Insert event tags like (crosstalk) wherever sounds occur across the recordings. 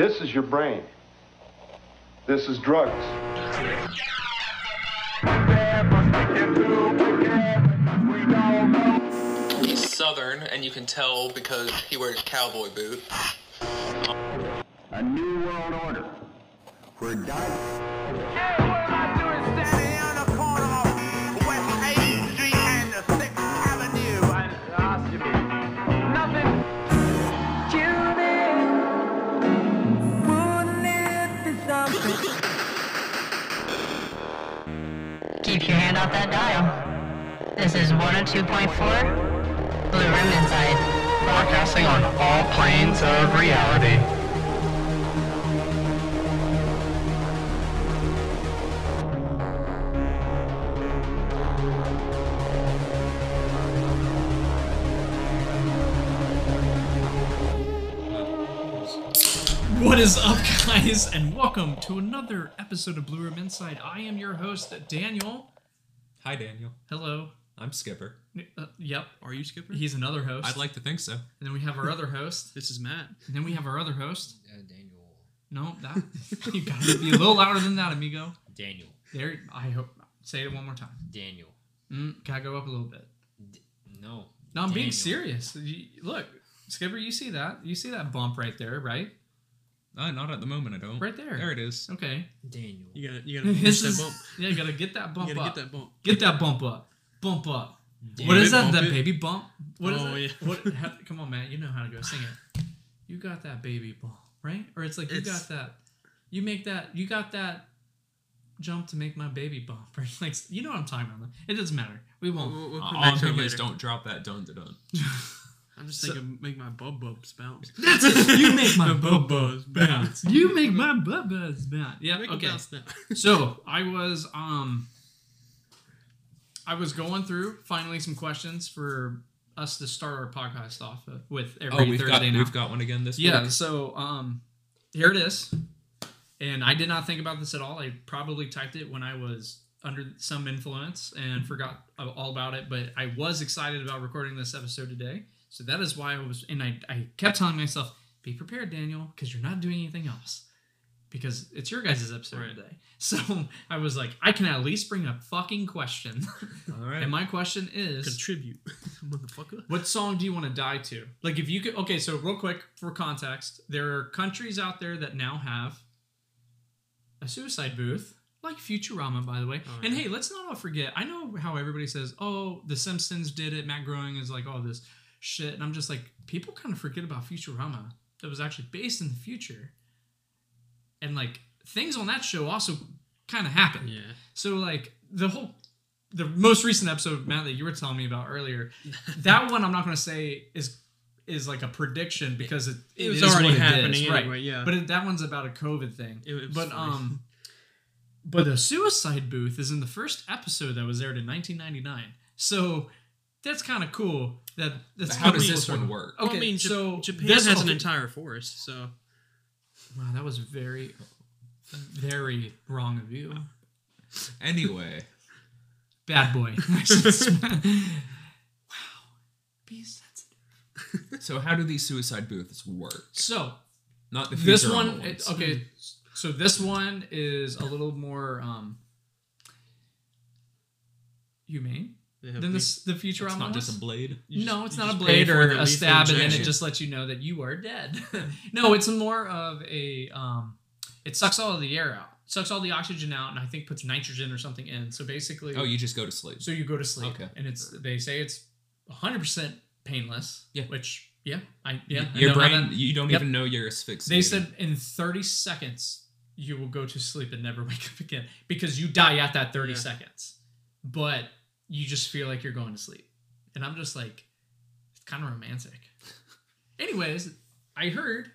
This is your brain. This is drugs. He's southern, and you can tell because he wears cowboy boots. A new world order. Where di- Keep your hand off that dial. This is 102.4 Blue Room Inside. Broadcasting on all planes of reality. What is up, (laughs) guys, and welcome to another episode of Blue Room Inside. I am your host, Daniel. Hi, Daniel. Hello. I'm Skipper. Uh, yep, Are you Skipper? he's another host. I'd like to think so. And then we have our other host. (laughs) This is Matt. And then we have our other host. Uh, Daniel. No, that (laughs) you gotta be a little louder than that, amigo. Daniel. There, I hope. Say it one more time. Daniel. Mm, gotta go up a little bit. No. No, I'm being serious. You, look, Skipper, you see that? You see that bump right there, right? Uh, not at the moment, I don't. Right there. There it is. Okay. Daniel. You gotta, you gotta (laughs) This push that is, bump. yeah, you gotta get that You bump gotta up. get that bump. Get that bump up. Bump up. Daniel. What is that? Bump That it. baby bump? What is Oh, it? yeah. What? How, come on, man. You know how to go sing it. You got that baby bump, right? Or it's like you It's- got that. You make that. You got that jump to make my baby bump. (laughs) Right? Like you know what I'm talking about. It doesn't matter. We won't. We'll, we'll Uh, come all back I'm to it thinking is don't drop that dun to dun. I'm just So- thinking, make my bub bubs bounce. (laughs) That's it. You make my (laughs) The bub buzz bounce. You make my bub buzz bounce. Yeah. Make 'em Okay. bounce now. (laughs) so I was um I was going through finally some questions for us to start our podcast off with every Oh, we've Thursday got now. we've got one again this yeah, week. so um here it is. And I did not think about this at all. I probably typed it when I was under some influence and forgot all about it, but I was excited about recording this episode today. So that is why I was and I, I kept telling myself, be prepared, Daniel, because you're not doing anything else. Because it's your guys' episode Right. today. (laughs) So I was like, I can at least bring a fucking question. (laughs) All right. and my question is Contribute, (laughs) motherfucker. what song do you want to die to? Like, if you could, okay, so real quick for context, there are countries out there that now have a suicide booth, like Futurama, by the way. Oh, and yeah. hey, let's not all forget. I know how everybody says, "Oh, The Simpsons did it." Matt Groening is like, "Oh, this shit," and I'm just like, people kind of forget about Futurama that was actually based in the future, and like things on that show also kind of happen. Yeah. So like the whole the most recent episode, Matt, that you were telling me about earlier, (laughs) that one I'm not going to say is is like a prediction because it, It was is already what it happening is, anyway, right? yeah. But it, that one's about a COVID thing. It was but funny. um, but the suicide booth is in the first episode that was aired in 1999. So that's kind of cool. That that's how does this one work? Okay, Well, I mean, Jap- so Japan this- has an okay. entire forest, so Wow, that was very, very wrong of you. Anyway, Bad boy. (laughs) wow. Be sensitive. so how do these suicide booths work? So Not the this Futurama one, ones. it, okay. So this one is a little more um humane have the the Futurama It's not ones. just a blade. you no, just- it's not a blade or a stab, and then it just lets you know that you are dead. (laughs) no, it's more of a um, it sucks all of the air out, sucks all the oxygen out, and I think puts nitrogen or something in. So basically, Oh, you just go to sleep. so you go to sleep, Okay. and it's they say it's 100 percent painless. Yeah. which yeah, I yeah, Your how brain, you don't Yep. even know you're asphyxiated. They said in 30 seconds you will go to sleep and never (laughs) wake up again because you die at that 30 Yeah. seconds. But you just feel like you're going to sleep. And I'm just like, it's kind of romantic. (laughs) Anyways, I heard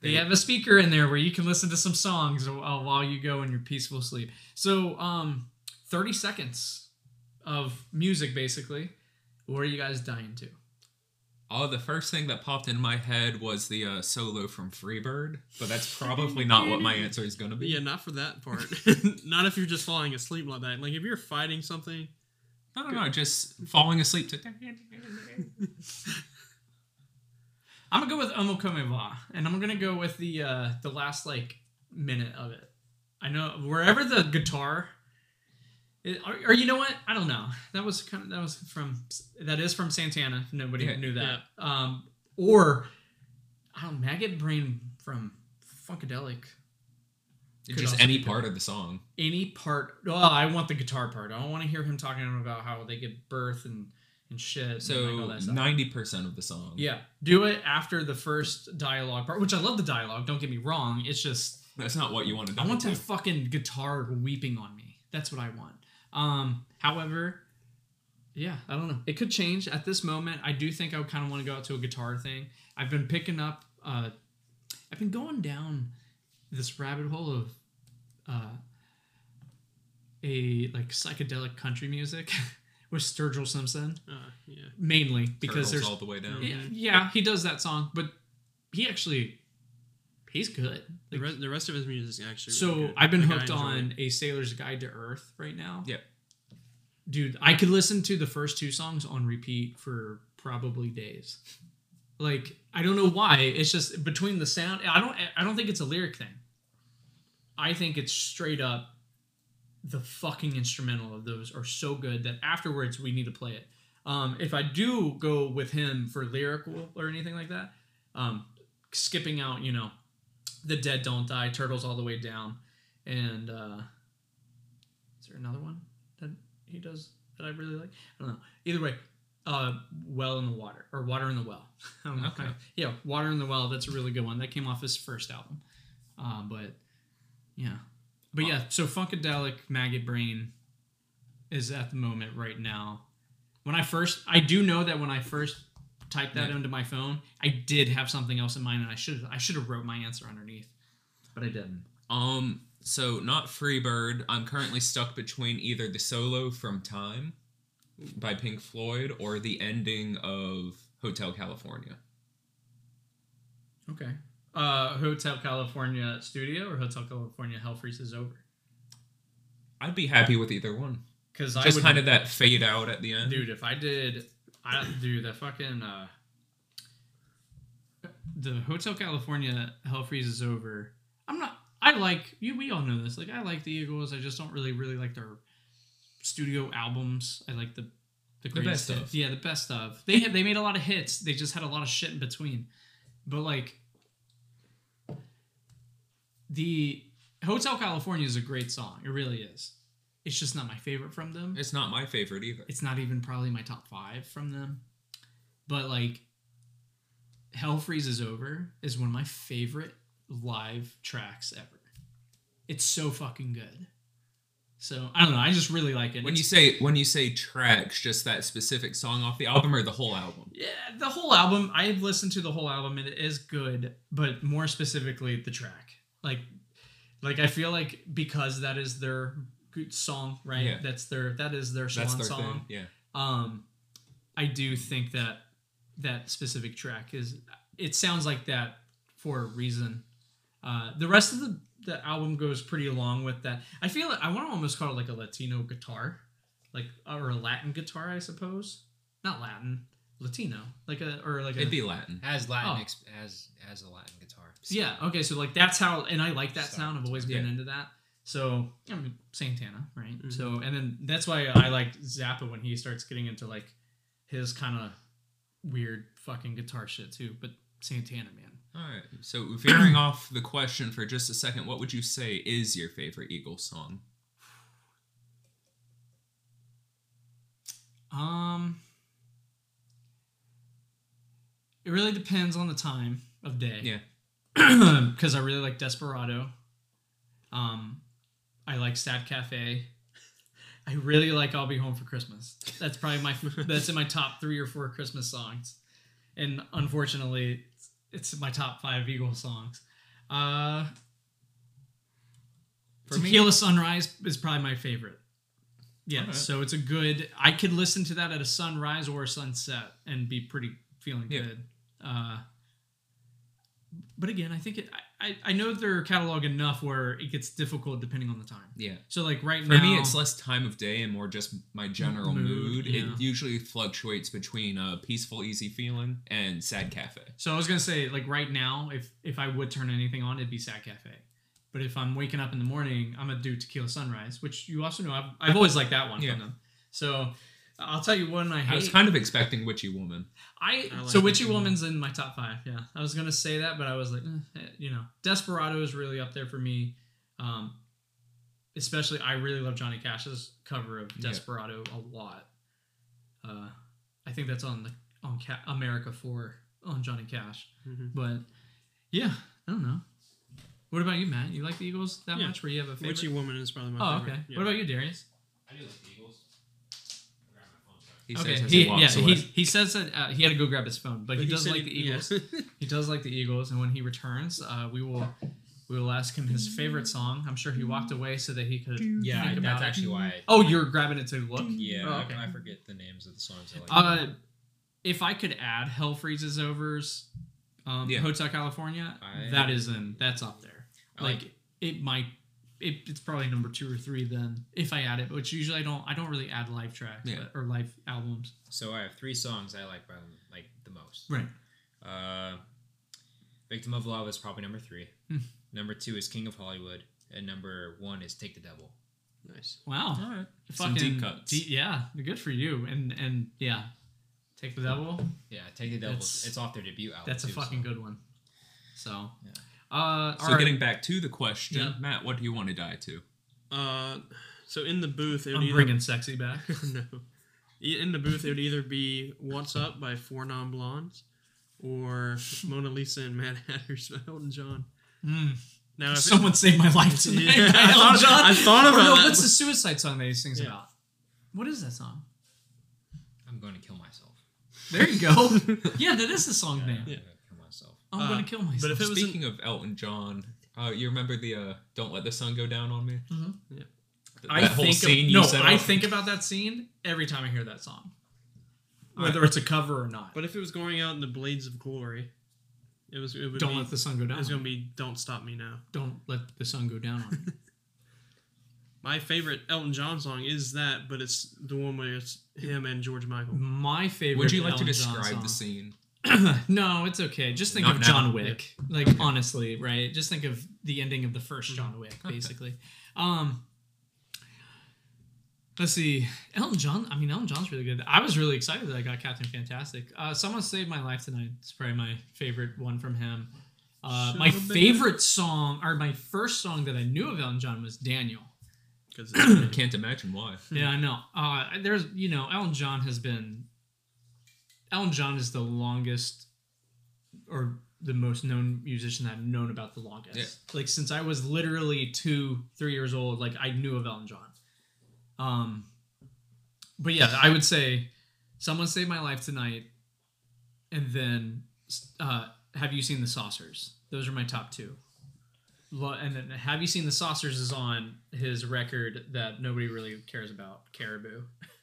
they have a speaker in there where you can listen to some songs while while you go in your peaceful sleep. So, um, 30 seconds of music basically. What are you guys dying to? Oh, the first thing that popped in my head was the uh, solo from Freebird, but that's probably not what my answer is going to be. Yeah, not for that part. (laughs) not if you're just falling asleep like that. Like if you're fighting something, No, no, no, just falling asleep to. (laughs) I'm gonna go with Oye Como Va, and I'm gonna go with the uh, the last like minute of it. I know wherever the guitar, it, or, or you know what? I don't know. That was kind of that was from that is from Santana. Nobody Yeah, knew that. Um, or I don't Maggot Brain from Funkadelic. Just any part of the song. any part. Oh, I want the guitar part. I don't want to hear him talking about how they give birth and and shit. So ninety percent of the song. Yeah, do it after the first dialogue part, which I love the dialogue. Don't get me wrong. It's just That's not what you want to do. I want that fucking guitar weeping on me. That's what I want. Um, however, yeah, I don't know. It could change at this moment. I do think I kind of want to go out to a guitar thing. I've been picking up. Uh, I've been going down this rabbit hole of uh, a like psychedelic country music (laughs) with Sturgill Simpson Uh, yeah. mainly because Turtles there's all the way down. yeah, yeah, he does that song, but he actually he's good. The, re- the rest of his music is actually. so really. I've been Like, hooked on. A Sailor's Guide to Earth right now. Yeah. Dude, I could listen to the first two songs on repeat for probably days. Like, I don't know why. It's just between the sound. I don't. I don't think it's a lyric thing. I think it's straight up. The fucking instrumental of those are so good that afterwards we need to play it. Um, if I do go with him for lyrical or anything like that, um, skipping out, you know, the dead don't die, turtles all the way down, and uh, is there another one that he does that I really like? I don't know. Either way, uh, well in the water or water in the well. Know. (laughs) Okay. Yeah, water in the well. That's a really good one. That came off his first album, uh, but yeah, but yeah. So Funkadelic Maggot Brain is at the moment right now. When I first, I do know that when I first typed that Yeah. into my phone, I did have something else in mind, and I should I should have wrote my answer underneath, but I didn't. Um. So not Freebird. I'm currently stuck between either the solo from Time by Pink Floyd or the ending of Hotel California. Okay. Uh, Hotel California Studio or Hotel California Hell Freezes Over? I'd be happy with either one. Because I Just kind of that fade out at the end. dude. If I did, I dude the fucking uh, the Hotel California Hell Freezes Over. I'm not. I like you. We all know this. Like I like the Eagles. I just don't really really like their studio albums. I like the the, greatest best hits. of. Yeah, the best of. They had they made a lot of hits. They just had a lot of shit in between. But like the Hotel California is a great song. It really is. It's just not my favorite from them. It's not my favorite either. It's not even probably my top five from them. But like Hell Freezes Over is one of my favorite live tracks ever. It's so fucking good. So I don't know. I just really like it. When you say when you say tracks, just that specific song off the album or the whole album? yeah, the whole album. I've listened to the whole album and it is good, but more specifically the track. Like, like I feel like because that is their song, right? Yeah. That's their that is their swan their song. thing. Yeah. um i do think that that specific track is it sounds like that for a reason uh the rest of the the album goes pretty along with that i feel like i want to almost call it like a latino guitar like or a latin guitar i suppose not latin latino like a or like It'd be Latin. As Latin Oh. ex- as as a Latin guitar. yeah okay so like that's how and i like that So, sound i've always been yeah. into that so i mean santana right Mm-hmm. so and then that's why i like zappa when he starts getting into like his kind of weird fucking guitar shit too but santana man All right. So veering (clears throat) off the question for just a second, what would you say is your favorite Eagles song? um it really depends on the time of day Yeah. (clears throat) because I really like Desperado. Um, I like Sad Cafe. I really like I'll Be Home for Christmas. That's probably my that's in my top three or four Christmas songs, and unfortunately, it's, it's my top five Eagles songs. Uh, For me- Tequila Sunrise is probably my favorite. Yeah, Alright. so it's a good. I could listen to that at a sunrise or a sunset and be pretty feeling Yeah. good. Uh, but again, I think it. I, I know their catalog enough where it gets difficult depending on the time. Yeah. So like right For now, me, it's less time of day and more just my general Mood, mood. yeah. It usually fluctuates between a peaceful, easy feeling and sad cafe. So I was gonna say, like right now, if if I would turn anything on, it'd be Sad Cafe. But if I'm waking up in the morning, I'm gonna do Tequila Sunrise, which you also know I've, I've always liked that one Yeah. from them. So I'll tell you one I hate. I was kind of expecting Witchy Woman. I, I like so it Witchy too. Woman's in my top five. Yeah, I was gonna say that, but I was like, eh, eh, you know, Desperado is really up there for me. Um, especially, I really love Johnny Cash's cover of Yeah. Desperado a lot. Uh, I think that's on the on Ca- America Four on Johnny Cash. Mhm. But yeah, I don't know. What about you, Matt? You like the Eagles that Yeah. much? Where you have a favorite? Witchy Woman is probably my oh, favorite. okay. Yeah. What about you, Darius? I do like the Eagles. Grab my phone, sorry. He okay, says as he, he, walks yeah, away. he, he says that uh, he had to go grab his phone, but, But he does said like the yeah. Eagles. He does like the Eagles, and when he returns, uh, we will we will ask him his favorite song. I'm sure he walked away so that he could Yeah, think I- about that's it. actually why. I, Oh, you're grabbing it to look. yeah, Oh, I- okay. I, forget the names of the songs I like. Uh, if I could add Hell Freezes Over's um, Yeah. Hotel California, I- that is in that's up there. Like, like it might. It, it's probably number two or three then if I add it, which usually I don't. I don't really add live tracks Yeah. but- or live albums. so I have three songs I like by them like the most. Right. Uh, Victim of Love is probably number three. Hmm. number two is King of Hollywood, and number one is Take the Devil. Nice. Wow. All right. Fucking Some deep cuts. deep- yeah, good for you. And and yeah, take the devil. Yeah, Take the Devil. It's off their debut album. That's a too, fucking so. good one. So, Yeah. Uh, So all right. getting back to the question, Yeah. Matt, what do you want to die to? Uh, so in the booth, it would I'm either bringing sexy back. (laughs) no. In the booth, it would either be "What's Up" by Four Non Blondes or Mona Lisa and Mad (laughs) Hatters by Elton John. Mm. Now, if it- Someone saved my life tonight. Yeah, (laughs) I thought- John. I thought Or about no, that, What's the suicide song that he sings Yeah. about? What is that song? I'm going to kill myself. There you go. yeah, that is the song name. I'm going to kill myself. I'm Uh, gonna kill myself. but if it was Speaking of Elton John, uh, you remember the uh, "Don't Let the Sun Go Down on Me"? Mhm. Yeah. Th- I that whole think scene of, you no, set I up? think about that scene every time I hear that song, I- whether it's a cover or not. But if it was going out in the Blades of Glory, it was. It would Don't be, let the sun go down. It's gonna be "Don't Stop Me Now." Don't let the sun go down on me. (laughs) My favorite Elton John song is that, but it's the one where it's him and George Michael. My favorite. Would you like to Elton John describe the scene? (clears throat) no, it's okay. Just think Not of now. John Wick. Like honestly, right? Just think of the ending of the first John Wick, basically. Um Let's see. Elton John. I mean, Elton John's really good. I was really excited that I got Captain Fantastic. Uh, Someone Saved My Life Tonight. It's probably my favorite one from him. Uh, my Should've been. favorite song, or my first song that I knew of Elton John was Daniel. Because (clears throat) I can't imagine why. Yeah, I know. Uh, there's, you know, Elton John has been. Elton John is the longest, or the most known musician I've known about the longest. Yeah. Like since I was literally two, three years old, like I knew of Elton John. Um, but yeah, I would say, "Someone Saved My Life Tonight," and then, uh, "Have You Seen the Saucers?" Those are my top two. And then have you seen the saucers is on his record that nobody really cares about caribou (laughs)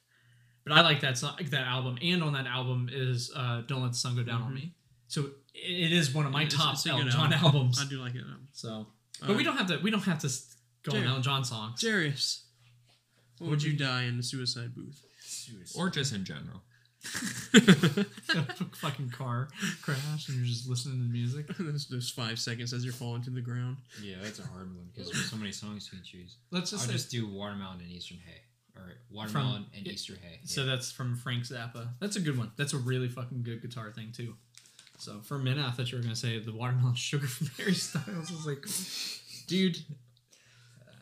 but i like that song that album and on that album is uh don't let the sun go down on Mhm. me so it it is one of my It's- top it's elton good john album. albums I do like it. So but Alright. we don't have to we don't have to s- go on Jerry. elton john songs Jarius, would you die in the suicide booth? Or just in general. (laughs) fucking car crash and you're just listening to music (laughs) There's those five seconds as you're falling to the ground. Yeah, that's a hard one because there's so many songs you can choose. let's I'll just say just do Watermelon and Easter Hay. Or Watermelon and yeah, Easter Hay. So Yeah. that's from Frank Zappa. That's a good one. That's a really fucking good guitar thing too. So for a minute, I thought you were gonna say the watermelon (laughs) sugar from Harry Styles. I was like, dude.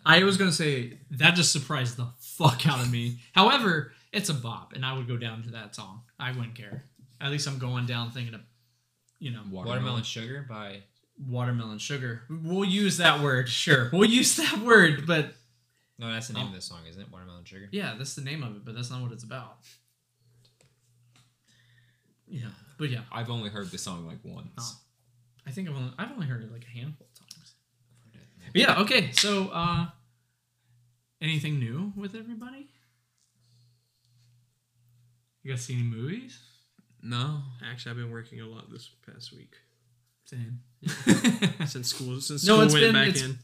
I was gonna say that just surprised the fuck out of me. However, it's a bop, and I would go down to that song. I wouldn't care. At least I'm going down thinking of, you know, Watermelon Sugar by watermelon sugar. We'll use that word, sure. We'll use that word, but No, that's the name Oh. of the song, isn't it? Watermelon Sugar. Yeah, that's the name of it, but that's not what it's about. Yeah, but yeah, I've only heard the song like once. Oh. I think I've only I've only heard it like a handful of times. But yeah, okay. So, uh anything new with everybody? You guys see any movies? No. Actually, I've been working a lot this past week. Same. (laughs) since school since No, school it's went been- back it's- in.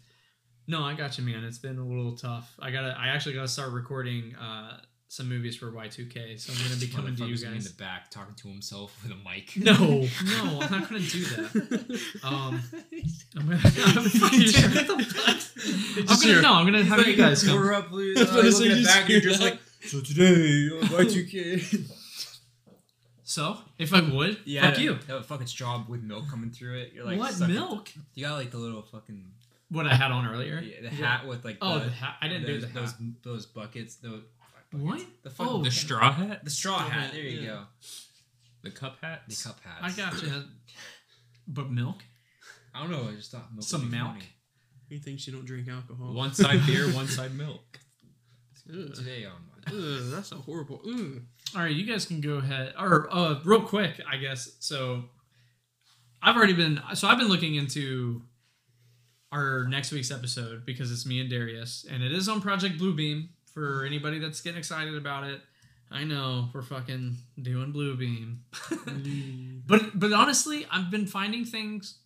No, I got you, man. It's been a little tough. I gotta. I actually gotta start recording uh, some movies for Y2K, so I'm gonna be coming to you Motherfucker's in the back talking to himself with a mic. (laughs) No, no, I'm not gonna do that. (laughs) Um, I'm gonna. (laughs) I'm, Shut the fuck. I'm gonna no. I'm gonna have you guys come. We're up, please. That's Uh, what I you said, look at you the back, and you're just just hear like, so today, uh, Y2K. So, if I would, yeah, fuck you. That fucking straw with milk coming through it. You're like, what sucking- milk? You got like the little fucking What I had on earlier. yeah, the hat with like Oh, the, the hat. I didn't do those, the hat. those those buckets. Those What? The fuck- oh, The straw hat? the straw Straw hat. hat, There you yeah. go. The cup hat? The cup hat. I got you. But milk? I don't know. I just thought milk Some milk? funny. He thinks you don't drink alcohol. One side beer, (laughs) one side milk. Ugh. Today on Ugh, that's a horrible. Ugh. All right, you guys can go ahead. Or uh, real quick, I guess. So, I've already been. So I've been looking into our next week's episode because it's me and Darius, and it is on Project Bluebeam. For anybody that's getting excited about it, I know we're fucking doing Bluebeam. (laughs) but but honestly, I've been finding things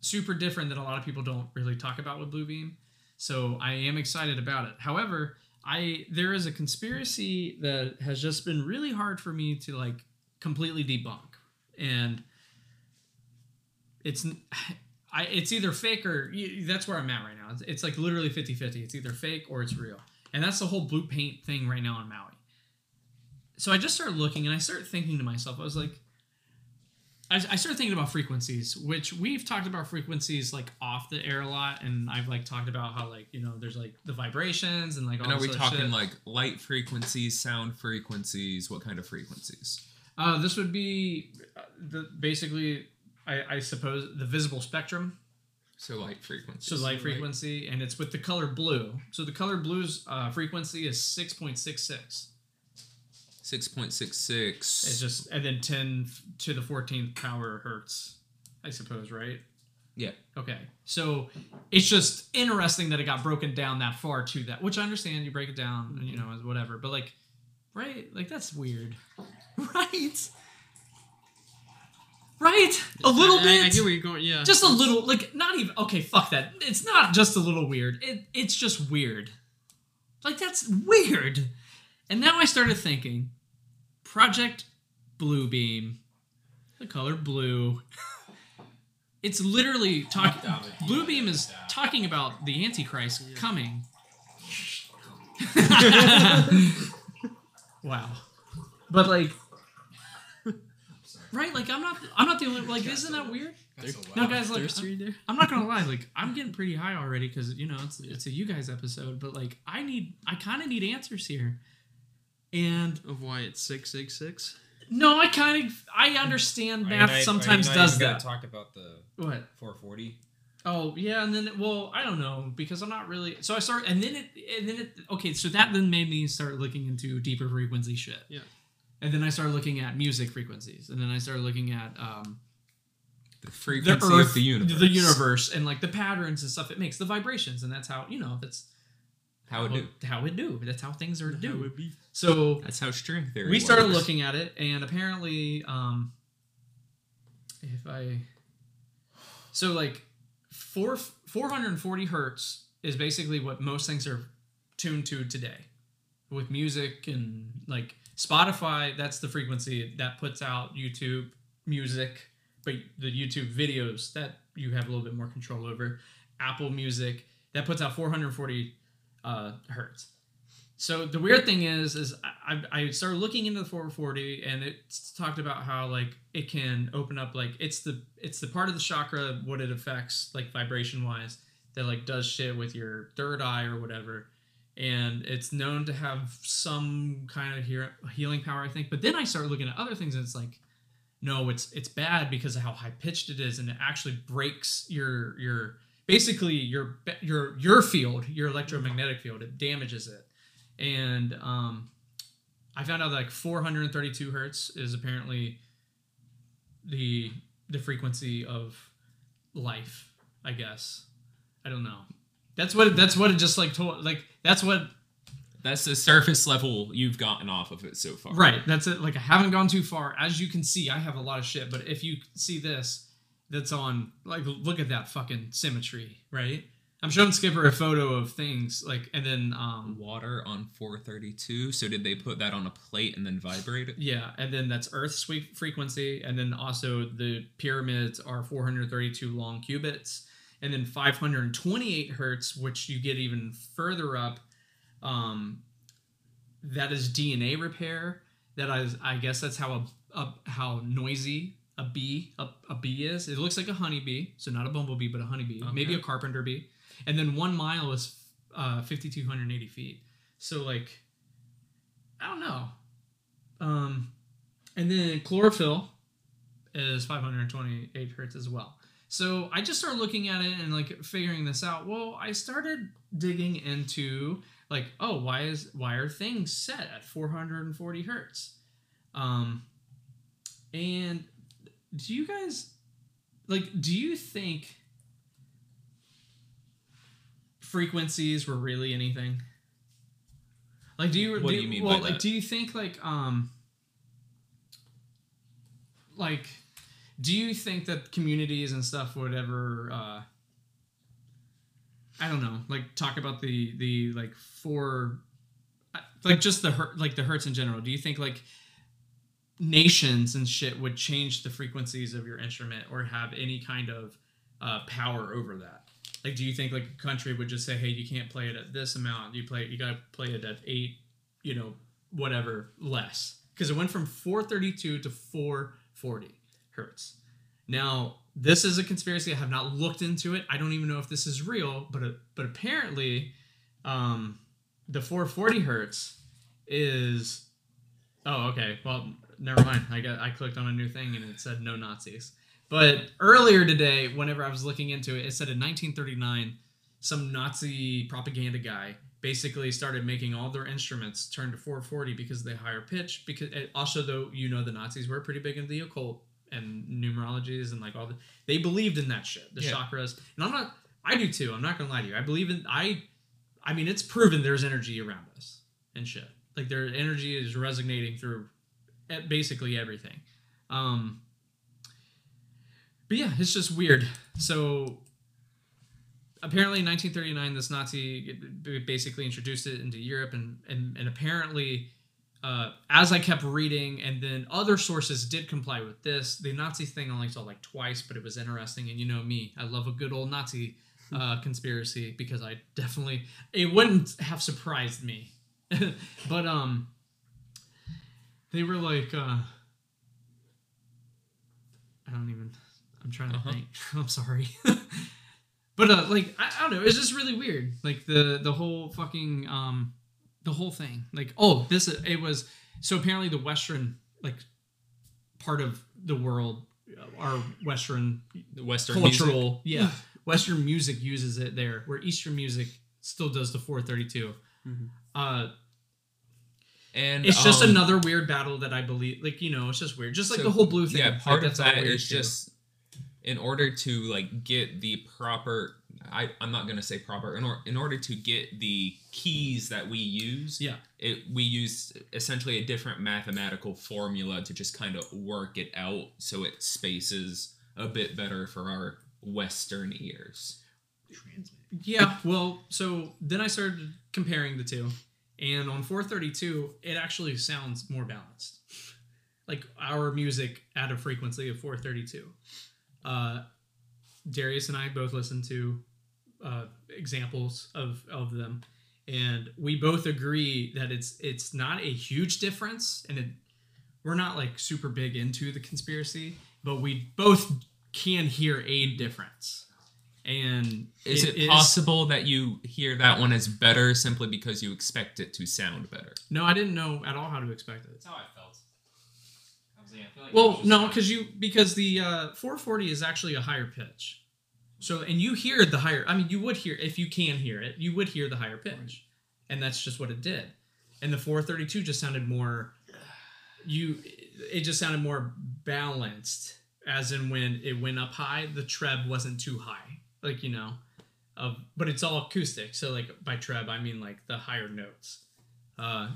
super different that a lot of people don't really talk about with Bluebeam. So I am excited about it. However, I there is a conspiracy that has just been really hard for me to like completely debunk, and it's I it's either fake or that's where I'm at right now. It's, it's like literally 50-50. It's either fake or it's real, and that's the whole blue paint thing right now in Maui. So I just started looking and I started thinking to myself, I was like, I, I started thinking about frequencies, which we've talked about frequencies like off the air a lot, and I've like talked about how like you know there's like the vibrations and like all And are we talking shit. like light frequencies, sound frequencies? What kind of frequencies? Uh, this would be uh, the basically, I, I suppose, the visible spectrum. So light frequency. So light frequency, and it's with the color blue. So the color blue's uh, frequency is six point six six. Six point six six. It's just and then ten to the fourteenth power hertz, I suppose, right? Yeah. Okay. So it's just interesting that it got broken down that far to that, which I understand you break it down, you know, as whatever. But like, right? Like that's weird, (laughs) right? Right? A little I, bit. I, I get where you're going. Yeah. just a little like not even okay fuck that it's not just a little weird it, it's just weird like that's weird and now i started thinking project bluebeam the color blue it's literally talking bluebeam is talking about the antichrist coming (laughs) (laughs) wow but like right like i'm not i'm not the only like isn't that weird no guys like thirsty there. I'm not gonna lie, like I'm getting pretty high already because you know it's it's a you guys episode, but like I need I kind of need answers here, and Of why it's six six six. no, I kind of I understand Are math not- are you sometimes does even gonna that. Talk about the What? 440. Oh yeah, and then it, well I don't know because I'm not really so I start and then it and then it okay so that then made me start looking into deeper frequency shit. Yeah. And then I started looking at music frequencies, and then I started looking at um, the the frequency earth, of the universe. the universe, and like the patterns and stuff it makes, the vibrations, and that's how you know that's How it do. how it do. That's how things are do. be. So That's how string theory. we started works. looking at it, and apparently, um, if I, so like four four hundred and forty hertz is basically what most things are tuned to today, with music and like Spotify. That's the frequency that puts out YouTube music, but the YouTube videos that you have a little bit more control over. Apple Music that puts out four hundred forty uh, hertz. So the weird thing is, is I, I I started looking into the 440, and it's talked about how like it can open up like it's the it's the part of the chakra what it affects like vibration wise that like does shit with your third eye or whatever, and it's known to have some kind of healing power I think. But then I started looking at other things, and it's like, no, it's it's bad because of how high pitched it is, and it actually breaks your your basically your your your field, your electromagnetic field. It damages it and um, I found out that like 432 hertz is apparently the the frequency of life. I guess I don't know. That's what it, that's what it just like told like that's what That's the surface level you've gotten off of it so far. right that's it like I haven't gone too far as you can see I have a lot of shit but if you see this that's on like look at that fucking symmetry, right? I'm showing Skipper a photo of things like and then um Water on 432. So did they put that on a plate and then vibrate it? yeah, and then that's Earth's frequency, and then also the pyramids are 432 long cubits, and then 528 hertz, which you get even further up. Um, that is DNA repair. That is, I guess that's how a, a how noisy a bee a, a bee is. It looks like a honeybee, so not a bumblebee, but a honeybee, maybe a carpenter bee. And then one mile is uh, 5,280 feet. So like, I don't know. Um, and then chlorophyll is 528 hertz as well. So I just started looking at it and like figuring this out. Well, I started digging into like, oh, why is why are things set at 440 hertz? Um, and do you guys like? Do you think frequencies were really anything? Like, do you? What do you mean by Well, like, that? do you think like um, like, do you think that communities and stuff would ever? uh I don't know, like talk about the the like four, like just the her- like the hertz in general. Do you think like nations and shit would change the frequencies of your instrument or have any kind of uh, power over that? Like, do you think like a country would just say, "Hey, you can't play it at this amount. You play, you gotta play it at eight, you know, whatever less." Because it went from 432 to 440 hertz. Now, this is a conspiracy. I have not looked into it. I don't even know if this is real, but but apparently, um, the 440 hertz is. Oh, okay. Well, never mind. I got I clicked on a new thing and it said no Nazis. But earlier today, whenever I was looking into it, it said in 1939, some Nazi propaganda guy basically started making all their instruments turn to 440 because they higher pitch. Because also, though, you know, the Nazis were pretty big into the occult and numerologies and like all the they believed in that shit, the Yeah. chakras. And I'm not. I do too. I'm not gonna lie to you. I believe in. I. I mean, it's proven there's energy around us and shit. Like their energy is resonating through basically everything. Um, but yeah, it's just weird. So apparently, in 1939, this Nazi basically introduced it into Europe, and and, and apparently, uh, as I kept reading, and then other sources did comply with this. The Nazi thing I only saw like twice, but it was interesting. And you know me, I love a good old Nazi uh, (laughs) conspiracy because I definitely it wouldn't have surprised me. (laughs) but um, they were like, uh, I don't even. I'm trying to Uh-huh. think. (laughs) I'm sorry. but uh, like I, I don't know. It's just really weird. Like the the whole fucking um, the whole thing. Like oh, this it was so apparently the Western like part of the world, uh, our Western The Western music. cultural yeah western music uses it there where eastern music still does the 432 uh And it's just um, another weird battle that i believe like you know it's just weird just like So, the whole blue thing Yeah, Like, part of that's all that is too. just in order to like get the proper. I I'm not gonna say proper in, or, in order to get the keys that we use. yeah It we use essentially a different mathematical formula to just kind of work it out so it spaces a bit better for our Western ears. yeah well so then i started comparing the two and on 432 it actually sounds more balanced like our music at a frequency of 432 uh darius and i both listened to uh examples of of them and we both agree that it's it's not a huge difference and it we're not like super big into the conspiracy but we both can hear a difference and Is it, possible that you hear that one as better simply because you expect it to sound better? no i didn't know at all how to expect it That's how I felt. I was like, I feel like Well, no, because you because the uh, 440 is actually a higher pitch. So and you hear the higher. I mean, you would hear if you can hear it. You would hear the higher pitch, and that's just what it did. And the 432 just sounded more. You, it just sounded more balanced, as in when it went up high, the treb wasn't too high, like you know, of. But it's all acoustic, so like by treb I mean like the higher notes. Uh,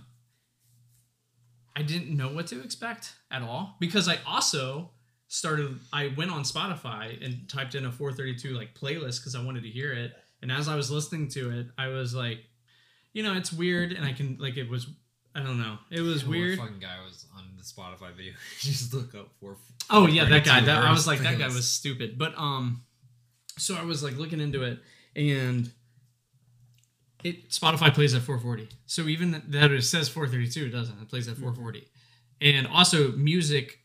I didn't know what to expect at all because I also started I went on Spotify and typed in a 432 like playlist because I wanted to hear it. And as I was listening to it, I was like, you know, it's weird, and I can like it was. I don't know. It was weird. fucking guy was on the Spotify video. (laughs) just look up for. Oh yeah, that guy. That, I was like, that guy was stupid. But um, so I was like looking into it, and it Spotify plays at 440. So even that it says 432, it doesn't. It plays at 440, and also music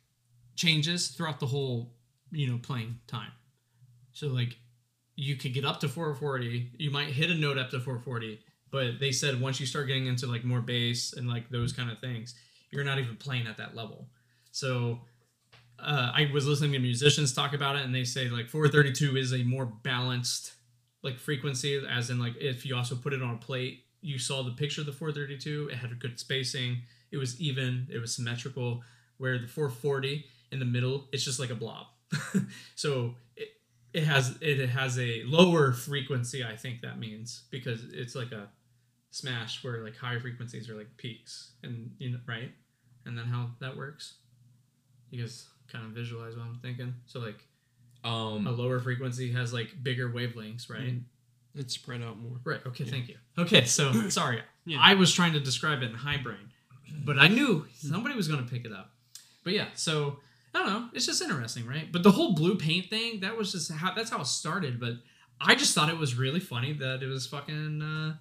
changes throughout the whole you know playing time. So like you could get up to 440. You might hit a note up to 440, but they said once you start getting into like more bass and like those kind of things, you're not even playing at that level. So uh, I was listening to musicians talk about it, and they say like 432 is a more balanced like frequency, as in like if you also put it on a plate, you saw the picture of the 432. It had a good spacing. It was even. It was symmetrical. Where the 440 in the middle, it's just like a blob. (laughs) so it, it has it has a lower frequency. I think that means because it's like a smash where like higher frequencies are like peaks, and you know right, and then how that works. You guys kind of visualize what I'm thinking. So like um, a lower frequency has like bigger wavelengths, right? It's spread out more. Right. Okay. Thank you. Okay. So (coughs) sorry, Yeah. I was trying to describe it in high brain, but I knew somebody was going to pick it up. But yeah, so I don't know. It's just interesting, right? But the whole blue paint thing, that was just how that's how it started. But I just thought it was really funny that it was fucking uh,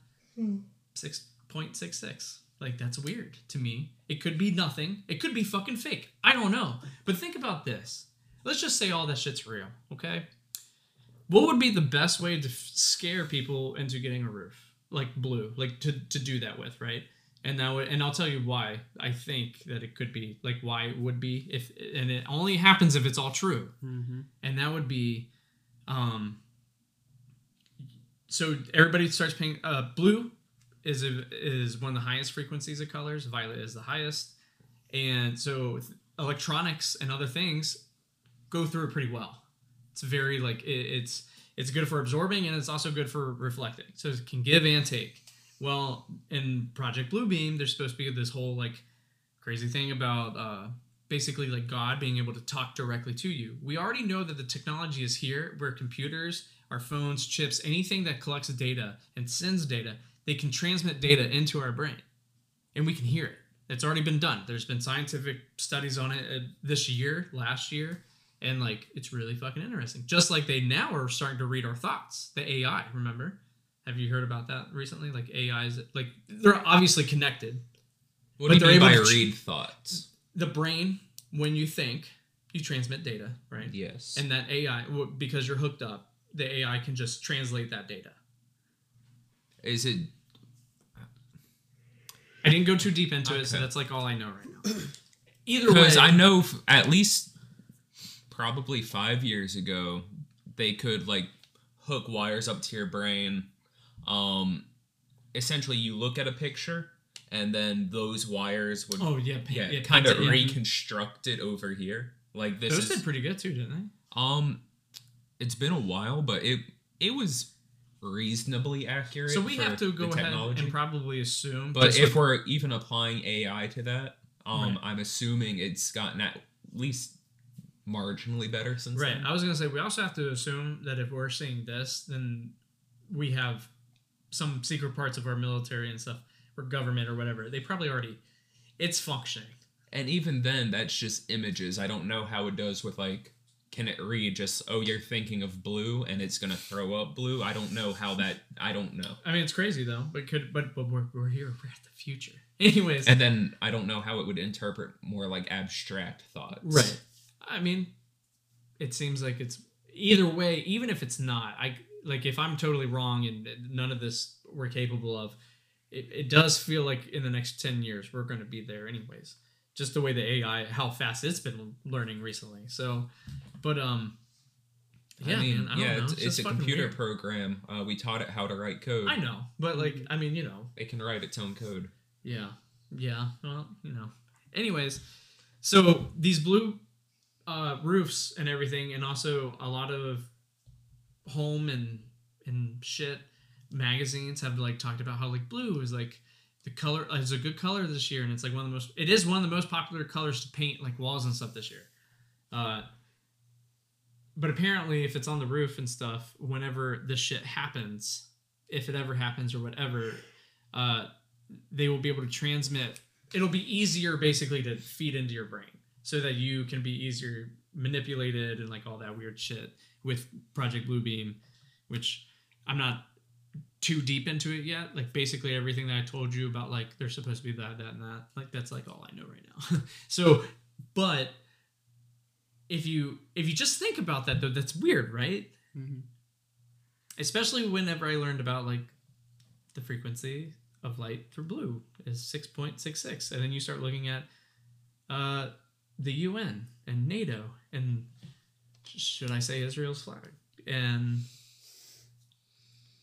six point six six. Like that's weird to me. It could be nothing. It could be fucking fake. I don't know. But think about this. Let's just say all that shit's real, okay? What would be the best way to f- scare people into getting a roof like blue, like to to do that with, right? And that would, and I'll tell you why I think that it could be like why it would be if, and it only happens if it's all true, Mm-hmm. and that would be, um. So everybody starts paying. Uh, blue is a, is one of the highest frequencies of colors. Violet is the highest, and so electronics and other things go through it pretty well. It's very like it, it's it's good for absorbing and it's also good for reflecting. So it can give and take. Well, in Project Bluebeam, there's supposed to be this whole like crazy thing about uh, basically like God being able to talk directly to you. We already know that the technology is here where computers, our phones, chips, anything that collects data and sends data, they can transmit data into our brain and we can hear it. It's already been done. There's been scientific studies on it uh, this year, last year, and like it's really fucking interesting. Just like they now are starting to read our thoughts. The AI, remember? Have you heard about that recently? Like AIs, like they're obviously connected. what do you mean by read thoughts? The brain, when you think, you transmit data, right? Yes. And that AI, because you're hooked up, the AI can just translate that data. is it I didn't go too deep into it, so that's like all I know right now. (clears throat) Either way, because I know f- at least probably five years ago they could like hook wires up to your brain. Um, essentially, you look at a picture and then those wires would Oh yeah, yeah, yeah, kind of yeah. reconstruct it over here. Like this Those is did pretty good too, didn't they? um, it's been a while, but it it was reasonably accurate. So we have to go ahead and probably assume. But if like- we're even applying AI to that, um, Right. I'm assuming it's gotten at least marginally better since right, then. I was gonna say we also have to assume that if we're seeing this, then we have some secret parts of our military and stuff, or government or whatever. They probably already, it's functioning. And even then, that's just images. I don't know how it does with like, can it read just oh you're thinking of blue and it's gonna throw up blue? I don't know how that. I don't know. I mean, it's crazy though, but could but but we're, we're here. We're at the future. (laughs) Anyways, And then I don't know how it would interpret more like abstract thoughts. Right. I mean, it seems like it's either way. Even if it's not, I like if I'm totally wrong and none of this we're capable of. It, it does feel like in the next ten years we're going to be there anyways. Just the way the AI, how fast it's been learning recently. So, but um, yeah, I mean, man, I yeah, know. it's, It's, it's a computer weird. program. Uh, we taught it how to write code. I know, but like, I mean, you know, It can write its own code. Yeah. Yeah. Well, you know. Anyways, so these blue uh, roofs and everything, and also a lot of home and and shit magazines have like talked about how like blue is like the color is a good color this year, and it's like one of the most. It is one of the most popular colors to paint like walls and stuff this year. Uh, but apparently, if it's on the roof and stuff, whenever this shit happens, if it ever happens or whatever, uh, they will be able to transmit. It'll be easier, basically, to feed into your brain, so that you can be easier manipulated and like all that weird shit with Project Bluebeam, which I'm not too deep into it yet. Like basically everything that I told you about, like they're supposed to be that, that, and that. Like that's like all I know right now. (laughs) so, but if you if you just think about that though, that's weird, right? Mhm. Especially whenever I learned about like the frequency of light for blue is six point six six, and then you start looking at uh, the UN and NATO and should I say Israel's flag and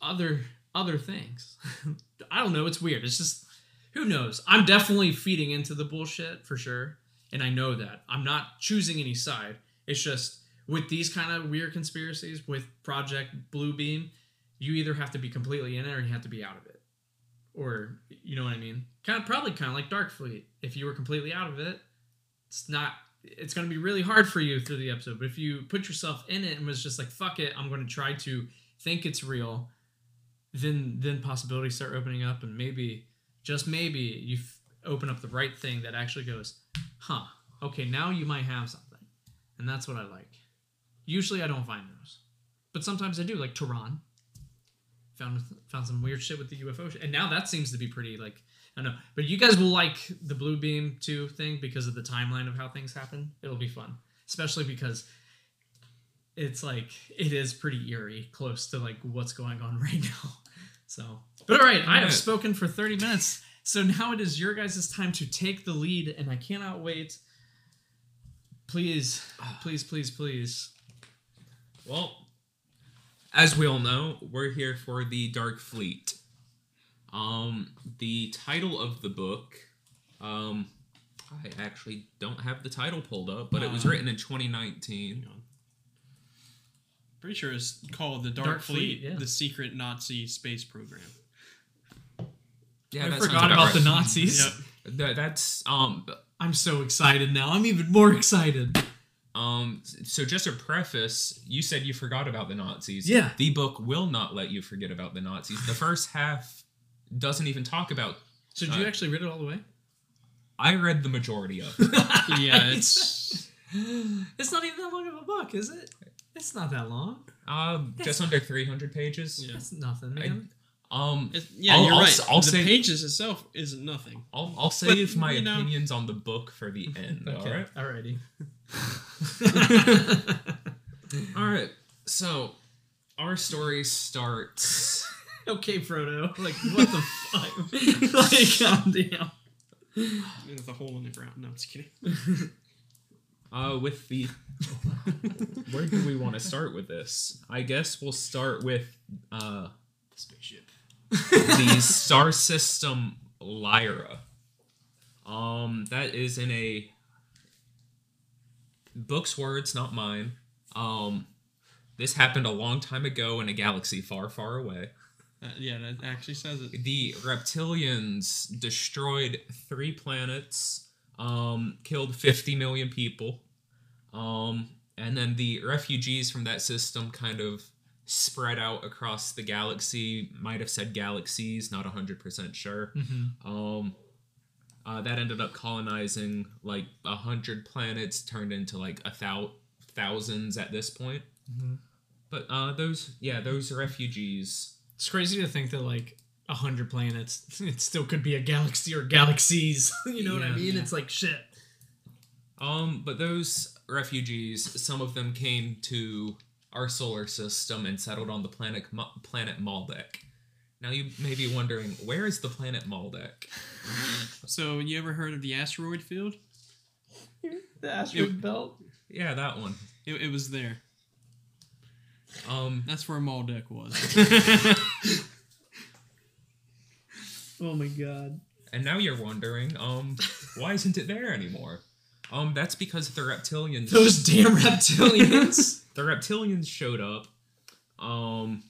other other things. (laughs) I don't know. It's weird. It's just who knows. I'm definitely feeding into the bullshit for sure, and I know that. I'm not choosing any side. It's just with these kind of weird conspiracies with Project Bluebeam, you either have to be completely in it or you have to be out of it. Or you know what I mean? Kind of probably kind of like Dark Fleet. If you were completely out of it, it's not it's going to be really hard for you through the episode. But if you put yourself in it and was just like fuck it, I'm going to try to think it's real, then then possibilities start opening up and maybe just maybe you f- open up the right thing that actually goes, "Huh, okay, now you might have something." And that's what I like. Usually I don't find those. But sometimes I do, like Tehran. Found found some weird shit with the UFO shit. And now that seems to be pretty like I don't know. But you guys will like the Blue Beam 2 thing because of the timeline of how things happen. It'll be fun. Especially because it's like it is pretty eerie, close to like what's going on (laughs) right now. So but all right, I have spoken for 30 minutes. So now it is your guys' time to take the lead, and I cannot wait. Please, please, please, please. Well, as we all know, we're here for the Dark Fleet. Um, the title of the book, um, I actually don't have the title pulled up, but it was Uh, written in 2019. Pretty sure it's called the Dark, Dark Fleet, Fleet, yeah. the secret Nazi space program. Yeah, I that sounds forgot about right. the Nazis. Yep. (laughs) That, that's um I'm so excited now. I'm even more excited. um. So just a preface, you said you forgot about the Nazis. Yeah. The book will not let you forget about the Nazis. The first half doesn't even talk about. So did you Uh, actually read it all the way? I read the majority of. it. (laughs) (laughs) Yeah, it's it's not even that long of a book, is it? It's not that long. Um, just under 300 pages. Yeah. That's nothing, I- Um, It, yeah, I'll- you're I'll right. s- I'll the say- pages itself is nothing. I'll, I'll save my you know- opinions on the book for the (laughs) end. All right. Alrighty. All right. So, our story starts. Okay, Frodo. (laughs) Like, what the fuck? (laughs) like, calm down. There's a hole in the ground. No, I'm just kidding. (laughs) Uh, with the. Where do we want to start with this? I guess we'll start with uh the Spaceship. the star system Lyra. Um, that is in a book's words, not mine. Um, this happened a long time ago in a galaxy far, far away. Uh, yeah, that actually says it. The reptilians destroyed three planets, um, killed 50 million people, um, and then the refugees from that system kind of spread out across the galaxy. Might have said galaxies, not 100% sure. Um, uh, that ended up colonizing like a hundred planets, turned into like a thou- thousands at this point. But uh, those, yeah, those refugees. It's crazy to think that, like, a hundred planets, (laughs) it still could be a galaxy or galaxies. (laughs) you know what I mean? Yeah. It's like shit. Um, but those refugees, some of them came to our solar system and settled on the planet planet Maldek. Now you may be wondering, where is the planet Maldek? So, you ever heard of the asteroid field? (laughs) The asteroid belt. Yeah, that one. It, it was there. Um, That's where Maldek was. (laughs) Oh my god. and now you're wondering, um, why isn't it there anymore? Um, that's because the reptilians. Those damn reptilians. (laughs) the reptilians showed up. Um,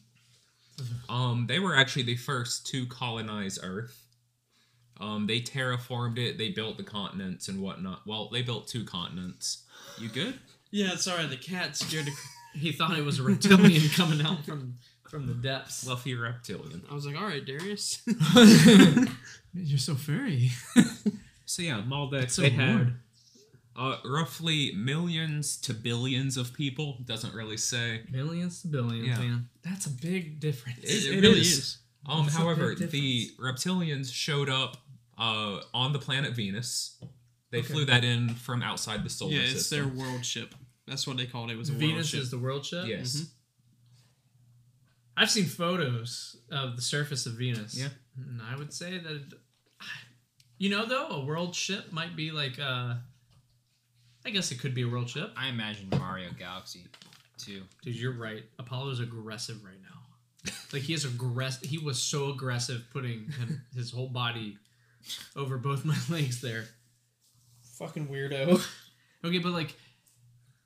um, they were actually the first to colonize Earth. Um, they terraformed it. They built the continents and whatnot. Well, they built two continents. You good? yeah, sorry, the cat scared the. he thought it was a (laughs) reptilian coming out from from the depths. Fluffy reptilian. I was like, all right, Darius. (laughs) You're so furry. So yeah, Maldek. so they had uh, roughly millions to billions of people. Doesn't really say. Millions to billions, Yeah. man. That's a big difference. It- it, it really is. is. Um, That's however, the reptilians showed up uh, on the planet Venus. They Okay. flew that in from outside the solar Yeah, it's their world ship. That's what they called it. It was a world Venus ship. is the world ship. Yes. Mhm. I've seen photos of the surface of Venus. Yeah. and I would say that, you know, though a world ship might be like, uh, I guess it could be a world ship. I imagine Mario Galaxy too. Dude, you're right. Apollo's aggressive right now. Like he is aggressive. He was so aggressive putting him, his whole body over both (laughs) my legs there. Fucking weirdo. (laughs) okay, but like,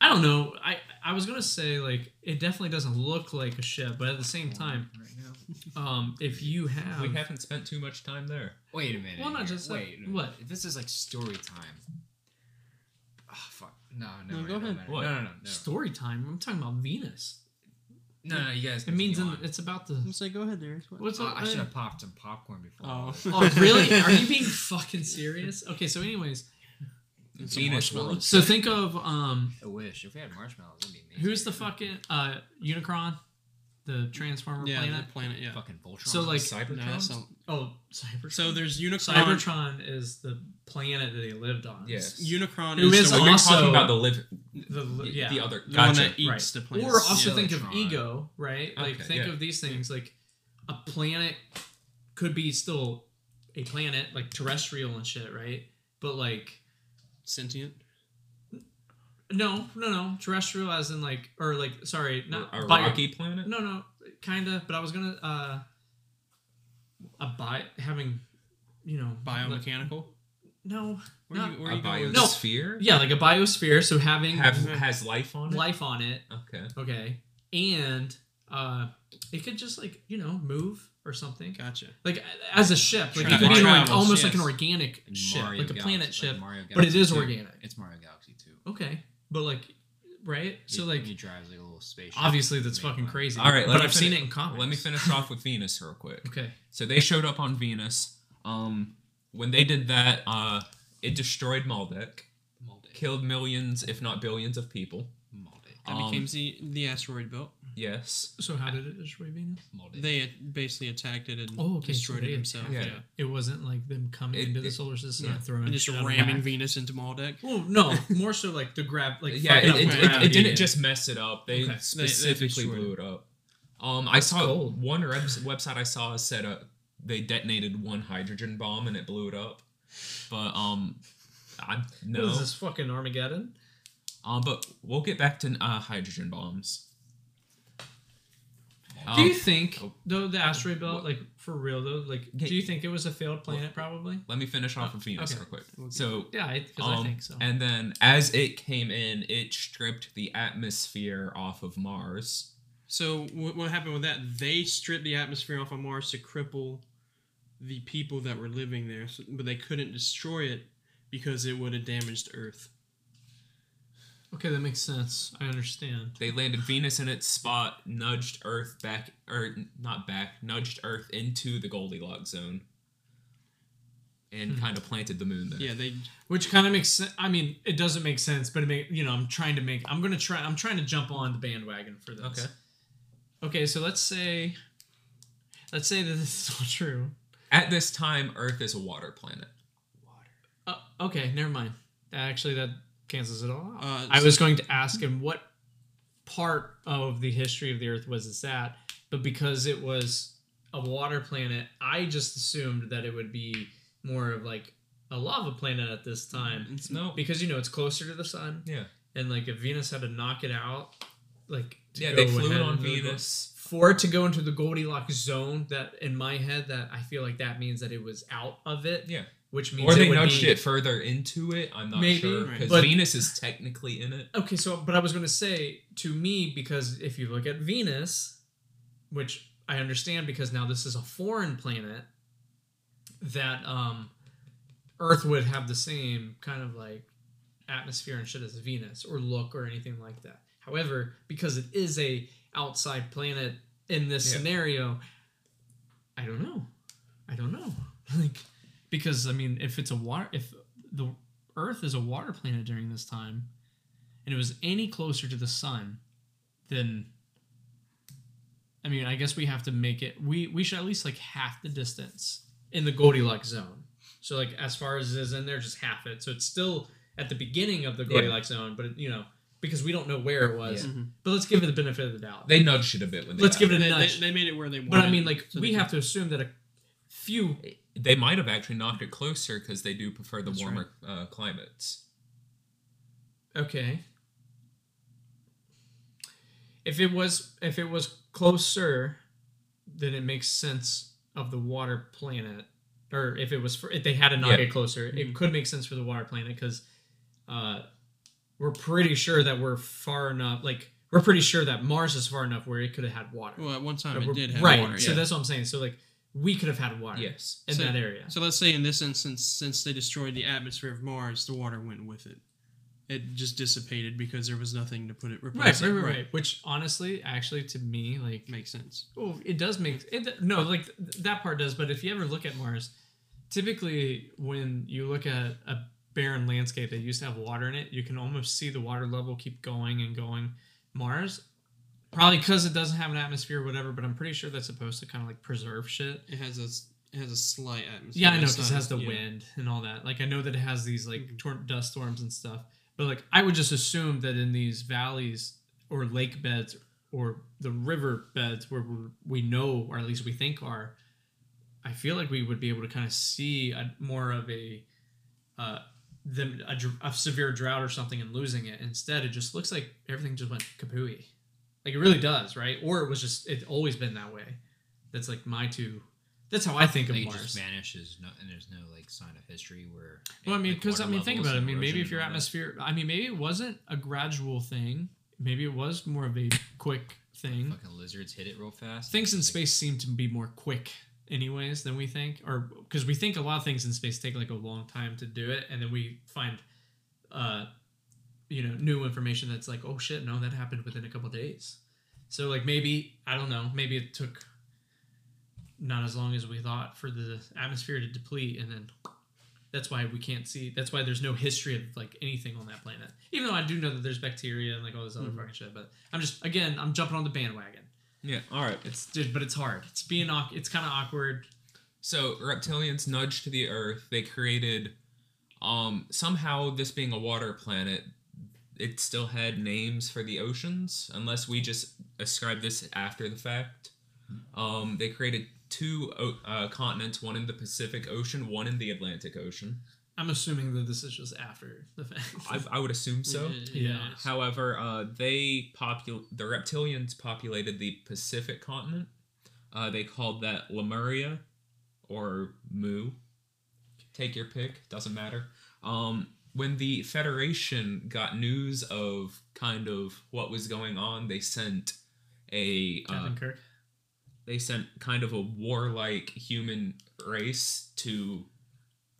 I don't know. I I was gonna say like it definitely doesn't look like a ship, but at the same time, Right now. (laughs) um, if you have, We haven't spent too much time there. Wait a minute. Well, not here. just, like, wait. what? This is like story time. Oh fuck. No, no. No, go ahead. No, What? no, no, no. No, story time. I'm talking about Venus. no, no you guys. It means in, it's about the. I'm saying, go ahead, Darius. What? What's Oh, up? I should have popped some popcorn before. Oh. Oh really? (laughs) Are you being fucking serious? Okay, so anyways, Some Venus marshmallows. world. so think of um, I wish if we had marshmallows, that'd be amazing. who's the fucking uh Unicron, the Transformer yeah, planet. the planet. Yeah. fucking Voltron? So, like- Cybertron. No, that's not- Oh, Cybertron. so there's Unicron. Cybertron is the planet that they lived on. Yes. Unicron Who is, is the So one, you're also- talking about the live, The, the, yeah. the other. the one Gotcha. that eats Right. the planet. Or also Yeah, think of Electron. ego, right? Like think yeah. of these things like a planet could be still a planet, like terrestrial and shit, right? But like sentient. no, no, no, terrestrial as in like or like sorry, not a bio- rocky planet. No, no, kind of. But I was gonna uh a bi having you know Biomechanical. No, Where not, you, where A you going? No. biosphere. yeah, like a biosphere. So having Have has life on it. life on it. Okay. Okay, and uh, it could just like you know move or something. Gotcha. Like as a ship, like it could be like Travels, almost like an organic And ship, Mario like a Galaxy- planet like ship, Mario but it Galaxy is 2. organic. It's Mario Galaxy too. Okay, but like, right? So like, he drives like a little spaceship. obviously that's fucking one. crazy. All right. but I've seen it in comics. Let me finish off with Venus real quick. (laughs) Okay. So they showed up on Venus. Um, when they did that, uh, it destroyed Maldek, Maldek. killed millions, if not billions, of people. Maldek. That Um, became the the asteroid belt. Yes. So how did it destroy Venus? Moldy. They basically attacked it and Oh, okay. destroyed so it they themselves. attacked Yeah. it. It wasn't like them coming It- into the solar system Yeah. and throwing And just shit ramming back. Venus into Maldek. Well, no, more so like the grab, like yeah. It, it, it, it didn't just mess it up. They Okay. They- they specifically blew it up. Um, I saw cold. one webs- website I saw said uh, they detonated one hydrogen bomb and it blew it up. But um, I What no. is this fucking Armageddon? Um, but we'll get back to uh, hydrogen bombs. Do you Um, think oh. though the asteroid belt, like for real though, like Okay. do you think it was a failed planet? Probably. let me finish off with Venus okay. real quick. So Yeah, I, Um, I think so. And then as it came in, it stripped the atmosphere off of Mars. So what happened with that? They stripped the atmosphere off of Mars to cripple the people that were living there, but they couldn't destroy it because it would have damaged Earth. Okay, that makes sense. I understand. They landed Venus in its spot, nudged Earth back, or not back, nudged Earth into the Goldilocks zone, and Hmm. kind of planted the moon there. Yeah, they Which kind of makes sense. I mean, it doesn't make sense, but it make you know. I'm trying to make. I'm gonna try. I'm trying to jump on the bandwagon for this. Okay. Okay, so let's say, let's say that this is (laughs) all true. At this time, Earth is a water planet. Water. Uh, okay, never mind. Actually, that cancels it all out. Uh, I so- was going to ask him what part of the history of the Earth was this at, but because it was a water planet, I just assumed that it would be more of like a lava planet at this time it's No. because you know it's closer to the sun, Yeah. and like if Venus had to knock it out, like to Yeah, go they flew it on into the Go- Venus. for it to go into the Goldilocks zone. That in my head, that I feel like that means that it was out of it. Yeah. Which means Or it they would nudged be- it further into it. I'm not Maybe, sure because But- Venus is technically in it. Okay, so but I was going to say to me because if you look at Venus, which I understand because now this is a foreign planet, that um, Earth would have the same kind of like atmosphere and shit as Venus or look or anything like that. However, because it is a outside planet in this Yeah. scenario, I don't know. I don't know. (laughs) Like because I mean, if it's a water if the Earth is a water planet during this time and it was any closer to the sun, then I mean, I guess we have to make it we we should at least like half the distance in the Goldilocks zone. So like as far as it is in there, just half it. So it's still at the beginning of the Yeah. Goldilocks zone, but it, you know, because we don't know where it was. Yeah. Mm-hmm. But let's give it the benefit of the doubt. They nudged it a bit when they let's give it a They, they, nudge. they made it where they wanted. but I mean, like so we have could- to assume that a few. They might have actually knocked it closer because they do prefer the That's warmer uh, climates. Okay. If it was if it was closer, then it makes sense of the water planet. Or if it was for if they had to knock Yeah. it closer, it could make sense for the water planet because uh, we're pretty sure that we're far enough. Like we're pretty sure that Mars is far enough where it could have had water. Well, at one time it did have water. right. water. So that's what I'm saying. So like we could have had water. Yes. In So- that area. So let's say in this instance, since they destroyed the atmosphere of Mars, the water went with it. It just dissipated because there was nothing to put it Right, right, right, right. Which honestly, actually, to me, like Makes sense. Well, it does make it. No, like th- that part does. But if you ever look at Mars, typically when you look at a barren landscape that used to have water in it, you can almost see the water level keep going and going. Mars, probably because it doesn't have an atmosphere or whatever, but I'm pretty sure that's supposed to kind of like preserve shit. It has a it has a slight atmosphere. Yeah, I know because it has the yeah. wind and all that. Like I know that it has these like Mhm. tor- dust storms and stuff. But like I would just assume that in these valleys or lake beds or the river beds where we're, we know or at least we think are, I feel like we would be able to kind of see a, more of a uh, them a, a severe drought or something and losing it. Instead, it just looks like everything just went kapooey. Like it really does, right? Or it was just it's always been that way. That's like my two. That's how I think of Like it Mars. just vanishes, no, and there's no like sign of history where. Well, I mean, like, because I mean, think about it. I mean, maybe if your atmosphere, I mean, maybe it wasn't a gradual thing. Maybe it was more of a quick thing. fucking lizards hit it real fast. Things in Like, space seem to be more quick, anyways, than we think, or because we think a lot of things in space take like a long time to do it, and then we find, uh, you know, new information that's like, oh shit, no, that happened within a couple days. So like maybe I don't know, maybe it took not as long as we thought for the atmosphere to deplete, and then that's why we can't see. That's why there's no history of like anything on that planet. Even though I do know that there's bacteria and like all this other fucking shit, but I'm just again I'm jumping on the bandwagon. Yeah. All right. It's dude, but it's hard. It's being it's kind of awkward. So reptilians nudged to the Earth. They created, um, somehow this being a water planet, it still had names for the oceans, unless we just ascribe this after the fact. Um, they created two uh, continents, one in the Pacific Ocean, one in the Atlantic Ocean. I'm assuming that this is just after the fact. I, I would assume so. Yeah. However, uh, they popul the reptilians populated the Pacific continent. Uh, they called that Lemuria or Mu. Take your pick, doesn't matter. Um, when the Federation got news of kind of what was going on, they sent a uh, Kirk. they sent kind of a warlike human race to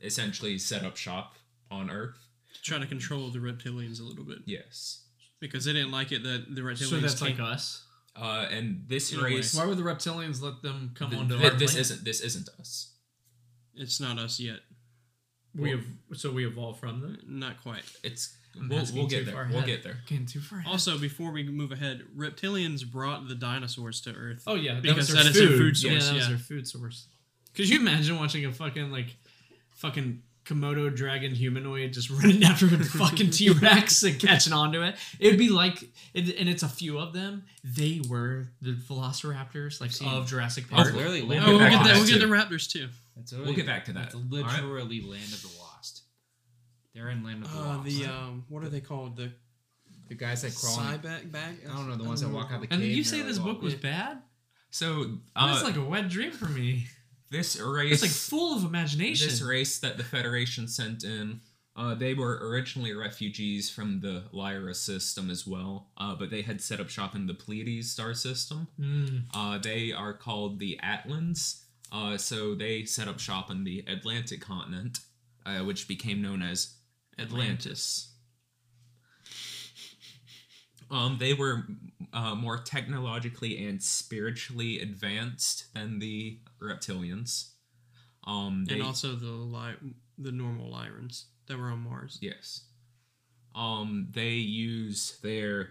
essentially set up shop on Earth. trying to control the reptilians a little bit Yes. because they didn't like it that the reptilians. So that's came- like us. Uh, and this In race, Why would the reptilians let them come th- onto th- our this planet? isn't this isn't us. It's not us yet. We have so we evolved from them. Not quite. It's I'm we'll, asking we'll too get there. far We'll ahead. get there. Getting too far. ahead. Also, before we move ahead, reptilians brought the dinosaurs to Earth. oh yeah, that because was their that is food. their food Yeah, source, that was yeah. their food source. Could you imagine watching a fucking like, fucking Komodo dragon humanoid just (laughs) running after a fucking (laughs) T Rex and catching onto it? It'd be like, it, and it's a few of them. They were the Velociraptors, like seen- of Jurassic It's Park. literally oh, we'll Oh, we'll back get to that. that We'll get the too. raptors too. That's We'll get back to that. It's All right. literally land of the lost. They're in land of the Uh, lost. the um, what are they called? The the guys that crawl. in- Cyback bag. I don't know the ones that walk out the And cave. you say this book was bad? So uh, That's like a wet dream for me. this race, It's like full of imagination. this race that the Federation sent in. Uh, they were originally refugees from the Lyra system as well, uh, but they had set up shop in the Pleiades star system. Mm. Uh, they are called the Atlans. Uh, so they set up shop on the Atlantic continent, uh, which became known as Atlantis. Um, they were uh, more technologically and spiritually advanced than the reptilians. Um, they, and also the li- the normal Lyrans that were on Mars. yes. Um, they use their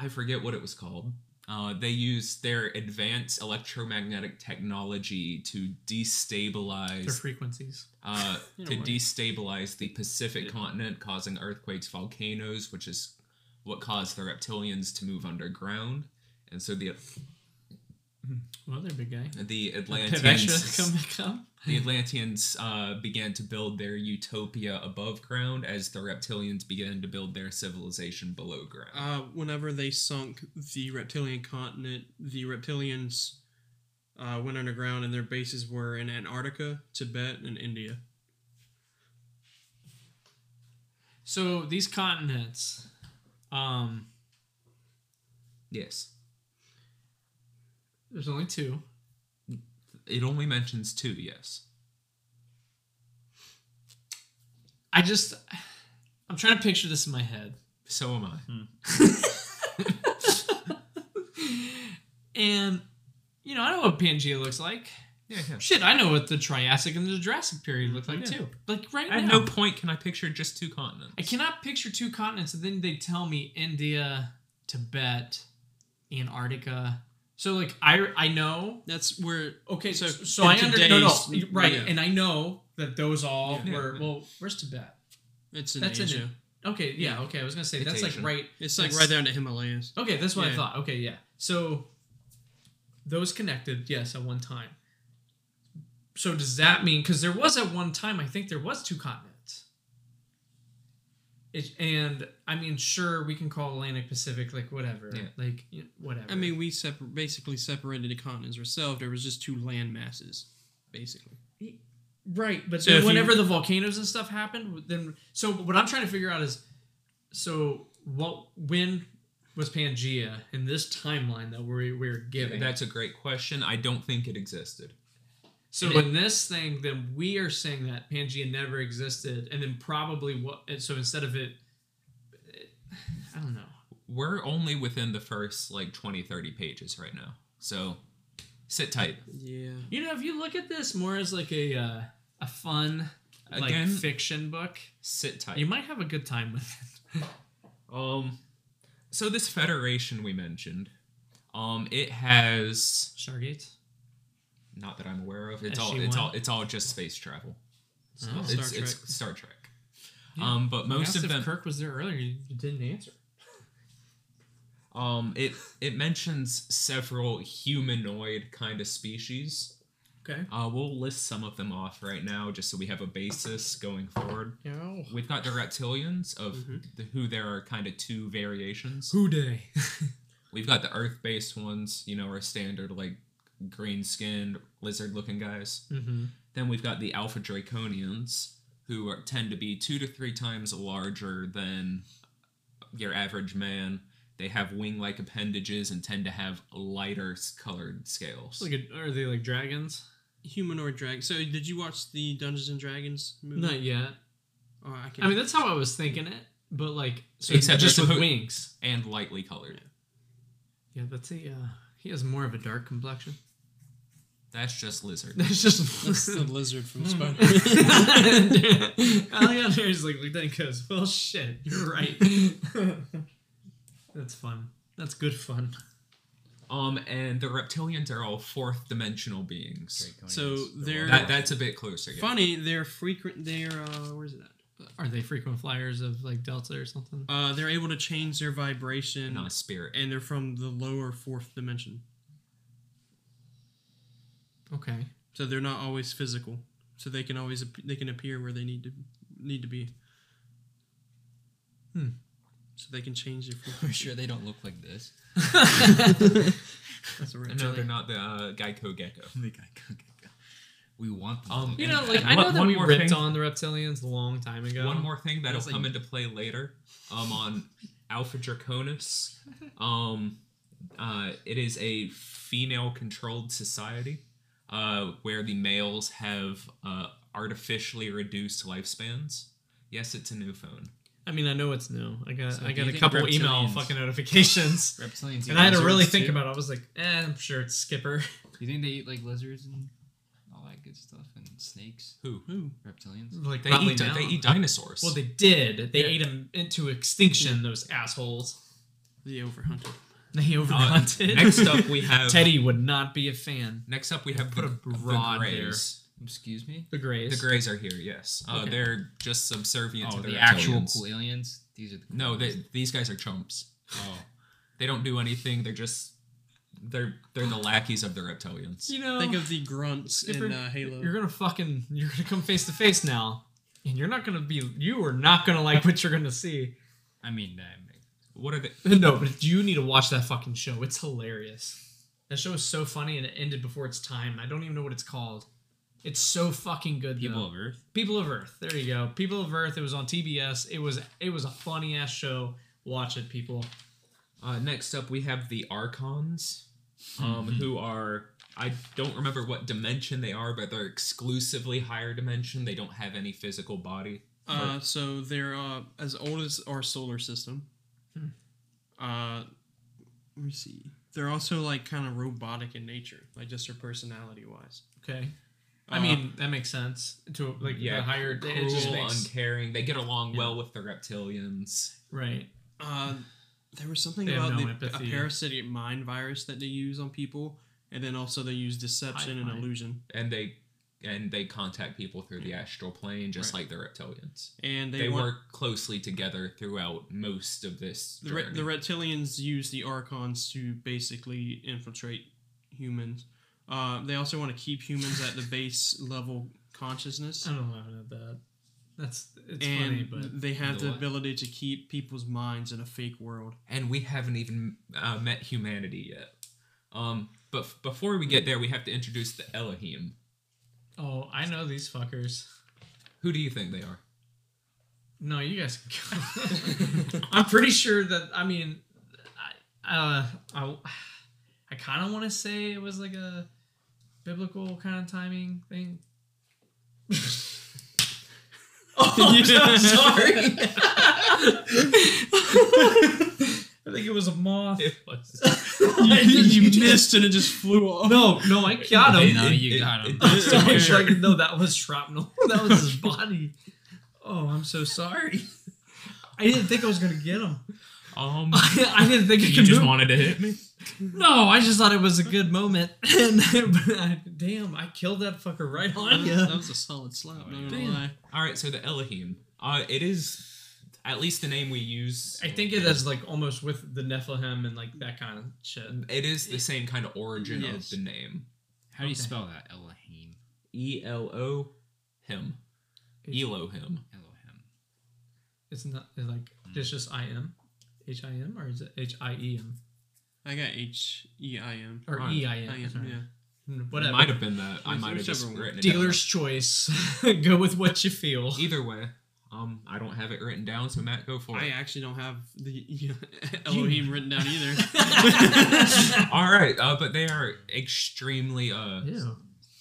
I forget what it was called. Uh, they use their advanced electromagnetic technology to destabilize Their destabilize frequencies. uh, (laughs) to way. destabilize the Pacific continent, causing earthquakes, volcanoes, which is what caused the reptilians to move underground. And so the Well, they're a big guy. the Atlanteans come come. (laughs) the Atlanteans uh, began to build their utopia above ground as the reptilians began to build their civilization below ground. Uh, whenever they sunk the reptilian continent, the reptilians uh, went underground, and their bases were in Antarctica, Tibet, and India. So these continents, um, yes, there's only two. it only mentions two. Yes, I just, I'm trying to picture this in my head. so am I. Hmm. (laughs) And, you know, I know what Pangea looks like. Yeah, yeah. Shit, I know what the Triassic and the Jurassic period look like Yeah. too. Like right At now. At no point can I picture just two continents. I cannot picture two continents, and then they tell me India, Tibet, Antarctica. So like I I know. That's where Okay, so So I understand. No, no, right, yeah. and I know that those all Yeah. were. Well, where's Tibet? it's in That's in Asia. it. Okay, yeah, okay. I was gonna say It's that's like right. It's like right there in the Himalayas. Okay, that's what I thought. Okay, yeah. So those connected, yes, at one time. So does that mean because there was at one time I think there was two continents. It, and I mean, sure, we can call Atlantic Pacific like whatever, Yeah. like you know, whatever. I mean, we separ- basically separated the continents ourselves. There was just two land masses, basically. right? But So then if you- whenever the volcanoes and stuff happened, then so what I'm trying to figure out is, so what when was Pangea in this timeline that we're we're giving? That's a great question. I don't think it existed. So in this thing, then we are saying that Pangea never existed, and then probably what? So instead of it, I don't know. We're only within the first like 20, 30 pages right now. So sit tight. Yeah. You know, if you look at this more as like a uh, a fun like Again- fiction book, Sit tight. you might have a good time with it. (laughs) Um, so this federation we mentioned, um, it has Stargate. Not that I'm aware of. It's all it's SG-1? all it's all just space travel. So Oh. it's, Star it's Trek. Star Trek. Um, but most of them, Kirk was there earlier. You didn't answer. um, it it mentions several humanoid kind of species. Okay. Uh, we'll list some of them off right now, just so we have a basis going forward. Yeah. We've got the reptilians, of Mm-hmm. the, who there are kind of two variations. Who day? (laughs) We've got the Earth-based ones, you know, our standard like green-skinned lizard-looking guys. mm-hmm. Then we've got the Alpha Draconians, who are, tend to be two to three times larger than your average man. They have wing-like appendages and tend to have lighter colored scales. Like a, are they like dragons? Humanoid dragons. So, did you watch the Dungeons and Dragons movie? Not yet. Oh, I, can, I mean, that's how I was thinking it, but like, so Except just they're with suppo- wings. and lightly colored. Yeah, that's a. Uh, he has more of a dark complexion. That's just lizard. That's just. (laughs) that's the lizard from Spider. (laughs) Alexander's like Lieutenant goes, well, shit, you're right. (laughs) That's fun. That's good fun. Um, and the reptilians are all fourth dimensional beings. So they're That that's a bit closer. yeah. funny. They're frequent. They're uh, where's it at? Are they frequent flyers of like Delta or something? Uh, they're able to change their vibration, Not a spirit. and they're from the lower fourth dimension. Okay. So they're not always physical. So they can always they can appear where they need to need to be. Hmm. So they can change their. (laughs) For sure, they don't look like this. (laughs) That's a no, they're not the uh, Geico gecko. The guy could get go. We want them. Um, You know, like like I One- know that one we more ripped thing. on the reptilians a long time ago. One more thing that'll like- come into play later, um, on Alpha Draconis. (laughs) Um, uh, it is a female-controlled society, uh, where the males have uh, artificially reduced lifespans. Yes, it's a new phone. I mean, I know it's new. I got So I got a couple email fucking notifications, (laughs) Reptilians. and I had to really think about. it. I was like, eh, I'm sure it's Skipper. Do (laughs) you think they eat like lizards and all that good stuff and snakes? Who? Who? Reptilians. like They probably eat, now. they eat dinosaurs. Well, they did. They Yeah. ate them into extinction. Those assholes. The overhunted. They Uh, overhunted. next up, (laughs) we have Teddy would not be a fan. Next up, we have Put the, a the rod Greys. Excuse me. The Greys. The Greys are here. Yes, uh, Okay. they're just subservient Oh, to the, the actual cool aliens. These are the cool No, they, these guys are chumps. Oh, They don't do anything. They're just they're they're the lackeys of the reptilians. You know, Think of the grunts in uh, Halo. You're gonna fucking you're gonna come face to face now, and you're not gonna be you are not gonna like what you're gonna see. I mean, that makes- What are they? (laughs) No, but you need to watch that fucking show. It's hilarious. That show is so funny and it ended before its time. I don't even know what it's called. It's so fucking good. people though. of Earth. People of Earth. There you go. People of Earth. It was on TBS. It was it was a funny ass show. Watch it, people. Uh, next up, we have the Archons, um, who are I don't remember what dimension they are, but they're exclusively higher dimension. They don't have any physical body. Uh, so they're uh, as old as our solar system. Hmm. Uh, let me see. They're also like kind of robotic in nature, like just their personality wise. Okay. I Uh, mean that makes sense. To like Yeah, the higher cruel, it just makes uncaring. They get along Yeah. well with the reptilians. right. Uh, there was something They have about no the, empathy. a parasitic mind virus that they use on people, and then also they use deception Hive and mind. illusion. and they and they contact people through the astral plane just Right. like the reptilians. And they, They, want, work closely together throughout most of this. the, re- the reptilians use the archons to basically infiltrate humans. Uh, they also want to keep humans at the base level consciousness. I don't laugh at that. That's it's and funny, but they have The the ability to keep people's minds in a fake world. and we haven't even uh, met humanity yet. Um, but f- before we get there, we have to introduce the Elohim. Oh, I know these fuckers. Who do you think they are? No, you guys. Can go. (laughs) I'm pretty sure that. I mean, I uh, I, I kind of want to say it was like a biblical kind of timing thing. (laughs) oh, I'm (laughs) sorry. I think it was a moth. It was. (laughs) you, you missed and it just flew off. No, no, I got him. No, you got him. it- So I was like, no, that was shrapnel. (laughs) That was his body. Oh, I'm so sorry. I didn't think I was gonna get him. um, (laughs) I didn't think it you could just move. wanted to hit me. No, I just thought it was a good moment. And I, damn, I killed that fucker right on you. That was a solid slap. Oh, not gonna Damn. lie. All right, so the Elohim. Uh, it is at least the name we use. I think it is like almost with the Nephilim and like that kind of shit. It is the same kind of origin Yes. of the name. How do you Okay. spell that? Elohim. E L O him. Elohim. Elohim. It's not it's like hmm. it's just I M, H I M, or is it H I E M I got H E I M. or E I M. E I I M? am, yeah. Hmm, it Whatever. might have been that. I might have just written it Dealer's choice. (laughs) Go with what you feel. Either way, um, I don't have it written down, so Matt, go for it. I actually don't have the (laughs) (laughs) Elohim written down either. (laughs) All right, uh, but they are extremely uh. Ew.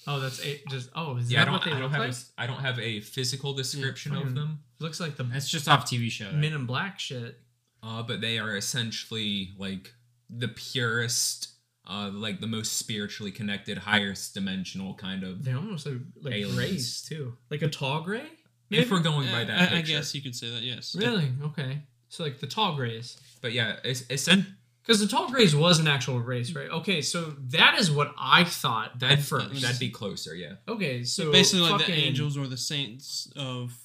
Oh, that's a, just. Oh, is Yeah, I that don't. what they I don't look have. like? A, s- I don't have a physical description of fucking- them. Looks like the It's just off TV show. Men in Black shit. Uh, but they are essentially like the purest, uh, like the most spiritually connected, highest dimensional kind of. They almost look like Aliens. grays too, like a tall gray. If we're going by that, I, I guess you could say that. Yes. Really? Okay. So like the tall grays. But yeah, it's, it's Because the tall grays was an actual race, right? Okay, so that is what I thought at that'd, first. that'd be closer. Yeah, okay, so Basically, like the angels or the saints of.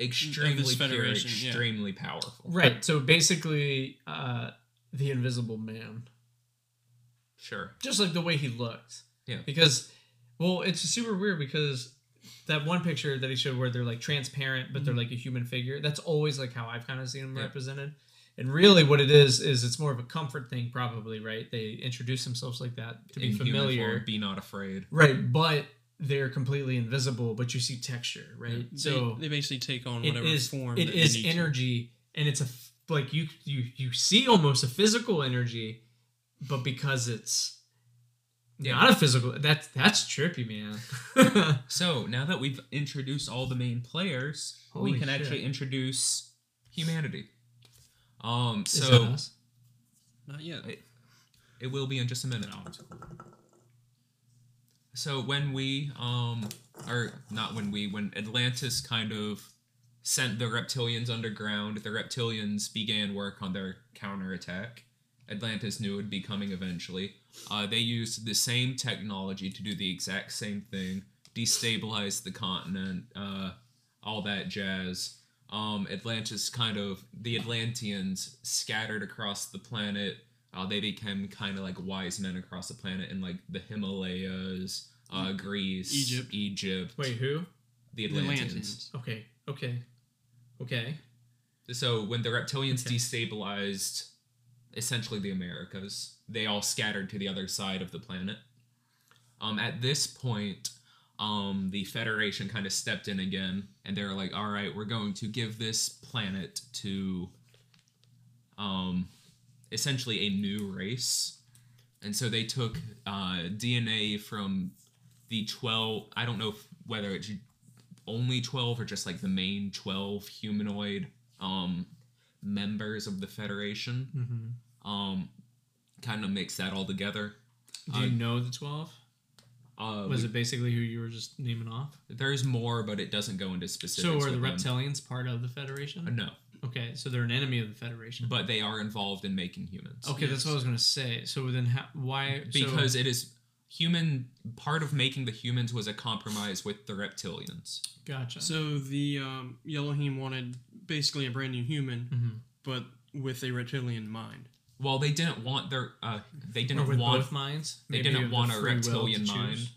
extremely pure, federation, yeah. extremely powerful. Right. So basically, uh, the Invisible Man, Sure. just like the way he looked. Yeah. Because, well, it's super weird because that one picture that he showed where they're like transparent, but they're like a human figure. That's always like how I've kind of seen them Mm-hmm. Yeah. represented. And really, what it is is it's more of a comfort thing, probably, right? They introduce themselves like that to be In human familiar, form, be not afraid. right? But they're completely invisible, but you see texture, right? They, So they basically take on whatever is form. it they is need to. energy, and it's a like you you you see almost a physical energy, but because it's Yeah. Not a physical. That's that's trippy, man. (laughs) So now that we've introduced all the main players, Holy we can shit. actually introduce humanity. Um, so us? Not yet. it, it will be in just a minute. So when we, um, or not when we, when Atlantis kind of sent the reptilians underground, the reptilians began work on their counterattack. Atlantis knew it would be coming eventually. Uh, they used the same technology to do the exact same thing, destabilize the continent, uh, all that jazz. Um, Atlantis kind of the Atlanteans scattered across the planet. Uh, they became kind of like wise men across the planet in like the Himalayas, uh, Greece, Egypt. Egypt. Wait, who? the The Atlanteans. Atlanteans. Okay, okay, okay. So when the reptilians Okay. destabilized essentially the Americas, they all scattered to the other side of the planet. Um, at this point, um, the Federation kind of stepped in again, and they were like, "All right, we're going to give this planet to, um, essentially a new race." And so they took uh, DNA from the twelve. I don't know whether it's only twelve or just like the main twelve humanoid um, members of the Federation. Mm-hmm. Um, kind of mix that all together. Do you know the twelve? Uh, Was we- it basically who you were just naming off? There's more, but it doesn't go into specifics. So are the with them. reptilians part of the Federation? Uh, no, Okay, so they're an enemy of the Federation. but they are involved in making humans. okay, that's what I was gonna say. So then, how, why? so- because it is human. Part of making the humans was a compromise with the reptilians. gotcha. So the um, Elohim wanted basically a brand new human, Mhm. but with a reptilian mind. Well, they didn't want their. Uh, they didn't want. minds. They Maybe didn't want a free will to reptilian mind.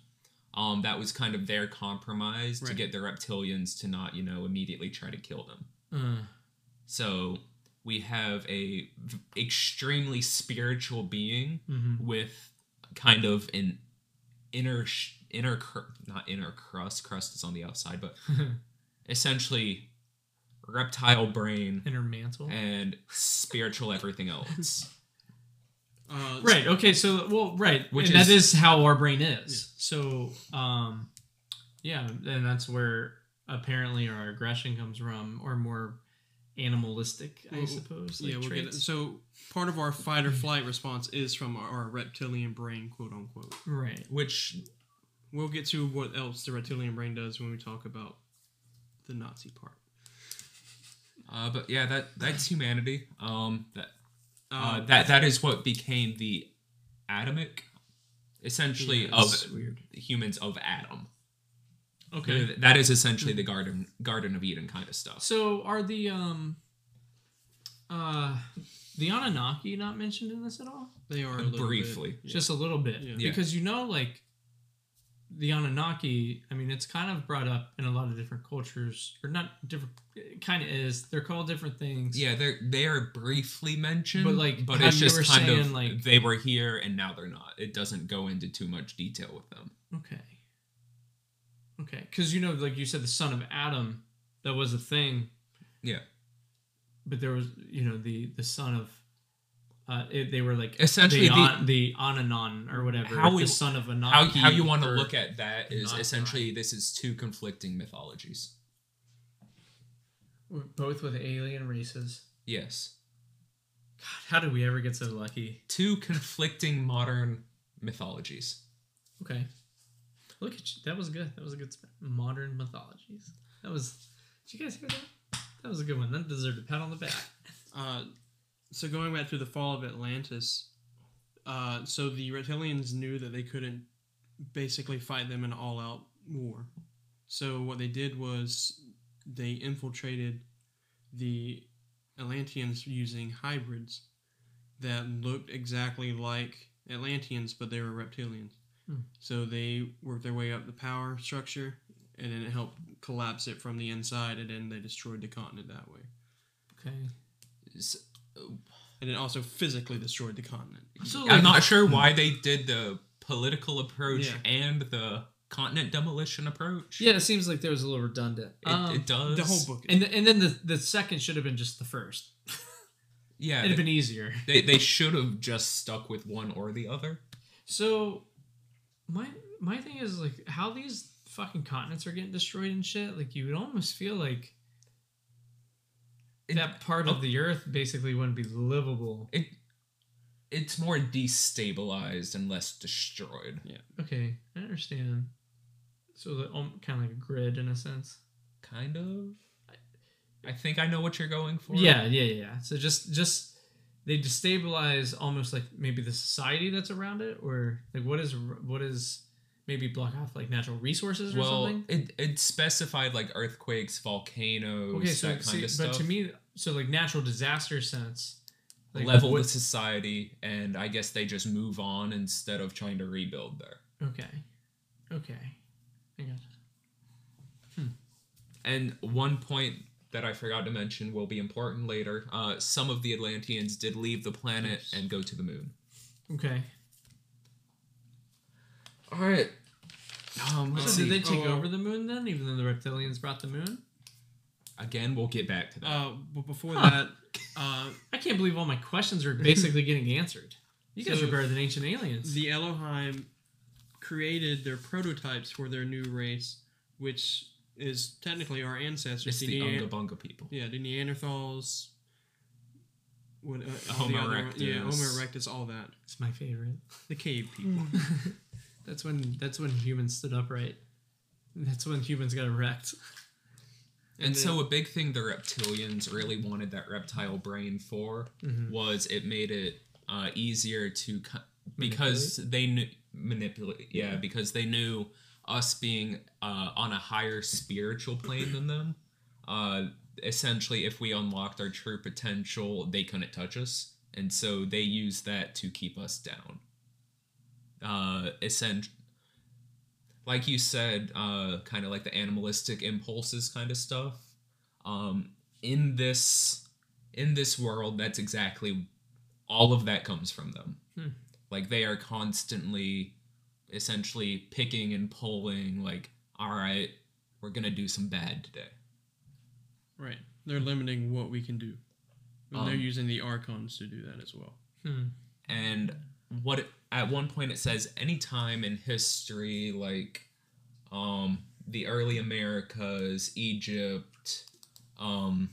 Um, that was kind of their compromise to get the reptilians to not, you know, immediately try to kill them. Uh, So we have a v- extremely spiritual being mhm. with kind of an inner sh- inner cr- not inner crust crust is on the outside but (laughs) essentially reptile brain Inner mantle. and spiritual everything else (laughs) Uh, Right. Okay. So, well, right, Which and that is- is how our brain is. So, um, yeah, and that's where apparently our aggression comes from, or more animalistic, I Well, suppose. yeah, we'll get it. So part of our fight or flight response is from our, our reptilian brain, quote unquote. Right. which We'll get to what else the reptilian brain does when we talk about the Nazi part. uh, but yeah that that's humanity um that uh, Uh, that that is what became the Adamic essentially Yeah, of weird. humans of Adam. Okay. That is essentially the garden Garden of Eden kind of stuff. So, are the um, uh, the Anunnaki not mentioned in this at all? they are little bit- Briefly. yeah. Just a little bit. Yeah. because you know, like the Anunnaki. I mean, it's kind of brought up in a lot of different cultures, or not different. It kind of is. They're called different things. Yeah, they're they are briefly mentioned, But, like, but it's just kind of like- they were here and now they're not. It doesn't go into too much detail with them. Okay. Okay, because you know, like you said, the son of Adam, that was a thing. Yeah. But there was, you know, the the son of, uh, it, they were like Essentially, the the- An- the Ananon or whatever. How the we- son of How Anaki. how you want to look at that is not essentially this is two conflicting mythologies. both with alien races. Yes, God, how did we ever get so lucky? two conflicting modern mythologies. Okay, look at you. That was good. That was a good sp- modern mythologies. That was. Did you guys hear that? That was a good one. That deserved a pat on the back. Uh, so going back to the fall of Atlantis, uh, so the reptilians knew that they couldn't basically fight them in an all-out war. So what they did was they infiltrated the Atlanteans using hybrids that looked exactly like Atlanteans, but they were reptilians. Hmm. So they worked their way up the power structure, and then it helped collapse it from the inside, and then they destroyed the continent that way. Okay. S- and it also physically destroyed the continent. So I'm not sure why they did the political approach Yeah. and the continent demolition approach. Yeah, it seems like there was a little redundant. it, Um, it does. The whole book. And th- and then the the second should have been just the first. (laughs) Yeah, It'd have been easier. (laughs) they they should have just stuck with one or the other. So, my my thing is like how these fucking continents are getting destroyed and shit. Like you would almost feel like It- that part of the earth basically wouldn't be livable. It it's more destabilized and less destroyed. Yeah. Okay, I understand. So the um, kind of like a grid in a sense. Kind of. I think I know what you're going for. Yeah, yeah, yeah. So just just they destabilize almost like maybe the society that's around it, or like what is what is maybe block off like natural resources or Well, something. it it specified like earthquakes, volcanoes, Okay, so that kind see, of stuff. but to me, so like natural disaster sense, like level the society, and I guess they just move on instead of trying to rebuild there. Okay, okay, I got And one point that I forgot to mention will be important later. Uh, some of the Atlanteans did leave the planet Yes. and go to the moon. Okay. All right. Um, let's So did they take Oh. over the moon then, even though the reptilians brought the moon? Again, we'll get back to that. Uh, but before Huh. that, uh, I can't believe all my questions are basically getting answered. You guys So, are better than ancient aliens. the Elohim created their prototypes for their new race, which is technically our ancestors. it's the Nea- Unga Bunga people. yeah, the Neanderthals. What, uh, Homo the other- Yeah, Homo erectus. erectus, all that. it's my favorite. The cave people. (laughs) (laughs) that's when that's when humans stood upright. That's when humans got erect. And, then- so a big thing the reptilians really wanted that reptile brain for Mhm. was it made it uh, easier to co- because they knew manipulate yeah, because they knew us being uh, on a higher spiritual plane than them uh, essentially if we unlocked our true potential they couldn't touch us and so they used that to keep us down uh essentially like you said, uh, kind of like the animalistic impulses kind of stuff. Um, in this in this world, that's exactly all of that comes from them. Hmm. Like they are constantly, essentially picking and pulling. Like, all right, we're gonna do some bad today. right. They're limiting what we can do. And they're Um, using the archons to do that as well. Hmm. and what it, at one point it says anytime in history like um the early americas egypt um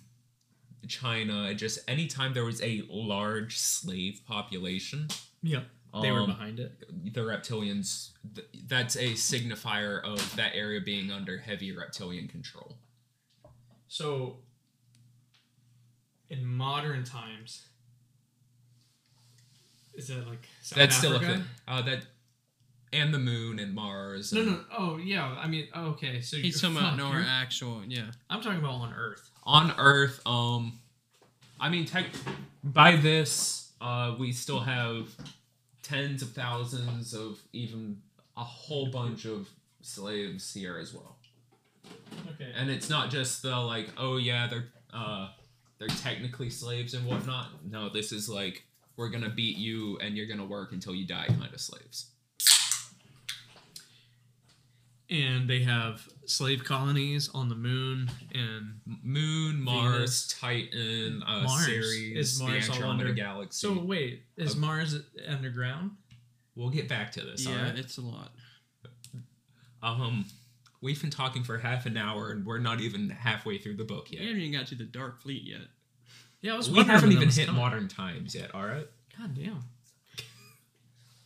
china just anytime there was a large slave population Yep. They were um, behind it. the reptilians th- that's a signifier of that area being under heavy reptilian control So, in modern times, is that like South that's still a thing uh that and the moon and mars No, and- no. Oh, yeah. I mean, oh, okay. So He's you're- talking about no our you're- actual, yeah. I'm talking about on Earth. on Earth, um, I mean, tech, by this, uh, we still have tens of thousands of even a whole bunch of slaves here as well. Okay. And it's not just the like, oh yeah, they're uh, they're technically slaves and whatnot. No, this is like we're gonna beat you and you're gonna work until you die kind of slaves. and they have slave colonies on the moon and Moon, Mars, Venus. Titan, uh, Mars. Ceres, Is Mars the all under- Galaxy. so wait is Uh, mars underground we'll get back to this. yeah, alright? it's a lot. Um, we've been talking for half an hour and we're not even halfway through the book yet We haven't even got to the Dark Fleet yet. Yeah i was We haven't even hit coming. modern times yet. All right. god damn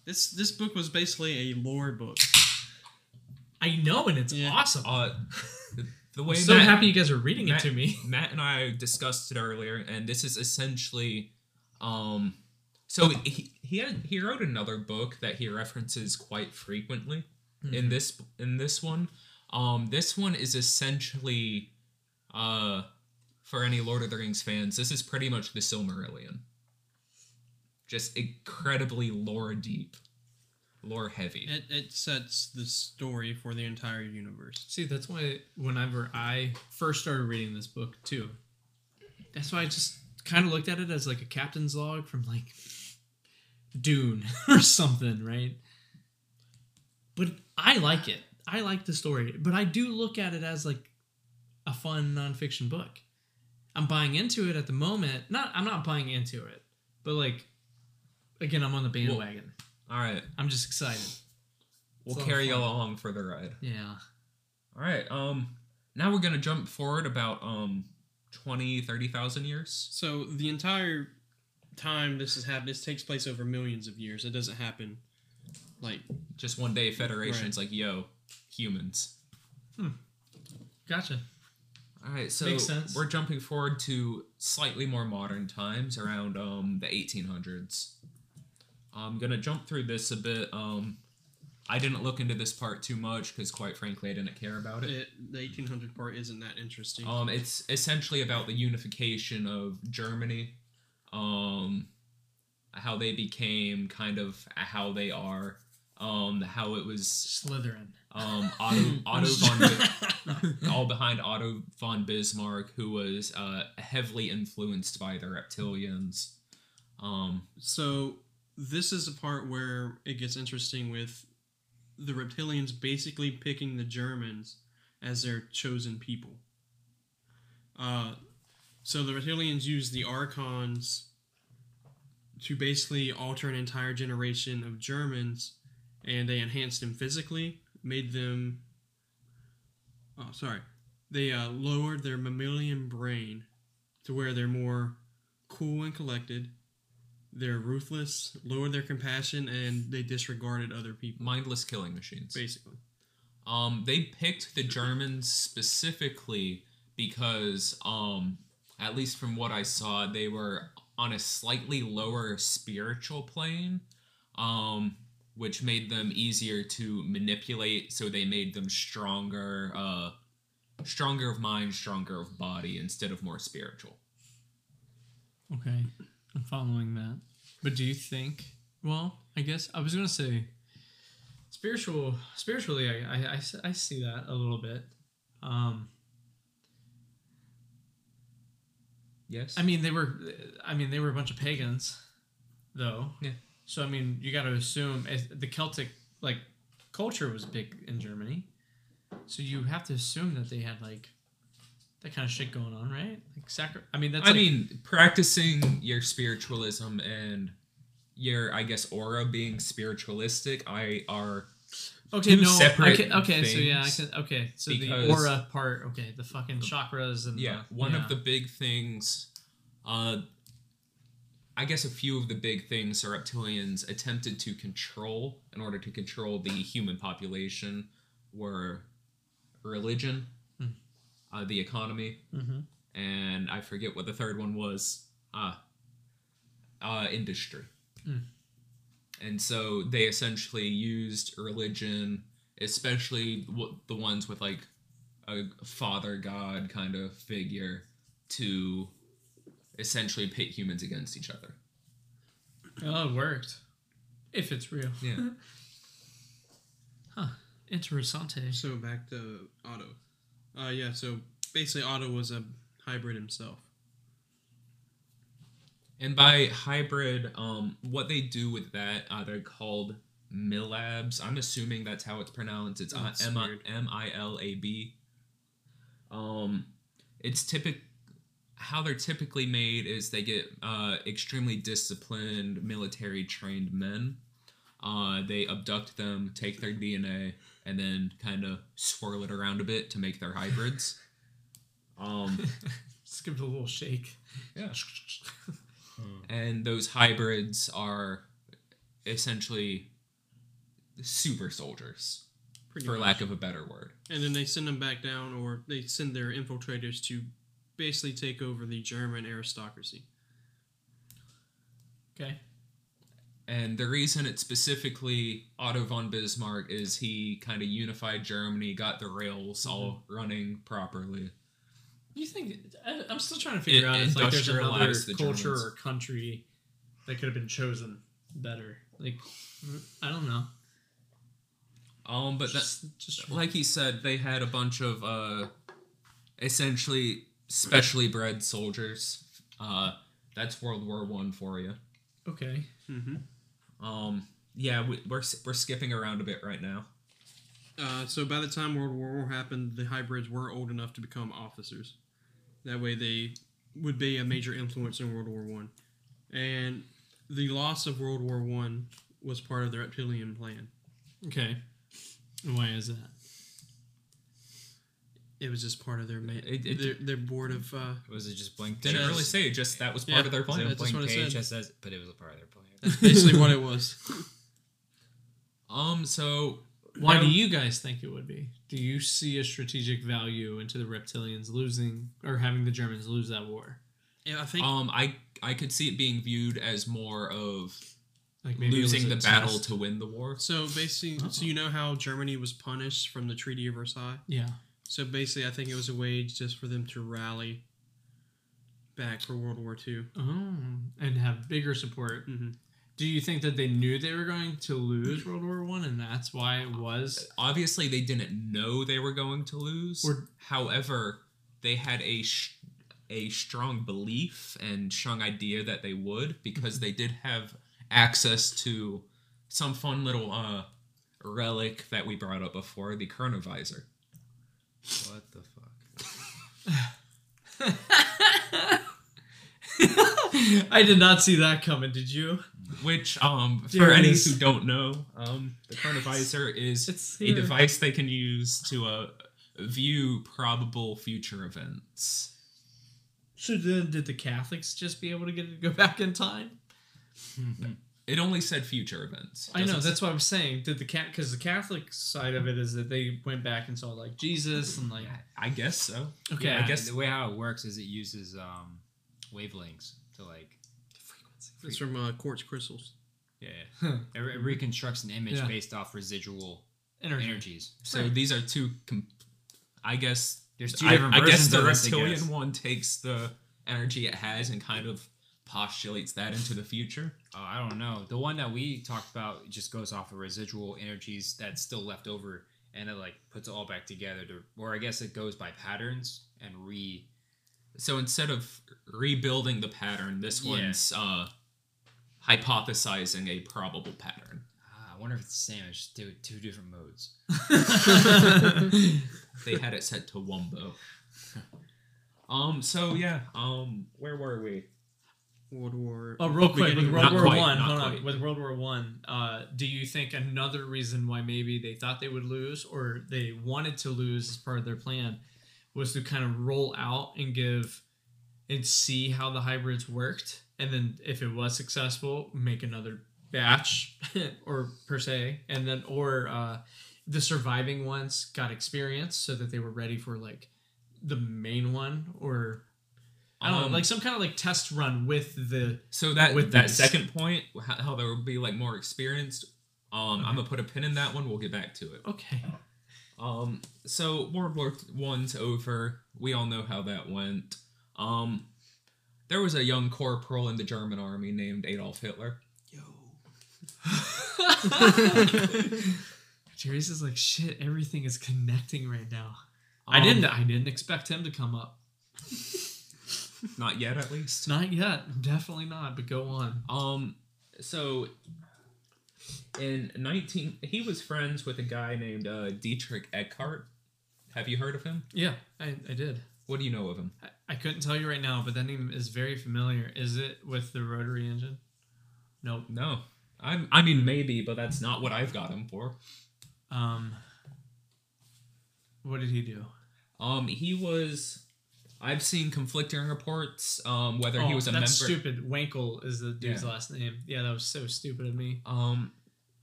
This this book was basically a lore book. i know and it's Yeah. awesome Uh, the, the way i'm so Matt, happy you guys are reading Matt, it to me Matt and I discussed it earlier, and this is essentially, um, so he he had, he wrote another book that he references quite frequently Mm-hmm. in this in this one. Um, this one is essentially, uh, for any Lord of the Rings fans, this is pretty much the Silmarillion. Just incredibly lore deep, lore heavy. It, it sets the story for the entire universe. See, that's why whenever I first started reading this book too, that's why I just kind of looked at it as like a captain's log from like Dune (laughs) or something, right? But I like it. I like the story, but I do look at it as like a fun nonfiction book. I'm buying into it at the moment. Not, I'm not buying into it, but like, again, I'm on the bandwagon. All right. I'm just excited. we'll a lot of carry you fun. along for the ride. Yeah. All right. Um. Now we're gonna jump forward about um 20, 30,000 years. So the entire time this has happened, this takes place over millions of years. It doesn't happen like Just one day, Federation's like, "Yo, humans." Gotcha. All right, so Makes sense. we're jumping forward to slightly more modern times, around um the 1800s. I'm gonna jump through this a bit. Um, I didn't look into this part too much because, quite frankly, I didn't care about it. it, the 1800 part isn't that interesting. Um, it's essentially about the unification of Germany, um, how they became kind of how they are, um, how it was Slytherin. Um, (laughs) Otto, Otto (laughs) von all behind Otto von Bismarck, who was uh, heavily influenced by the reptilians. Um, So this is the part where it gets interesting with the reptilians basically picking the Germans as their chosen people. Uh, so the reptilians use the archons to basically alter an entire generation of Germans, and they enhanced them physically, made them. Oh, sorry. They uh, lowered their mammalian brain to where they're more cool and collected they're ruthless, lowered their compassion, and they disregarded other people. mindless killing machines. Basically, Um, they picked the Germans specifically because, um, at least from what I saw, they were on a slightly lower spiritual plane, um, which made them easier to manipulate. So they made them stronger, uh, stronger of mind, stronger of body, instead of more spiritual. Okay, I'm following that. But do you think? Well, I guess I was gonna say spiritual. Spiritually, I I see that a little bit. Um, Yes. I mean, they were. I mean, they were a bunch of pagans, though. Yeah. So I mean, you got to assume as- the Celtic like culture was big in Germany. So you have to assume that they had like that kind of shit going on, right? Like sacri- I mean, that's. I like- mean, practicing your spiritualism and your, I guess, aura being spiritualistic, I are Okay, no. separate okay, okay, so yeah, I can. Okay, so the aura part. Okay, the fucking chakras and yeah. the- One yeah. of the big things, uh, I guess a few of the big things the reptilians attempted to control in order to control the human population were religion, Hmm. uh, the economy, Mhm. and I forget what the third one was. Ah, uh, industry. Hmm. And so they essentially used religion, especially the ones with like a father god kind of figure, to essentially pit humans against each other. Oh, it worked. If it's real. Yeah. (laughs) Huh. Interessante. so back to Otto. Uh, yeah. So basically, Otto was a hybrid himself. And by hybrid, um, what they do with that, uh, they're called MILABs. I'm assuming that's how it's pronounced. It's uh, That's M I weird. M I L A B. Um, it's typic. How they're typically made is they get uh, extremely disciplined, military trained men. Uh, they abduct them, take their DNA, and then kind of swirl it around a bit to make their hybrids. (laughs) Um, Just give it a little shake. yeah. (laughs) and those hybrids are essentially super soldiers, Pretty for much. lack of a better word. And then they send them back down, or they send their infiltrators to basically take over the German aristocracy. Okay. And the reason it's specifically Otto von Bismarck is he kind of unified Germany, got the rails all running properly. You think? I, I'm still trying to figure It out if like there's another the culture Germans. or country that could have been chosen better. Like, I don't know. Um, but that, Just, just like he said, they had a bunch of uh, essentially specially bred soldiers. Uh, that's World War One for you. okay. Mm-hmm. Um, yeah, we, we're we're skipping around a bit right now. Uh, so by the time World War War happened, the hybrids were old enough to become officers. That way, they would be a major influence in World War One, and the loss of World War One was part of the reptilian plan. Okay. Why is that? It was just part of their ma- It- it- their, their board of. Uh, Was it just blank? Didn't really say. Just that was part Yeah, of their So plan. that's blank what it page said. just says, but it was a part of their plan. that's basically what it was. (laughs) Um. So Why now- do you guys think it would be? Do you see a strategic value into the reptilians losing or having the Germans lose that war? Yeah, I think. Um. I I could see it being viewed as more of Like it losing the battle test? to win the war. so basically, so you know how Germany was punished from the Treaty of Versailles. Yeah. So basically, I think it was a way just for them to rally back for World War II. Oh, and have bigger support. Mhm. Do you think that they knew they were going to lose World War One, and that's why it was? Obviously, they didn't know they were going to lose. Or- However, they had a sh- a strong belief and strong idea that they would because they did have access to some fun little uh relic that we brought up before, the chronovisor. What the fuck? (laughs) I did not see that coming. Did you? Which, um, There for any who don't know, um, the chronovisor is a device they can use to uh, view probable future events. So then, did the Catholics just be able to get it to go back in time? It only said future events. I know that's what I'm saying. Did the cat because the Catholic side of it is that they went back and saw like Jesus and like I guess so. okay, I guess the way how it works is it uses um, wavelengths to like It's from uh, quartz crystals. yeah, yeah. It, re- it reconstructs an image Yeah. based off residual energy. energies. So these are two. Com- I guess. There's two I, different I guess versions the of this, I reptilian guess. one takes the energy it has and kind of postulates that into the future. Uh, I don't know. The one that we talked about just goes off of residual energies that's still left over, and it like puts it all back together. To, or I guess it goes by patterns and re. So instead of rebuilding the pattern, this Yeah. one's uh, hypothesizing a probable pattern. Ah, I wonder if it's the same. It's just two, two different modes. (laughs) (laughs) They had it set to Wumbo. (laughs) um. So yeah. Um. Where were we? World War. Oh, real quick with World War quite, One. not Hold on, with World War One. Uh, do you think another reason why maybe they thought they would lose or they wanted to lose as part of their plan was to kind of roll out and give and see how the hybrids worked, and then if it was successful, make another batch (laughs) or per se, and then or uh, the surviving ones got experience so that they were ready for like the main one or. I don't know, Um, like some kind of like test run with the So that With that these. second point, how, there would be like more experienced. Um, I'm gonna put a pin in that one. We'll get back to it. Okay. Um, so World War One's over. We all know how that went. Um, there was a young corporal in the German army named Adolf Hitler. (laughs) Teresa's like shit. Everything is connecting right now. I Um, didn't. I didn't expect him to come up. (laughs) Not yet, at least. Not yet. Definitely not. But go on. Um, so in 19, he was friends with a guy named uh, Dietrich Eckart. Have you heard of him? Yeah, I, I did. What do you know of him? I, I couldn't tell you right now, but that name is very familiar. Is it with the rotary engine? Nope. No, I'm. I mean, maybe, but that's not what I've got him for. Um. What did he do? Um, he was. I've seen conflicting reports. Um, whether he Oh, was a that's member. stupid. Wankel is the dude's Yeah. last name. Yeah, that was so stupid of me. Um,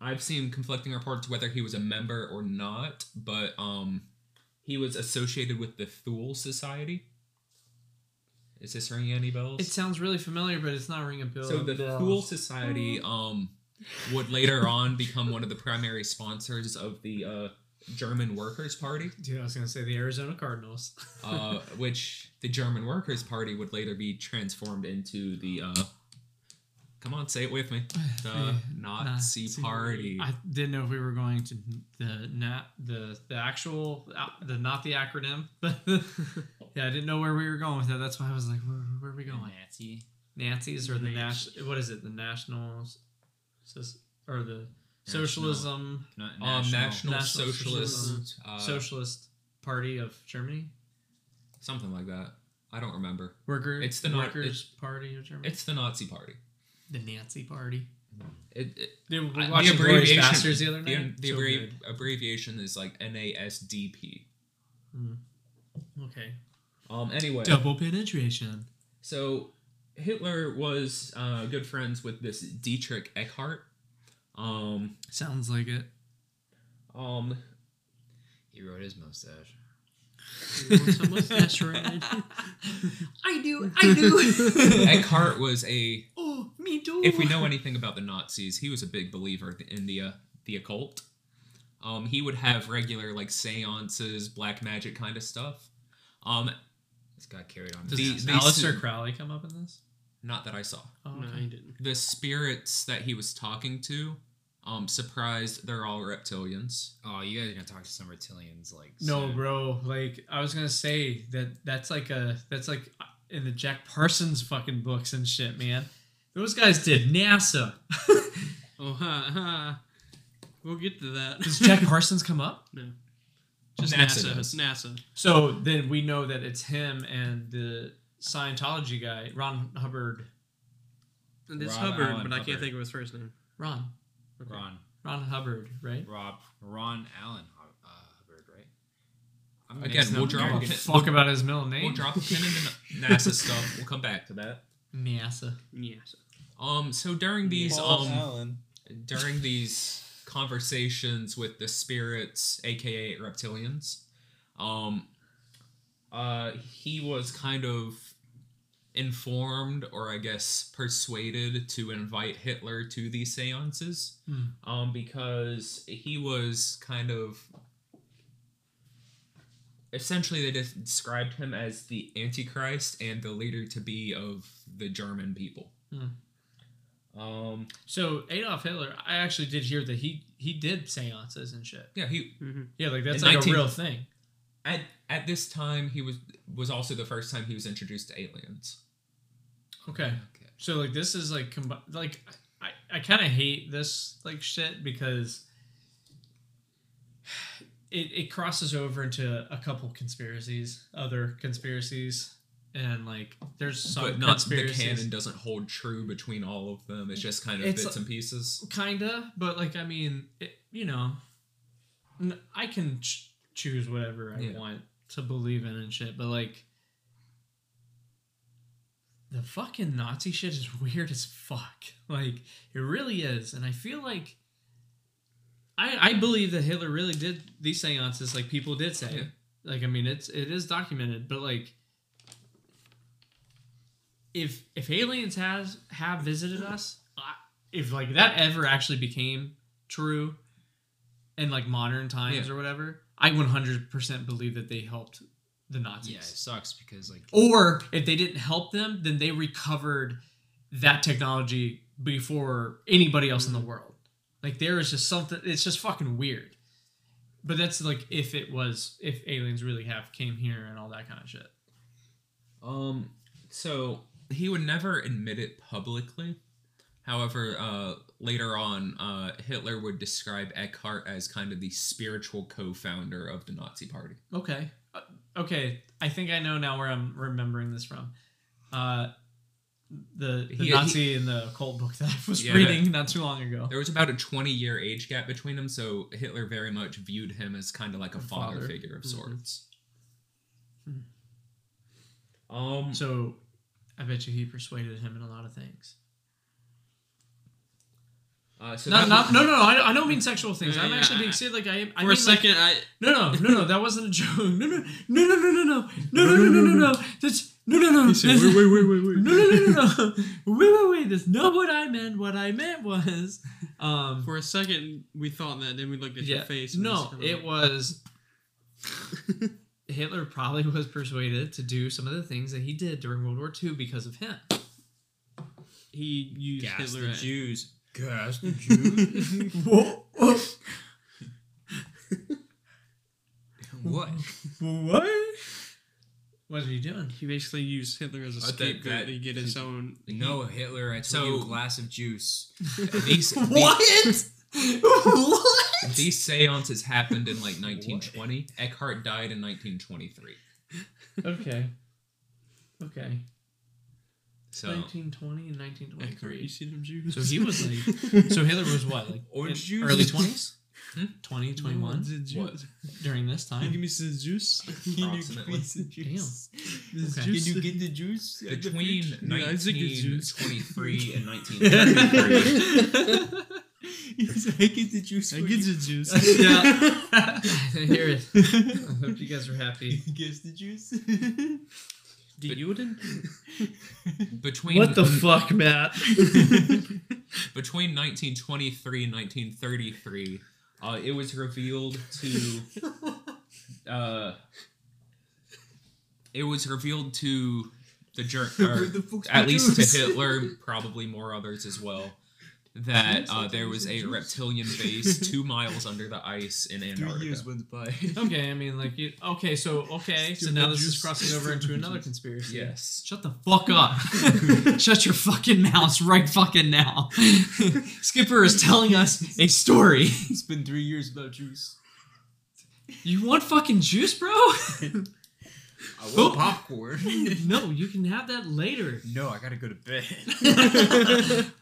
I've seen conflicting reports whether he was a member or not, but um, he was associated with the Thule Society. Is this ringing any bells? It sounds really familiar, but it's not ringing a bell. so the bells. Thule Society um would later on become one of the primary sponsors of the uh, German Workers' Party, Dude, I was gonna say the Arizona Cardinals. uh, (laughs) which the German Workers' Party would later be transformed into the. Uh, come on, say it with me. (sighs) The Nazi Nazi Party. I didn't know if we were going to the nat the the actual uh, the not the acronym, but (laughs) yeah, I didn't know where we were going with that. That's why I was like, where, where are we going? Nazi. Nazis or the Nat- national? What is it? The nationals, Soc- or the socialism Not um, National, National Socialist, uh, socialist party of Germany, something like that. I don't remember. worker It's the workers party of Germany, It's the Nazi Party. the Nazi party. It, it, Dude, we I- watched Glorious Bastards the other night. the So abbrevi- abbreviation is like NASDP. Okay. Um. Anyway, Double penetration. so Hitler was uh, good friends with this Dietrich Eckart. Um. Sounds like it. Um. He rode his mustache. What's a mustache ride? (laughs) I do. I do. (laughs) Eckart was a. oh, me too. If we know anything about the Nazis, he was a big believer in the uh, the occult. Um, he would have regular like seances, black magic kind of stuff. Um, This got carried on. Does the- his the- Aleister Crowley come up in this? Not that I saw. Oh, no, okay. he didn't. The spirits that he was talking to, um, surprised they're all reptilians. Oh, you guys are gonna talk to some reptilians like No, soon. bro. Like I was gonna say that that's like a that's like in the Jack Parsons fucking books and shit, man. Those guys did NASA. (laughs) Oh, ha, ha. We'll get to that. Does Jack (laughs) Parsons come up? no. Just NASA NASA. NASA. So then we know that it's him and the Scientology guy, Ron Hubbard. And it's Ron Hubbard, Allen but I can't Hubbard. think of his first name. Ron. Ron, Ron Hubbard, right? Rob, Ron Allen uh, Hubbard, right? I'm Again, mixing we'll up drop I don't American- give a fuck about his middle name. We'll drop a pin in the NASA stuff. We'll come back to that. NASA. Yes. Um, so during these Paul um Allen. during these conversations with the spirits, aka reptilians, um, uh, he was kind of informed, or I guess persuaded, to invite Hitler to these seances, Hmm. um, because he was kind of. Essentially, they just described him as the Antichrist and the leader to be of the German people. Hmm. Um, So Adolf Hitler, I actually did hear that he he did seances and shit. yeah, he Yeah, like that's In like 19 a real thing. at at this time he was was also the first time he was introduced to aliens. Okay. Okay. So like this is like combi- like I I kind of hate this like shit because it it crosses over into a couple conspiracies, other conspiracies, and like there's some but not the canon doesn't hold true between all of them. It's just kind of It's- bits and pieces. Kinda, but like I mean, it, you know, i can ch- choose whatever I Yeah. want to believe in and shit, but like the fucking Nazi shit is weird as fuck. (laughs) Like it really is, and I feel like I I believe that Hitler really did these seances, like people did say. Yeah. Like I mean, it's it is documented, but like if if aliens has have visited us, if like that ever actually became true in like modern times Yeah. or whatever, I 100% believe that they helped the Nazis. Yeah, it sucks because like Or if they didn't help them, then they recovered that technology before anybody else in the world. Like there is just something it's just fucking weird. But that's like if it was if aliens really have came here and all that kind of shit. Um, so he would never admit it publicly. However, uh, later on, uh, Hitler would describe Eckart as kind of the spiritual co-founder of the Nazi Party. Okay. Okay. I think I know now where I'm remembering this from. Uh, the the He- Nazi in the cult book that I was Yeah, reading not too long ago. There was about a 20-year age gap between them, so Hitler very much viewed him as kind of like a father, Father. figure of Mhm. sorts. Um, So I bet you he persuaded him in a lot of things. Uh, so No, that no, no, no, no. I, I don't mean sexual things. I'm Yeah, actually being serious. Like I, I For mean, a second, I no, no, no, no. That wasn't a joke. No, no, no, no, no, no, no, no, no, no, no, no, no, no. That's no, no, no. He said, wait, wait, wait, wait, wait. No, no, no, no, no. Wait, wait, wait. That's not what I meant. What I meant was, um, for a second we thought that, then we looked at yeah, your face. no, it was Hitler probably was persuaded to do some of the things that he did during World War II because of him. he used gas Hitler. the at- Jews. Gas the Jews. Whoa, whoa, what? what? What are you doing? He basically used Hitler as a scapegoat that- to get his own. No, Hitler. I told you, a glass of juice. (laughs) these, What? what? These seances happened in like 1920. Eckart died in 1923. Okay. Okay. So 1920 and Eckart, you see them Jews? So he was like, (laughs) so Hitler was what, like Orange juice? early 20s? (laughs) Hmm? 20, 21 The Jews. What? during this Can you time. give me some juice? (laughs) Approximately. This Okay. juice. Can you get the juice? between Yeah, I think it's 1923 and 1933. Yes, I get the juice. I get you. the juice. yeah. I hear it. I hope you guys are happy. Guess the juice. Do you then? (laughs) between What the fuck, Matt? (laughs) between 1923 and 1933, uh, it was revealed to (laughs) uh, it was revealed to the Ger- or the at least to Hitler, probably more others as well, that uh, there was a reptilian (laughs) base two miles under the ice in Three Antarctica. years went by. (laughs) okay, I mean, like, you, okay, so, okay, so now this is crossing over into another conspiracy. Yes. Shut the fuck up. (laughs) Shut your fucking mouth right fucking now. Skipper is telling us a story. it's been three years without juice. You want fucking juice, bro? I Oh. want popcorn. no, you can have that later. no, I gotta go to bed.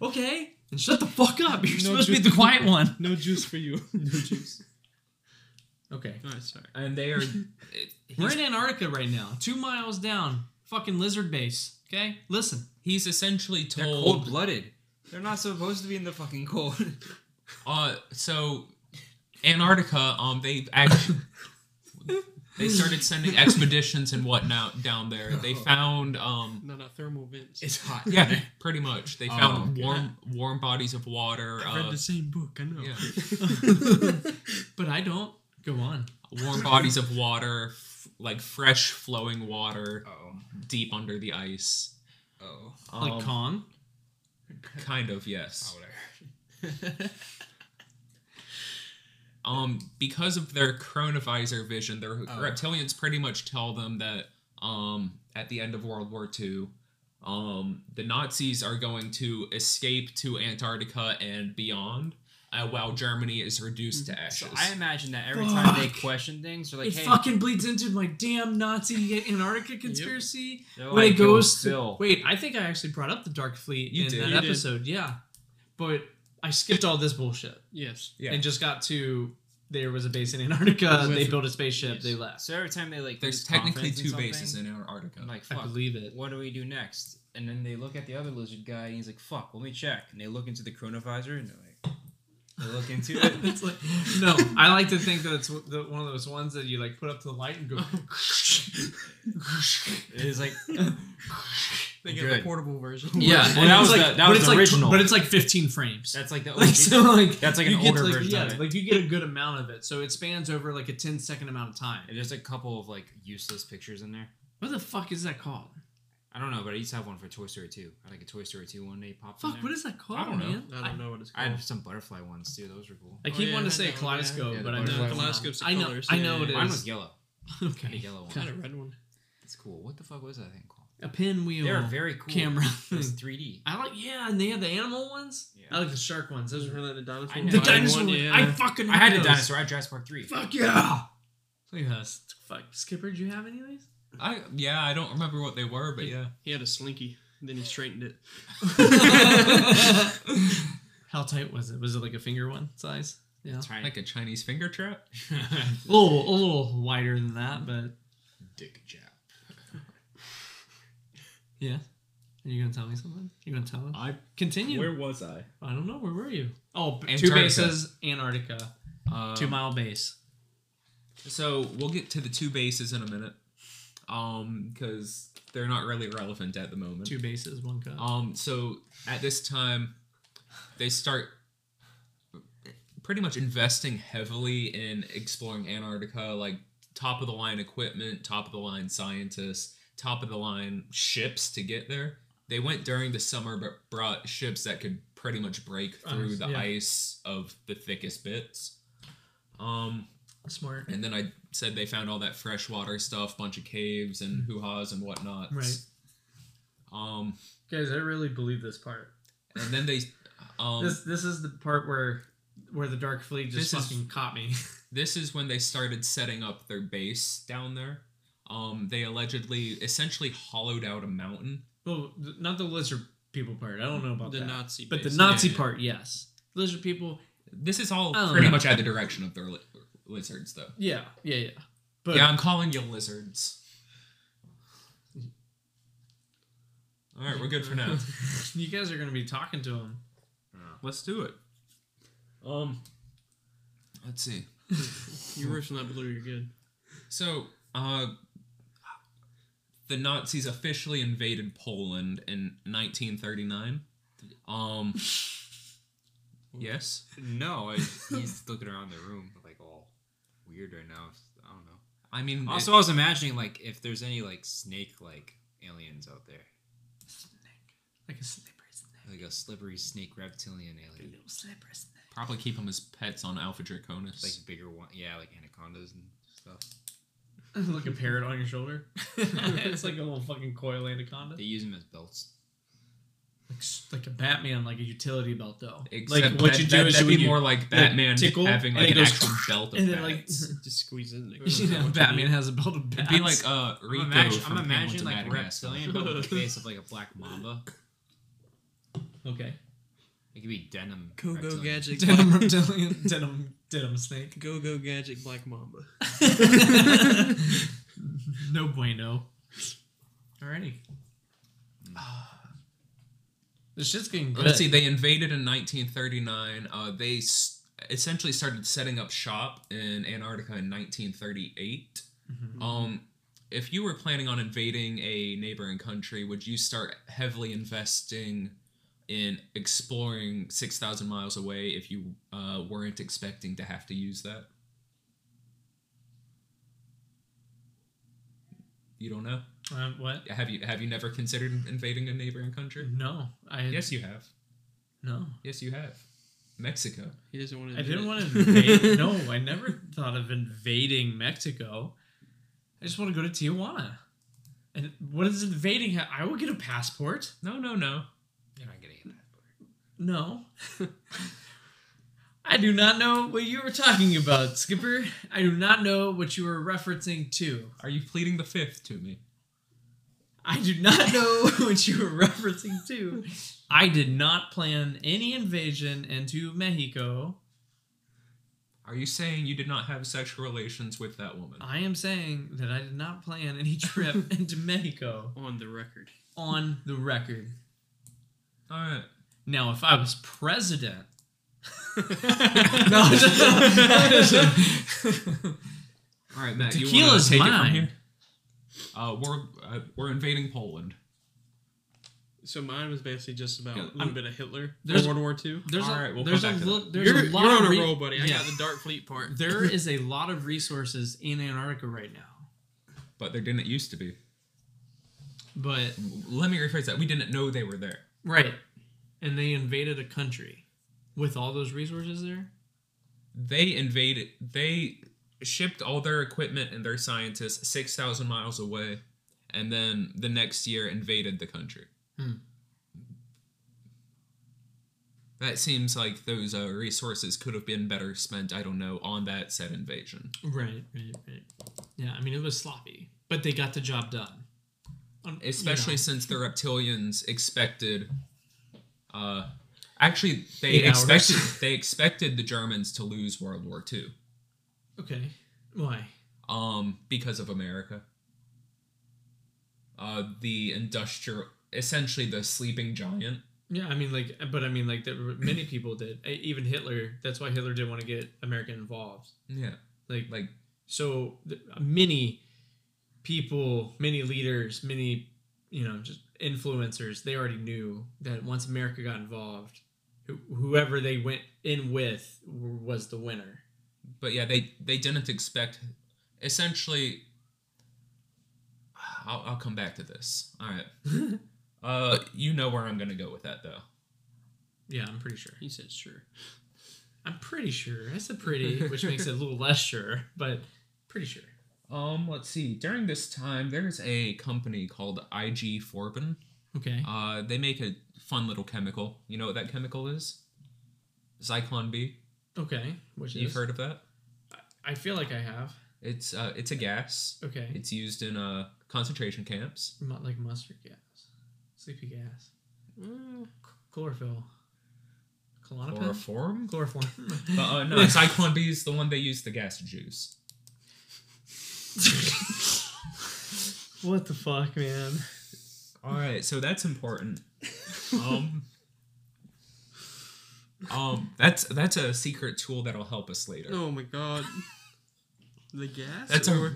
okay. And shut the fuck up. You're No supposed to be the quiet one. No juice for you. (laughs) No juice. Okay. Alright, sorry. And they are. (laughs) We're in Antarctica right now. Two miles down. Fucking lizard base. Okay? Listen. He's essentially They're told. cold blooded. They're not supposed to be in the fucking cold. Uh, so Antarctica, um, they've actually (laughs) they started sending expeditions and whatnot down there. They found, um, No, not thermal vents. it's (laughs) hot. yeah, pretty much. They Oh, found okay. warm, warm bodies of water. I read Uh, the same book. I know. yeah, (laughs) But I don't. Go on. warm bodies of water, f- like fresh flowing water, Oh. deep under the ice. Oh. Like Um, Kong. kind of, yes. (laughs) Whatever. um because of their chronovisor vision their Oh. reptilians pretty much tell them that um at the end of world war ii um the nazis are going to escape to antarctica and beyond uh, while germany is reduced to ashes So I imagine that every time they question things, they're like, it "Hey, fucking bleeds into my damn Nazi Antarctica conspiracy. they're When like, "Yo, goes to wait, I think I actually brought up the Dark Fleet You in did. that You did. episode. Yeah, but I skipped all this bullshit Yes. yeah and just got to there was a base in Antarctica. With- they built a spaceship. yes. They left. So every time they like, there's lose technically confidence two in bases in antarctica I'm like, I believe it. what do we do next? And then they look at the other lizard guy, and he's like, fuck, let me check. And they look into the chronovisor, and they're like, they look into (laughs) it. it's like no. I like to think that it's the, one of those ones that you like put up to the light and go. (laughs) It's like, (laughs) They get Good. the portable version. yeah, and that was like, the- that but was it's the like, original. but it's like 15 frames. that's like the OG. like so like That's like an older like, version Yeah, of it. like you get a good amount of it, so it spans over like a 10 second amount of time. And there's a couple of like useless pictures in there. What the fuck is that called? I don't know, but I used to have one for Toy Story 2. I like a Toy Story 2 one they popped in Fuck, there. what is that called, I don't know. man? I don't know what it's called. I had some butterfly ones too. Those were cool. I Oh, keep yeah, wanting I to say had that one, yeah. kaleidoscope, Yeah, but I know one. it's. Kaleidoscope's the I know. colors, I yeah, know yeah, it yeah. Mine was yellow. (laughs) I Okay. had a yellow one. Kind of red one. It's cool. What the fuck was that thing called? A pinwheel. They were very cool. camera It was thing. 3D. I like yeah, and they had the animal ones. Yeah. I like the shark ones. Those were Really, the dinosaur. I one? know. the I had dinosaur one, one. yeah. I fucking I had a dinosaur. I had Jurassic Park 3. Fuck yeah! (laughs) Look at us. Fuck, Skipper. Did you have any of these? I yeah i don't remember what they were but yeah He had a slinky. Then he straightened it. (laughs) How tight was it? Was it like a finger one size? Yeah, Tiny. like a chinese finger trap (laughs) a little, a little wider than that, but Dick jab. yeah. Are you gonna tell me something? You gonna tell us? i Continue. where was i I don't know. Where were you? Oh, b- two Antarctica. bases, Antarctica, uh, two mile base. So we'll get to the two bases in a minute, um, because they're not really relevant at the moment. Two bases, one cut. Um, so at this time, they start pretty much investing heavily in exploring Antarctica, like top of the line equipment, top of the line scientists, top of the line ships to get there. They went during the summer, but brought ships that could pretty much break through Ice, the yeah. ice of the thickest bits. Um, Smart. and then I said they found all that freshwater stuff, bunch of caves and hoo-has and whatnot. Right. Um, Guys, I really believe this part. and then they, um, this this is the part where where the Dark Fleet just This is- fucking caught me. (laughs) this is when they started setting up their base down there. Um, they allegedly essentially hollowed out a mountain. Well, not the lizard people part. I don't know about The that. Nazi but the. Nazi Yeah, yeah. part, yes. Lizard people, This is all pretty yeah. much at the direction of their li- lizards, though. yeah, yeah, yeah. But yeah, I'm calling you lizards. All right, we're good for now. (laughs) you guys are gonna be talking to him. Let's do it. Um, let's see. (laughs) You roast from that blue, you're good. So, uh, the Nazis officially invaded Poland in 1939. Um, (laughs) yes. No, I, he's looking around the room like all weird right now. I don't know. I mean, Also, it- I was imagining like if there's any like snake like aliens out there, Like a slippery snake. like a slippery snake reptilian alien, Little slippery snake. probably keep them as pets on Alpha Draconis. like bigger one, yeah, like anacondas and stuff. (laughs) like a parrot on your shoulder. (laughs) it's like a little fucking coil anaconda. They use them as belts. Like, a Batman, like a utility belt, though. Except like what that, you do that, is that'd when be more like Batman tickle, having like an goes actual (laughs) belt of and then like bats. (laughs) Just squeeze in. (laughs) you know, Batman has a belt of bats. It'd be like uh, I'm, imagine, from I'm imagining like Hamilton, Madagascar. reptilian, but with the face of like a black mamba. okay. It could be denim. Go go gadget. Denim reptilian, denim, denim snake. Go go gadget black mamba. no bueno. Alrighty. (sighs) This shit's getting good. Let's see. They invaded in 1939. Uh, they s- essentially started setting up shop in Antarctica in 1938. Um, if you were planning on invading a neighboring country, would you start heavily investing in exploring 6,000 miles away if you uh, weren't expecting to have to use that? You don't know. Uh, what? Have you have you never considered invading a neighboring country? No, I Yes, you have. no. Yes, you have. Mexico. He doesn't want to. I didn't want to invade. (laughs) no, I never thought of invading Mexico. I just want to go to Tijuana. And what is invading? ha- I will get a passport. No, no, no. You're not getting a passport. No. (laughs) I do not know what you were talking about, Skipper. I do not know what you were referencing to. Are you pleading the fifth to me? I do not (laughs) know what you were referencing to. I did not plan any invasion into Mexico. Are you saying you did not have sexual relations with that woman? I am saying that I did not plan any trip (laughs) into Mexico on the record. on the record. All right. Now, if I was president, (laughs) All right, Matt. you wanna Tequila's take it from here? Uh, we're we're invading Poland. So mine was basically just about Yeah, a little I'm- bit of Hitler. there's- World War Two. there's All a right, we'll there's come a back to that. there's You're, a lot you're of on a roll, buddy. I yeah. got the Dark Fleet part. (laughs) There is a lot of resources in Antarctica right now, But there didn't used to be. but Let me rephrase that. We didn't know they were there. right, and they invaded a country with all those resources there. They invaded. They shipped all their equipment and their scientists six thousand miles away, and then the next year invaded the country. Hmm. That seems like those uh, resources could have been better spent. I don't know on that said invasion. Right, right, right. Yeah, I mean it was sloppy, but they got the job done. Um, you especially know. since the reptilians expected uh actually they Eight hours. expected they expected the germans to lose world war ii okay, why? um because of america uh the industrial essentially the sleeping giant Yeah, I mean like, but I mean like there were many people did. Even Hitler. That's why Hitler didn't want to get America involved. yeah Like like So many people, many leaders, many you know just influencers, they already knew that once America got involved, wh- whoever they went in with w- was the winner. but yeah they they didn't expect essentially I'll, I'll come back to this all right (laughs) uh you know where i'm gonna go with that though Yeah, I'm pretty sure. He said sure. I'm pretty sure. I said pretty, which makes it a little less sure, but pretty sure. Um, let's see. During this time, there's a company called IG Farben. Okay. Uh, they make a fun little chemical. You know what that chemical is? Zyklon B. Okay. Which You've is? heard of that? I feel like I have. It's uh, it's a gas. Okay. It's used in uh concentration camps. Mu- like mustard gas, sleepy gas, Mm, chlorophyll, Klonopin? Chloroform. chloroform. But (laughs) uh, no, (laughs) Zyklon B is the one they use the gas to juice. (laughs) what the fuck, man? All right, so that's important. Um, um, that's that's a secret tool that'll help us later. Oh my god. The gas? That's or a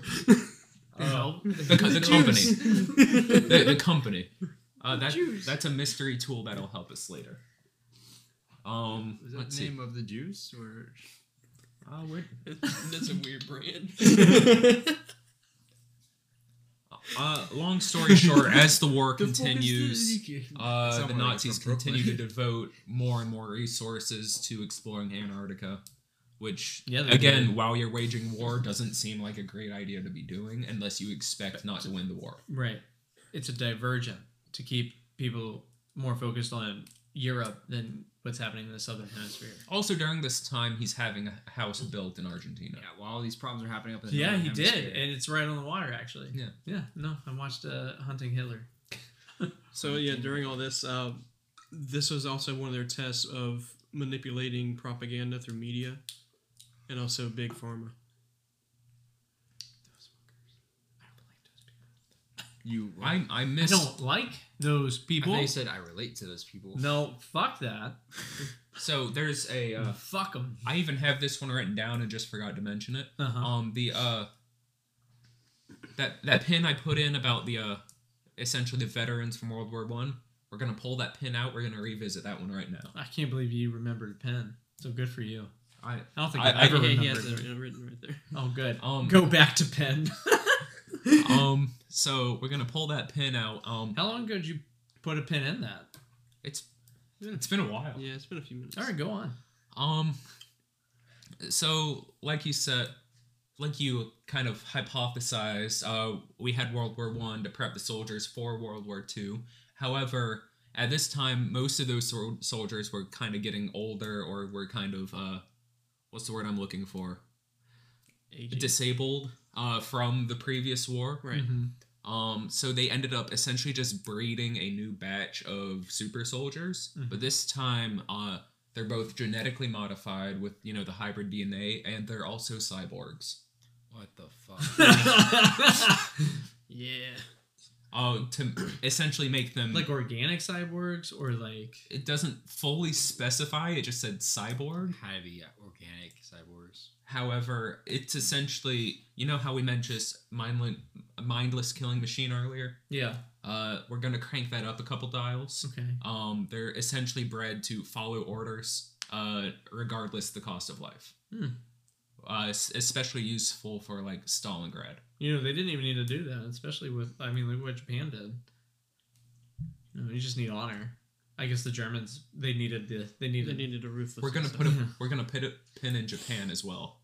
uh, the, (laughs) co- the company. (laughs) the, the company. Uh, that, Juice. that's a mystery tool that'll help us later. Um, Was that let's the see. name of the juice or? Uh, we're- (laughs) That's a weird brand. uh, long story short, as the war The continues, is- uh, the Someone Nazis from Brooklyn. continue to devote more and more resources to exploring Antarctica, which, Yeah, again, did. while you're waging war, doesn't seem like a great idea to be doing unless you expect not to win the war. Right. It's a divergent to keep people more focused on Europe than what's happening in the southern hemisphere. Also, during this time, he's having a house built in Argentina. Yeah, while all these problems are happening up in the Yeah, northern he hemisphere. did, and it's right on the water actually. Yeah. Yeah. No, I watched uh, Hunting Hitler. (laughs) so yeah, during all this, uh, this was also one of their tests of manipulating propaganda through media, and also big pharma. You. I, I I miss. I don't like those people. They said I relate to those people. No, fuck that. So there's a. Uh, fuck them. I even have this one written down and just forgot to mention it. Uh-huh. Um, the uh, that that pin I put in about the uh, essentially the veterans from World War One. We're gonna pull that pin out. We're gonna revisit that one right now. I can't believe you remembered the pen. So good for you. I I don't think I- I, I- have ever He, he has it written right there. Oh, good. Um, Go back to pen. (laughs) um. So we're gonna pull that pin out. Um, How long ago did you put a pin in that? it's it's been a while. Yeah, it's been a few minutes. All right, go on. Um. So, like you said, like you kind of hypothesized, uh, we had World War One to prep the soldiers for World War Two. However, at this time, most of those sol- soldiers were kind of getting older, or were kind of uh, what's the word I'm looking for? Aging. Disabled uh, from the previous war. right. Um, so they ended up essentially just breeding a new batch of super soldiers, but this time, uh, they're both genetically modified with you know the hybrid DNA, and they're also cyborgs. What the fuck? (laughs) Yeah. Uh, to essentially make them like organic cyborgs or like it doesn't fully specify. It just said cyborg. Heavy organic cyborgs. However, it's essentially you know how we mentioned mindless mindless killing machine earlier. yeah. Uh, we're gonna crank that up a couple dials. Okay. Um, they're essentially bred to follow orders, uh, regardless the cost of life. Hmm. Uh, especially useful for like Stalingrad. You know, they didn't even need to do that, especially with I mean, look what Japan did. You, know, you just need honor. I guess the Germans they needed the they needed They needed needed a ruthless. We're gonna put a we're gonna put a pin in Japan as well.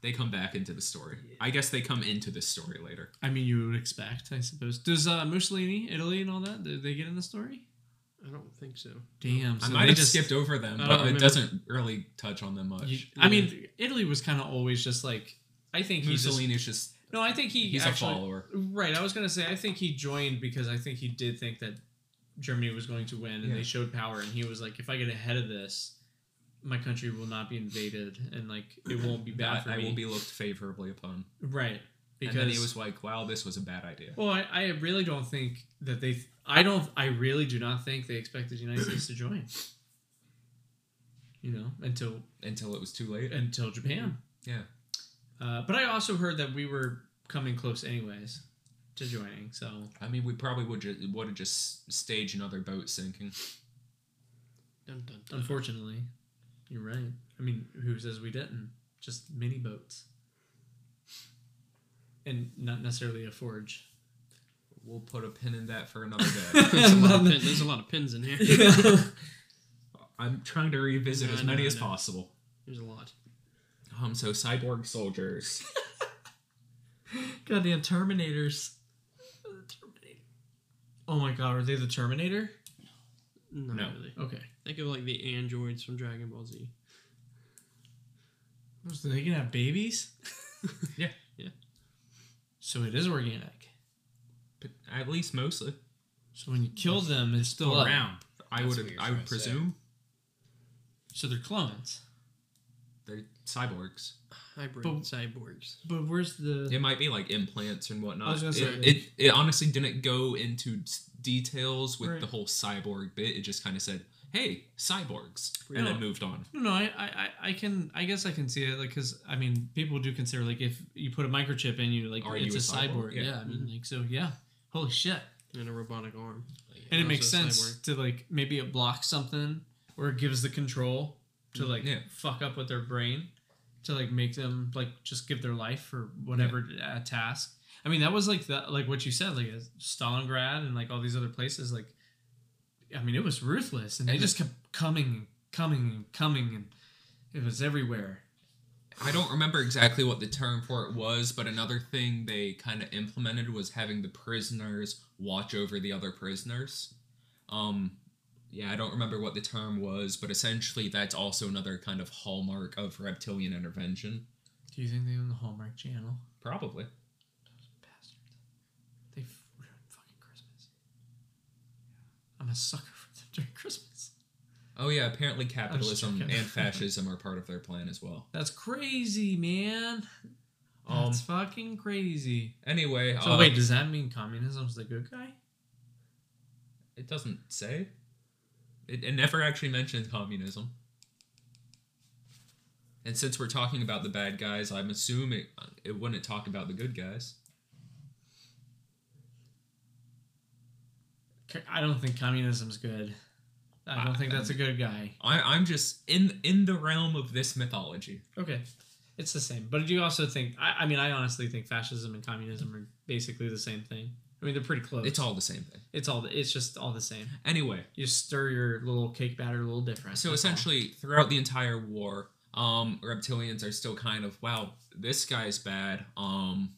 They come back into the story. I guess they come into this story later. I mean, you would expect, I suppose. Does uh, Mussolini, Italy, and all that? Did they get in the story? I don't think so. Damn. I might have just, skipped over them, I but it remember. doesn't really touch on them much. you- I mean, Italy was kind of always just like. I think he's just, Mussolini's just No, I think he he's actually, a follower. Right. I was gonna say I think he joined because I think he did think that Germany was going to win, and Yeah. they showed power, and he was like, if I get ahead of this, my country will not be invaded, and like it (clears throat) won't be bad I, for I me. will be looked favorably upon. right. Because and then he was like, "Wow, this was a bad idea." well, I, I really don't think that they. I don't. I really do not think they expected the United States to join. You know, until Until it was too late. until Japan. Yeah. Uh, but I also heard that we were coming close, anyways, to joining. So I mean, we probably would ju- would have just staged another boat sinking. Dun, dun, dun. Unfortunately, you're right. I mean, who says we didn't? Just mini boats, and not necessarily a forge. We'll put a pin in that for another day. (laughs) There's, a lot of pin, there's a lot of pins in here. (laughs) I'm trying to revisit No, as no, many as no. possible. There's a lot. Um, so cyborg soldiers. (laughs) Goddamn Terminators. Oh my god, are they the Terminator? Not No. really. Okay. Think of like the androids from Dragon Ball Z. Oh, so they can have babies? (laughs) yeah. Yeah. So it is organic. But at least mostly. So when you kill them, it's Still blood. around. I That's would you're I trying would to say. presume So they're clones. they're cyborgs. Hybrid But- cyborgs. But where's the? It might be like implants and whatnot. I was gonna it, say- it, it honestly didn't go into details with Right. the whole cyborg bit. It just kind of said, "Hey, cyborgs," and No. then moved on. No, no, I, I, I- I can, I guess I can see it, like, cause I mean, people do consider like if you put a microchip in you, like Are it's you a, a cyborg. cyborg? Yeah. Yeah. I mean, mm-hmm. like, so yeah, holy shit, And a robotic arm. and it makes sense cyborg. to like maybe it blocks something or it gives the control to mm-hmm. like Yeah. fuck up with their brain to like make them like just give their life for whatever uh, task. I mean, that was like that, like what you said, like uh, Stalingrad and like all these other places. Like, I mean, it was ruthless, and they just kept coming and coming and coming, and it was everywhere. I don't remember exactly what the term for it was, but another thing they kind of implemented was having the prisoners watch over the other prisoners. Um, yeah, I don't remember what the term was, but essentially that's also another kind of hallmark of reptilian intervention. Do you think they own the Hallmark Channel? Probably. Those Bastards. They ruined fucking Christmas. I'm a sucker for them (laughs) during Christmas. Oh yeah, apparently capitalism and (laughs) fascism are part of their plan as well. That's crazy, man. Um, That's fucking crazy. Anyway, So uh, wait, does that mean communism's the good guy? it doesn't say. It, it never actually mentioned communism. And since we're talking about the bad guys, I'm assuming it wouldn't talk about the good guys. I don't think communism's good. I don't think that's a good guy. I, I'm just in in the realm of this mythology. Okay, it's the same. But do you also think? I, I mean, I honestly think fascism and communism are basically the same thing. I mean, they're pretty close. It's all the same thing. It's all. The, It's just all the same. Anyway, You stir your little cake batter a little different. so that's all. essentially, throughout the entire war, um, reptilians are still kind of, wow, this guy's bad. Um,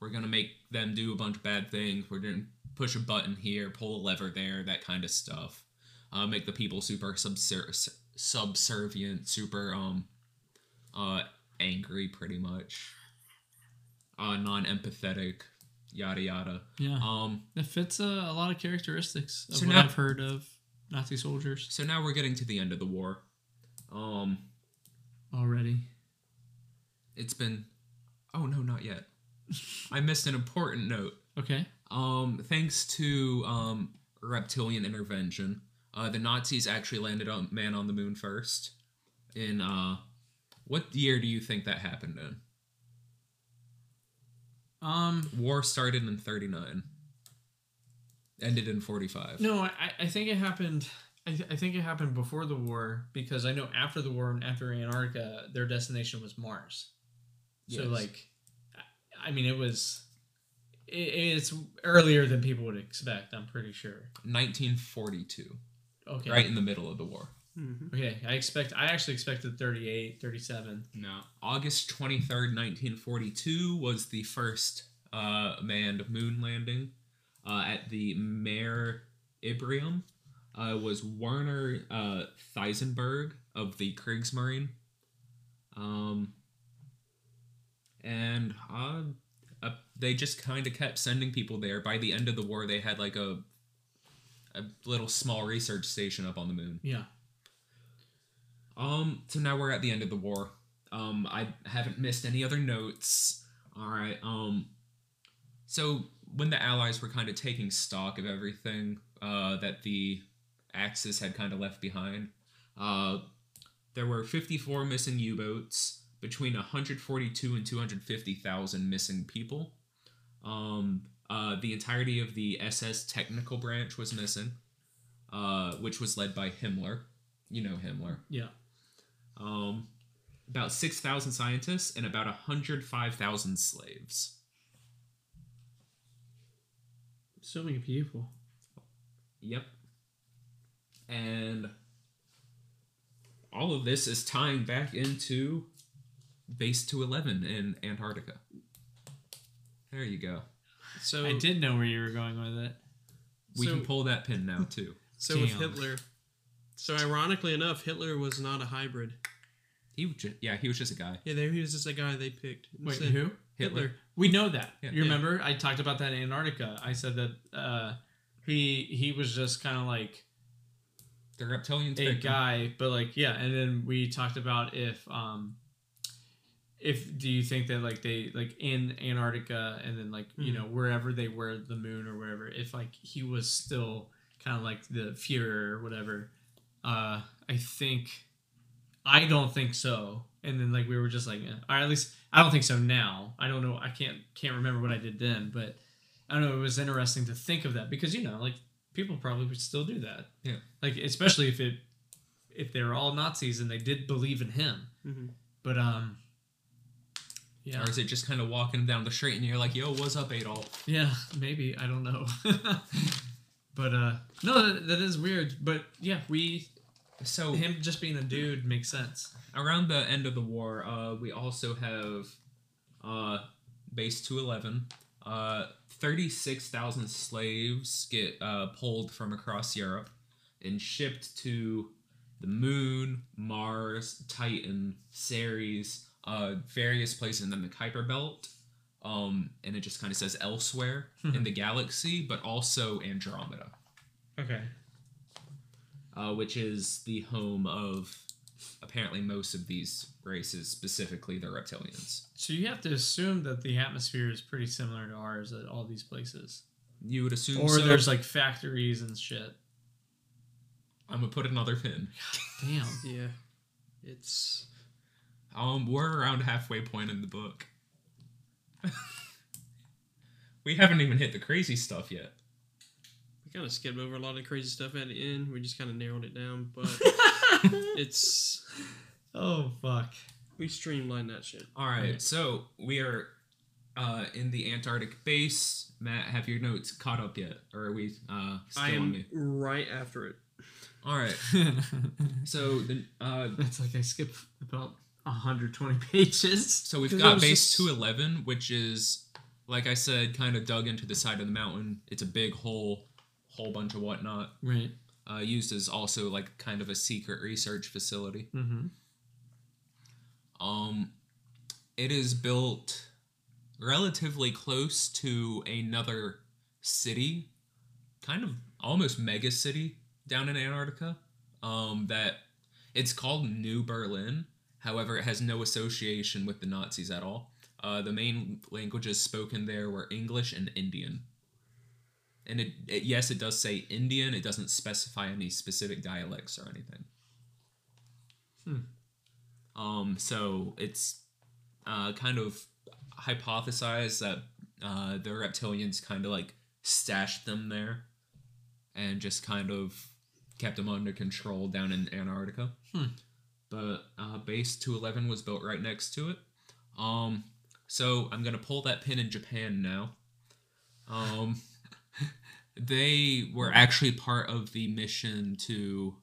we're gonna make them do a bunch of bad things. We're gonna push a button here, pull a lever there, that kind of stuff. Uh, make the people super subser- subservient, super um, uh, angry, pretty much. Uh, non-empathetic, yada yada. yeah, Um, it fits uh, a lot of characteristics of So what now- I've heard of Nazi soldiers so now we're getting to the end of the war. Um, already. it's been oh no not yet i missed an important note Okay. um thanks to um reptilian intervention uh the nazis actually landed on man on the moon first in uh what year do you think that happened in Um. war started in 39 ended in 45 No, I, I think it happened. I, th- I think it happened before the war because I know after the war and after Antarctica, their destination was Mars. So Yes. like, I I mean, it was. It, it's earlier than people would expect. I'm pretty sure. 1942 Okay. right in the middle of the war Mm-hmm. Okay. I expect. I actually expected 38, 37. No. August 23rd, 1942 was the first uh, manned moon landing uh, at the Mare Imbrium. Uh, was Werner uh, Theisenberg of the Kriegsmarine. Um, and uh, uh, they just kind of kept sending people there. By the end of the war, they had like a a little small research station up on the moon. Yeah. Um, so now we're at the end of the war. Um, I haven't missed any other notes. All right. Um, so when the Allies were kind of taking stock of everything uh, that the Axis had kind of left behind, uh, there were 54 missing U-boats, between 142 and 250,000 missing people. Um, uh, the entirety of the SS technical branch was missing, uh, which was led by Himmler. You know Himmler Yeah. Um, about 6,000 scientists and about 105,000 slaves. So many people. Yep. And all of this is tying back into Base 211 in Antarctica. There you go. So I did know where you were going with it. We So- can pull that pin now, too. So with Hitler, so ironically enough, Hitler was not a hybrid. He was just, yeah, he was just a guy. Yeah, there he was just a guy they picked. Wait, Instead- who? Hitler. We know that. Yeah. you remember? I talked about that in Antarctica. I said that uh, he he was just kind of like The reptilians. a picked him. guy, but like yeah. And then we talked about if um if do you think that like they like in Antarctica and then like you Mhm. know wherever they were the moon or wherever if like he was still kind of like the Führer or whatever. Uh, I think I don't think so. And then like we were just like, eh, or at least I don't think so now. I don't know. I can't can't remember what I did then, but I don't know. It was interesting to think of that because you know, like people probably would still do that. Yeah. Like especially if it if they're all Nazis and they did believe in him. Mhm. But um, yeah, Or is it just kind of walking down the street and you're like, "Yo, what's up, Adolf?" yeah, maybe I don't know. (laughs) but uh, no, that, that is weird. But yeah, we So him just being a dude makes sense. around the end of the war, uh, we also have uh, base 211. Uh, 36,000 slaves get uh, pulled from across Europe and shipped to the moon, Mars, Titan, Ceres, uh, various places, in the Kuiper Belt. Um, and it just kind of says elsewhere in the galaxy, but also Andromeda, Okay. uh, which is the home of apparently most of these races, specifically the reptilians. So you have to assume that the atmosphere is pretty similar to ours at all these places, You would assume or so. there's like factories and shit. I'm gonna put another pin. Damn. Yeah. It's Um, we're around halfway point in the book. (laughs) we haven't even hit the crazy stuff yet. we kind of skipped over a lot of crazy stuff at the end. We just kind of narrowed it down, but (laughs) it's oh fuck. we streamlined that shit. All right, Right. so we are uh, in the Antarctic base. Matt, have your notes caught up yet, or are we uh, still I on am me? right after it. All right, (laughs) so the uh, That's like I skipped about 120 (laughs) pages. so we've got base just- two eleven, which is like I said, kind of dug into the side of the mountain. It's a big hole, whole bunch of whatnot. Right. Uh, used as also like kind of a secret research facility. Mm-hmm. Um, it is built relatively close to another city, kind of almost mega city down in Antarctica. Um, that it's called New Berlin. However, it has no association with the Nazis at all. Uh, the main languages spoken there were English and Indian. And it, it yes, it does say Indian. It doesn't specify any specific dialects or anything. Um, so it's uh, kind of hypothesized that uh, the reptilians kind of like stashed them there and just kind of kept them under control down in Antarctica. Hmm. But uh, base 211 was built right next to it. Um, so I'm gonna pull that pin in Japan now. Um, (laughs) they were actually part of the mission to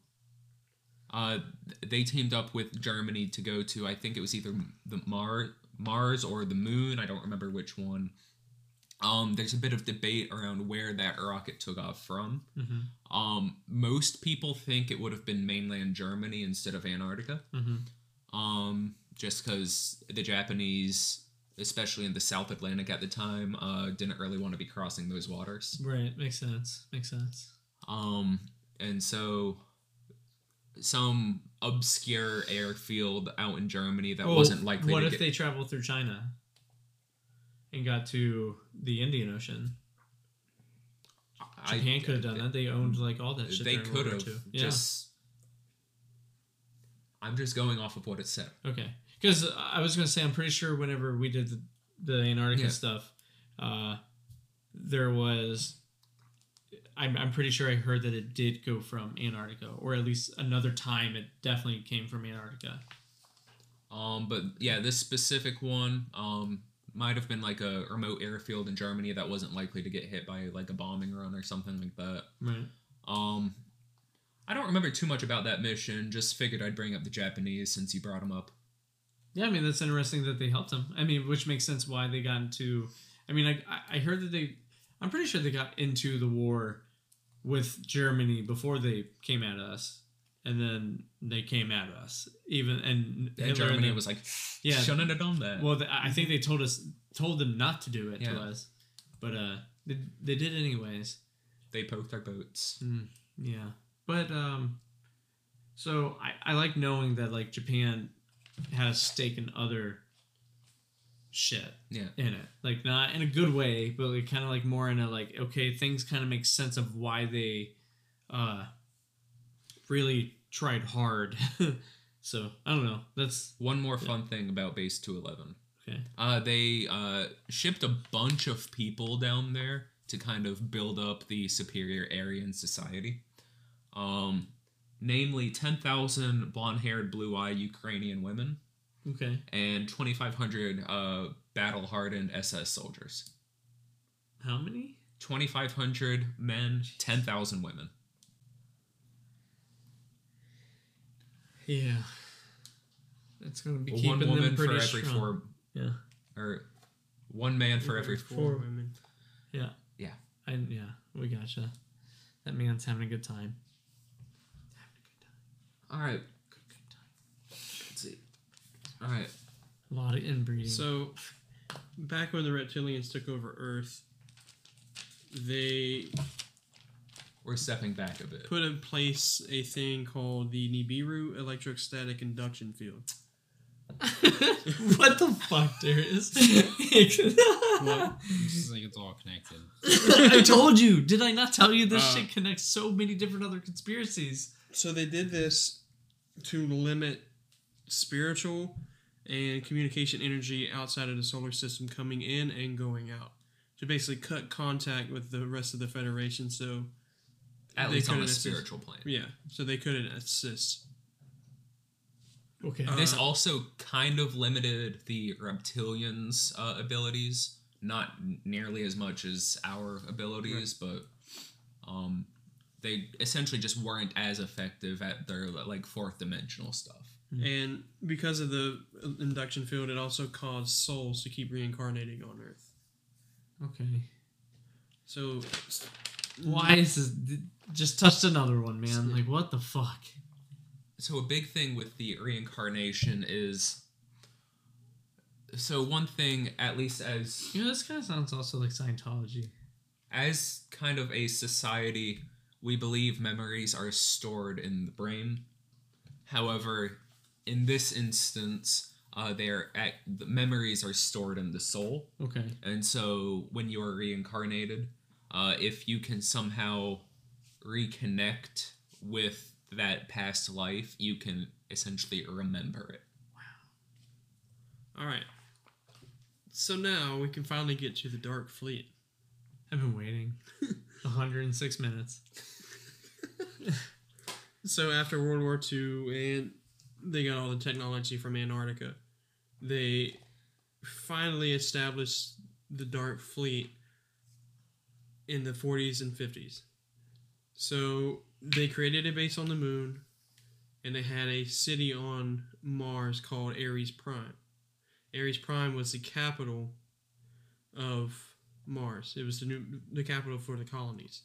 uh, they teamed up with Germany to go to I think it was either the Mar- Mars or the Moon. I don't remember which one. Um, there's a bit of debate around where that rocket took off from. Mm-hmm. Um, most people think it would have been mainland Germany instead of Antarctica. Mm-hmm. Um, just because the Japanese, especially in the South Atlantic at the time, uh, didn't really want to be crossing those waters. Right. Makes sense. Makes sense. Um, and so some obscure airfield out in Germany that Oh, wasn't likely What if get. they traveled through China and got to the Indian Ocean? I- Japan could have done that. They owned like all that shit. They could have. II. Yeah. I'm just going off of what it said. Okay, because I was gonna say I'm pretty sure whenever we did the, the Antarctica Yeah. stuff, uh, there was. I'm, I'm pretty sure I heard that it did go from Antarctica, or at least another time it definitely came from Antarctica. Um, but yeah, this specific one um might have been like a remote airfield in Germany that wasn't likely to get hit by like a bombing run or something like that. Right. Um, I don't remember too much about that mission. Just figured I'd bring up the Japanese since you brought them up. Yeah, I mean that's interesting that they helped them. I mean, which makes sense why they got into. I mean, I I- I heard that they. I'm pretty sure they got into the war with Germany before they came at us, and then they came at us. Even and And and Germany them- was like, Yeah. shouldn't have done that. Well, th- I think they told us told them not to do it to us, but uh, they, they did anyways. They poked our boats. Yeah, but um, so I I like knowing that like Japan had a stake in other shit Yeah. in it, like not in a good way, but like kind of like more in a like okay, things kind of make sense of why they uh really tried hard. (laughs) so I don't know. That's One more fun thing about Base 211. okay. Uh, they uh, shipped a bunch of people down there to kind of build up the superior Aryan society. Um, namely, 10,000 blonde haired, blue eyed Ukrainian women Okay. and 2,500 uh, battle hardened SS soldiers. How many? 2,500 men, 10,000 women. Yeah. That's gonna be One keeping them woman for pretty every strong. four, Yeah. or one man for every four four. women. Yeah. Yeah. I yeah, we gotcha. That man's having a good time. Having a good time. All right. Good, good time. Let's see. All right. A lot of inbreeding. So, back when the reptilians took over Earth, they We're stepping back a bit. put in place a thing called the Nibiru electrostatic induction field. (laughs) what the fuck, Darius? (laughs) What? It's just like it's all connected. I told you. Did I not tell you this Uh, shit connects so many different other conspiracies? So they did this to limit spiritual and communication energy outside of the solar system coming in and going out. To basically cut contact with the rest of the Federation so At they least on a couldn't assist- spiritual plane. yeah, so they couldn't assist. Okay. This Uh, also kind of limited the reptilians' uh, abilities, not nearly as much as our abilities, but um, they essentially just weren't as effective at their like fourth dimensional stuff. And because of the induction field, it also caused souls to keep reincarnating on Earth. okay. So Why is this? Just touched another one, man. Like what the fuck? So a big thing with the reincarnation is. So one thing, at least as You know, this kind of sounds also like Scientology. as kind of a society, we believe memories are stored in the brain. However, in this instance, uh, they are at, the memories are stored in the soul, Okay. and so when you are reincarnated, uh, if you can somehow reconnect with that past life, you can essentially remember it. Wow. All right. So now we can finally get to the Dark Fleet. I've been waiting. (laughs) 106 minutes. (laughs) So after World War II, and they got all the technology from Antarctica, they finally established the Dark Fleet in the 40s and 50s. So they created a base on the moon, and they had a city on Mars called Ares Prime. Ares Prime was the capital of Mars. It was the new the capital for the colonies.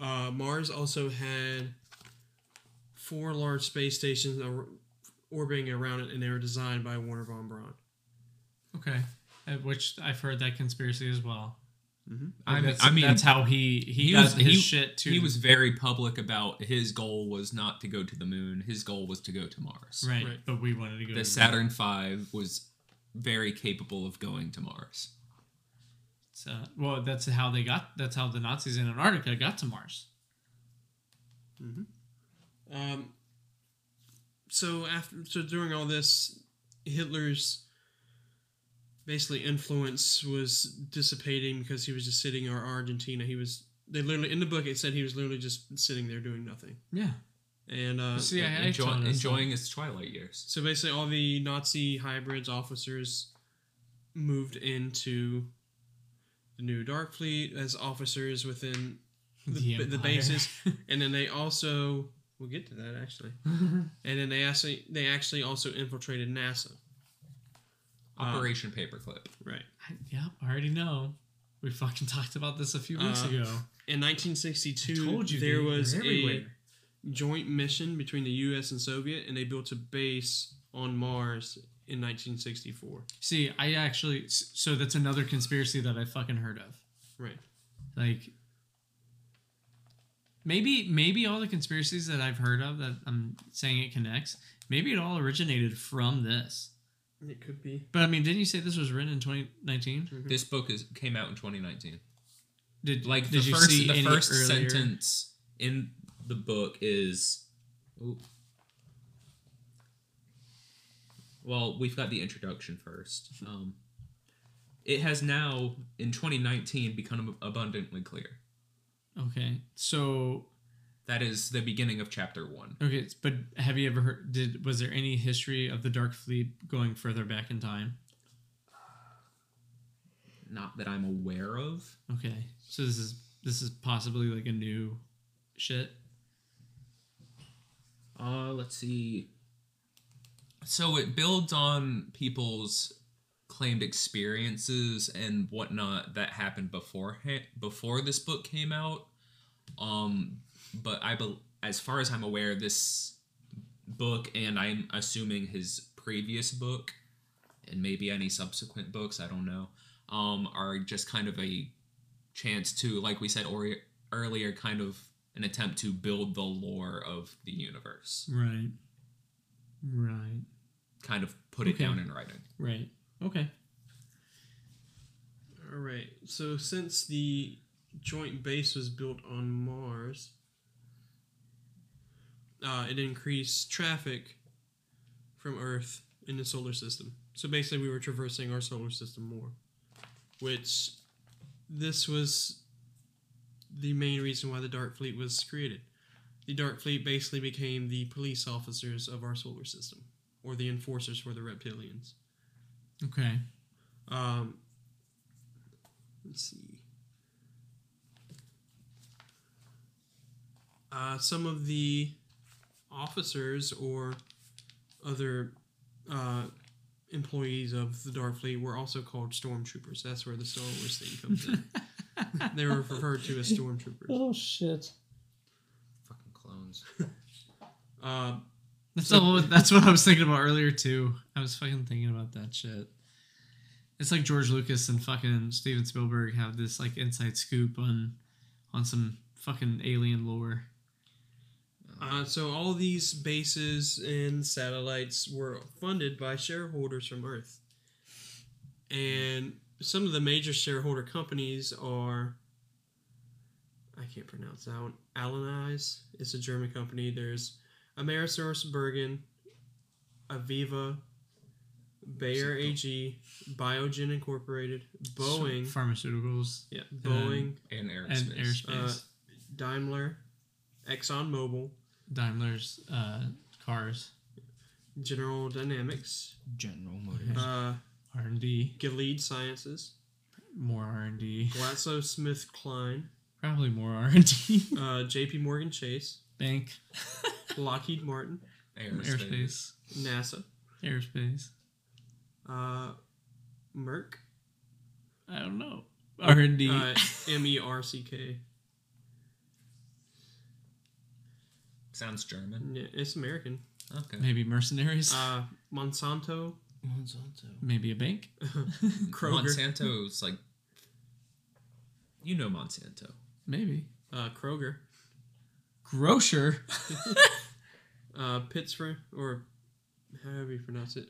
Uh, Mars also had four large space stations or- orbiting around it, and they were designed by Wernher von Braun. Okay. Uh, Which I've heard that conspiracy as well. Mm-hmm. I mean, that's, I mean, that's how he he, he got was his he, shit to. he was very public about his goal was not to go to the moon. His goal was to go to Mars. right, Right. but we wanted to go. To the to Saturn V was very capable of going to Mars. So, uh, well, that's how they got. That's how the Nazis in Antarctica got to Mars. Mm-hmm. Um, so after so during all this, Hitler's basically influence was dissipating because he was just sitting in Argentina. He was they literally in the book it said he was literally just sitting there doing nothing. Yeah. And uh, See, I, I Enjoy, enjoying his twilight years. so basically all the Nazi hybrids officers moved into the new Dark Fleet as officers within the, The the, bases, (laughs) and then they also we'll get to that actually, (laughs) and then they actually they actually also infiltrated NASA. Operation Paperclip. Right. I, yep, I already know. We fucking (laughs) talked about this a few weeks Uh, ago. In 1962, Told you there was a joint mission between the U.S. and Soviet, and they built a base on Mars in 1964. See, I actually so that's another conspiracy that I fucking heard of. Right. Like maybe maybe all the conspiracies that I've heard of that I'm saying it connects, maybe it all originated from this. It could be. But I mean, didn't you say this was written in 2019? This book is came out in 2019. Did Like did the you first see the any first earlier? sentence in the book is Oop. Well, we've got the introduction first. (laughs) Um, it has now, in 2019, become abundantly clear. Okay, so That is the beginning of chapter one. okay, but have you ever heard? Did was there any history of the Dark Fleet going further back in time? Not that I'm aware of. Okay, so this is this is possibly like a new shit. Uh, let's see. So it builds on people's claimed experiences and whatnot that happened before before this book came out. Um, but I bel as far as I'm aware, this book and I'm assuming his previous book and maybe any subsequent books, I don't know, um, are just kind of a chance to, like we said or- earlier, kind of an attempt to build the lore of the universe. Right. Right. Kind of put it down in writing. Right. Okay. All right. So since the joint base was built on Mars, uh, it increased traffic from Earth in the solar system. So basically, we were traversing our solar system more, which this was the main reason why the Dark Fleet was created. The Dark Fleet basically became the police officers of our solar system, or the enforcers for the reptilians. Okay. Um, let's see. Uh, some of the officers or other uh, employees of the Dark Fleet were also called stormtroopers. That's where the Star Wars thing comes in. (laughs) they were referred to as stormtroopers. Oh shit. Fucking clones. (laughs) Uh, That's all, that's what I was thinking about earlier too. I was fucking thinking about that shit. It's like George Lucas and fucking Steven Spielberg have this like inside scoop on on some fucking alien lore. Uh, so all these bases and satellites were funded by shareholders from Earth, and some of the major shareholder companies are. I can't pronounce that one. Alanize. It's a German company. There's Amerisource Bergen, Aviva, Bayer AG, Biogen Incorporated, Boeing, pharmaceuticals, yeah, Boeing, And and aerospace. aerospace. uh, Daimler, ExxonMobil, Daimler's uh, cars, General Dynamics, General Motors. uh, R and D, Gilead Sciences, more R and D, GlaxoSmithKline, probably more R and D. uh, J.P. Morgan Chase, Bank, (laughs) Lockheed Martin, aerospace. aerospace, NASA, aerospace. uh, Merck, I don't know. R and D. uh, M E R C K. Sounds German. Yeah, it's American. Okay. Maybe mercenaries. Uh, Monsanto, Monsanto. Maybe a bank. (laughs) Kroger, Monsanto's like. You know Monsanto. Maybe uh, Kroger, grocer. (laughs) uh, Pittsburgh, or however you pronounce it,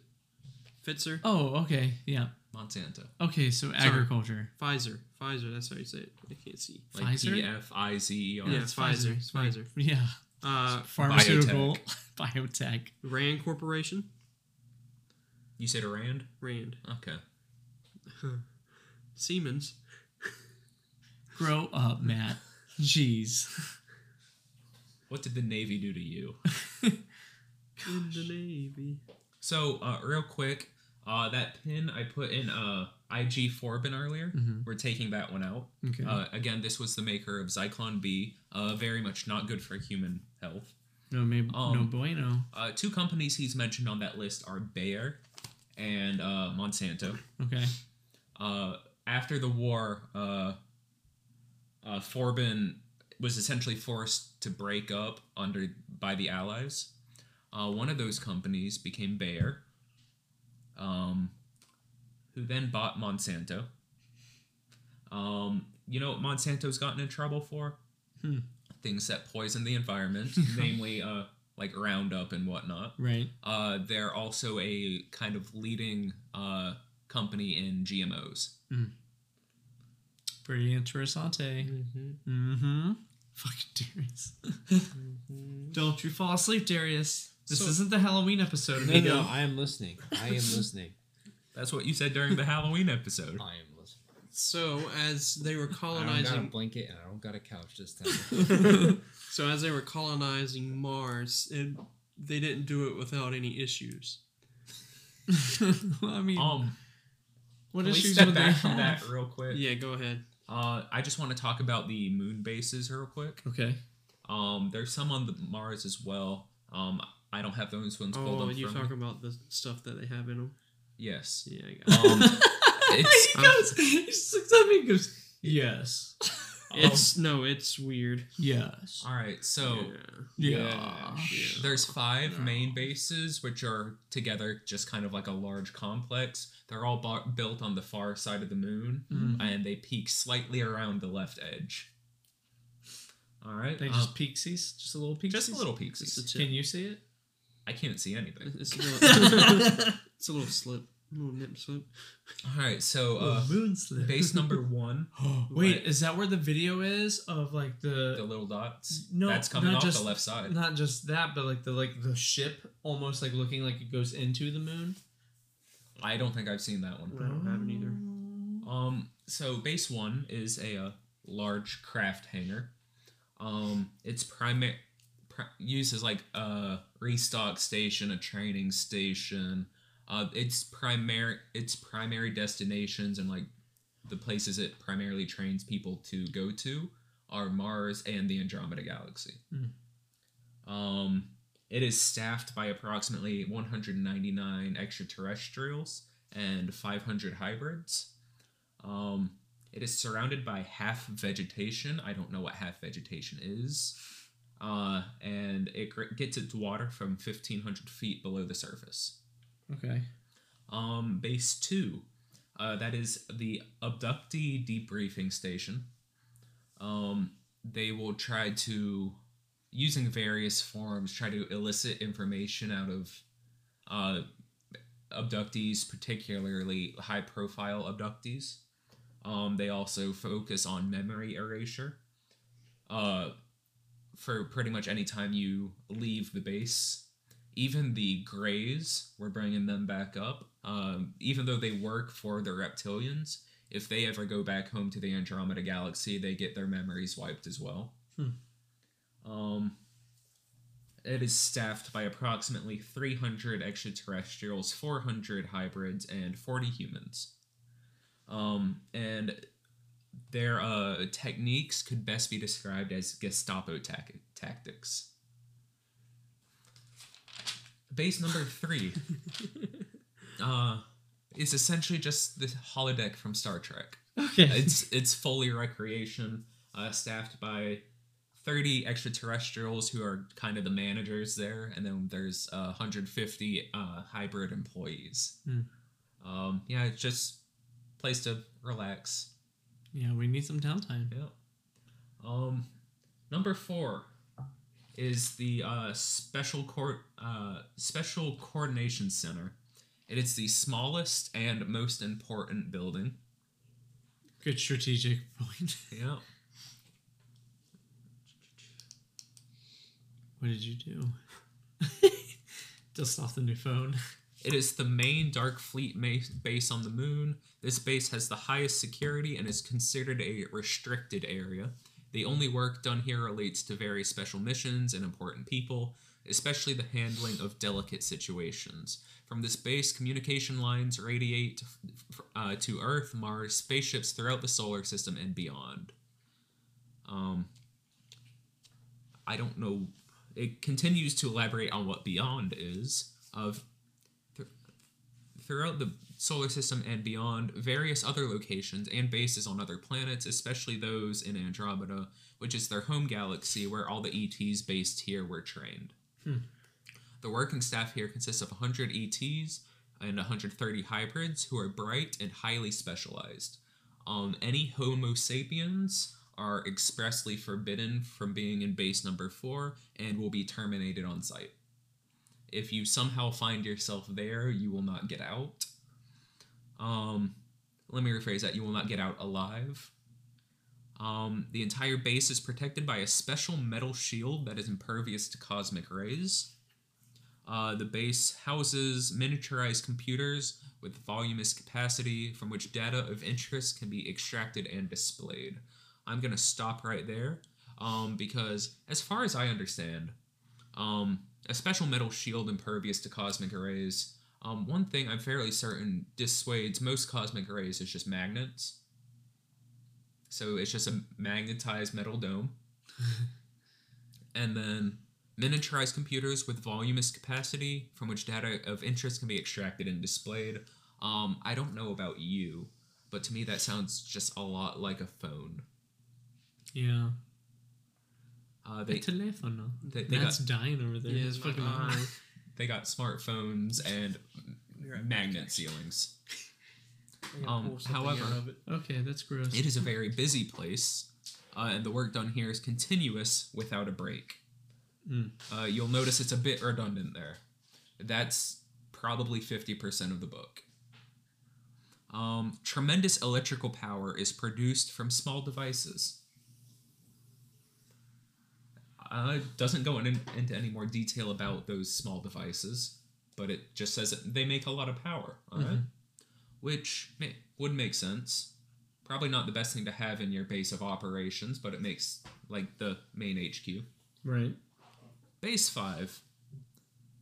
Pfizer, Oh, okay, yeah. Monsanto. Okay, so agriculture. Pfizer, Pfizer. That's how you say it. I can't see. Like Pfizer? P F I Z E R. Yeah, it's Pfizer, it's Pfizer. Yeah, Uh, pharmaceutical, (laughs) biotech. Rand Corporation, You said Rand? Rand, Okay. (laughs) Siemens, Grow up, Matt. Jeez. What did the Navy do to you? (laughs) in the Navy. So, uh, real quick, uh, that pin I put in uh, IG Farben earlier, Mhm. we're taking that one out. Okay. Uh, again, this was the maker of Zyklon B, uh, very much not good for human health. no, maybe no um, bueno. Uh, two companies he's mentioned on that list are Bayer and uh, Monsanto. Okay. Uh, after the war, uh, uh, Forbin was essentially forced to break up under by the Allies. Uh, one of those companies became Bayer. um, who then bought Monsanto. Um, you know what Monsanto's gotten in trouble for? Hmm. Things that poison the environment, (laughs) namely uh, like Roundup and whatnot. Right. Uh, they're also a kind of leading uh, company in GMOs. Pretty interessante. Mm-hmm. Mm-hmm. Fucking Darius. Don't you fall asleep, Darius. This So- isn't the Halloween episode. No, no, I am listening. I am (laughs) listening. That's what you said during the Halloween episode. (laughs) I am listening. So as they were I don't got a colonizing, blanket and I don't got a couch this time. (laughs) (laughs) so as they were colonizing Mars, it, they didn't do it without any issues. Well, I mean, Um, what can we issues step would they back from have? that real quick? Yeah, go ahead. Uh, I just want to talk about the moon bases real quick. Okay. Um, there's some on the Mars as well. Um, I don't have those ones pulled Oh, up. you from talk me. about the stuff that they have in them. Yes. Yeah, (laughs) Um, it's he goes. He looks at me and goes, "Yes, it. (laughs) It's no, it's weird. yes, all right. So yeah. yeah." Yeah. there's five main bases, which are together just kind of like a large complex. They're all bu- built on the far side of the moon, Mhm. and they peak slightly around the left edge. All right. They um, just peeksies, just a little peeksies. just a little It's a peeksies. tip. Can you see it? I can't see anything. It's a little, (laughs) (laughs) it's a little slip, a little nip slip. All right. So uh, moon slip. base number (laughs) one, (gasps) Wait, Right. is that where the video is of like the the, little dots. No, that's coming not off just- the left side. not just that, but like the like the ship almost like looking like it goes into the moon? I don't think I've seen that one. I don't have it either. Um, so base one is a, uh large craft hangar. Um, it's primary pri- used as like a restock station, a training station. Uh, its primary its primary destinations and like the places it primarily trains people to go to are Mars and the Andromeda Galaxy. Um, it is staffed by approximately 199 extraterrestrials and 500 hybrids. Um, it is surrounded by half vegetation. I don't know what half vegetation is. Uh, and it gr- gets its water from 1,500 feet below the surface. Okay. Um, base two, uh, that is the abductee debriefing station. Um, they will try to, using various forms, try to elicit information out of uh, abductees, particularly high profile abductees. Um, they also focus on memory erasure. Uh, for pretty much any time you leave the base, even the Greys, we're bringing them back up. Um, even though they work for the reptilians, if they ever go back home to the Andromeda Galaxy, they get their memories wiped as well. Hmm. Um, it is staffed by approximately 300 extraterrestrials, 400 hybrids, and 40 humans. Um, and their uh, techniques could best be described as Gestapo tac- tactics. Base number three (laughs) uh, is essentially just the holodeck from Star Trek. Okay. It's it's fully recreation, uh, staffed by thirty extraterrestrials who are kind of the managers there, and then there's uh, 150 uh, hybrid employees. Hmm. Um, yeah, it's just place to relax. Yeah, we need some downtime. Yeah. Um, number four is the uh, special court uh, special coordination center. It is the smallest and most important building. Good strategic (laughs) point. Yeah. what did you do? (laughs) Dust off the new phone. It is the main Dark Fleet base on the moon. This base has the highest security and is considered a restricted area. The only work done here relates to very special missions and important people, especially the handling of delicate situations. From this base, communication lines radiate uh, to Earth, Mars, spaceships throughout the solar system, and beyond. Um, I don't know. It continues to elaborate on what beyond is. Of throughout the solar system and beyond, various other locations and bases on other planets, especially those in Andromeda, which is their home galaxy where all the ETs based here were trained. The working staff here consists of 100 ETs, and 130 hybrids who are bright and highly specialized. Um, any Homo sapiens are expressly forbidden from being in base number four and will be terminated on sight. If you somehow find yourself there, you will not get out. Um, let me rephrase that: you will not get out alive. Um, the entire base is protected by a special metal shield that is impervious to cosmic rays. Uh, the base houses miniaturized computers with voluminous capacity from which data of interest can be extracted and displayed. I'm going to stop right there um, because, as far as I understand, um, a special metal shield impervious to cosmic rays. Um, one thing I'm fairly certain dissuades most cosmic rays is just magnets. So it's just a magnetized metal dome. (laughs) and then miniaturized computers with voluminous capacity from which data of interest can be extracted and displayed. Um, I don't know about you, but to me that sounds just a lot like a phone. Yeah. Uh, The they, telephone. they, they, That's got, dying over there. Yeah, it's fucking eye. hot. they got smartphones and magnet ceilings. (laughs) Um, however, Okay, that's gross. It is a very busy place, uh, and the work done here is continuous without a break. Mm. Uh, you'll notice it's a bit redundant there. That's probably 50% of the book. Um, tremendous electrical power is produced from small devices. Uh, it doesn't go in, into any more detail about those small devices, but it just says that they make a lot of power, alright? Which may, would make sense. Probably not the best thing to have in your base of operations, but it makes like the main HQ. right. Base 5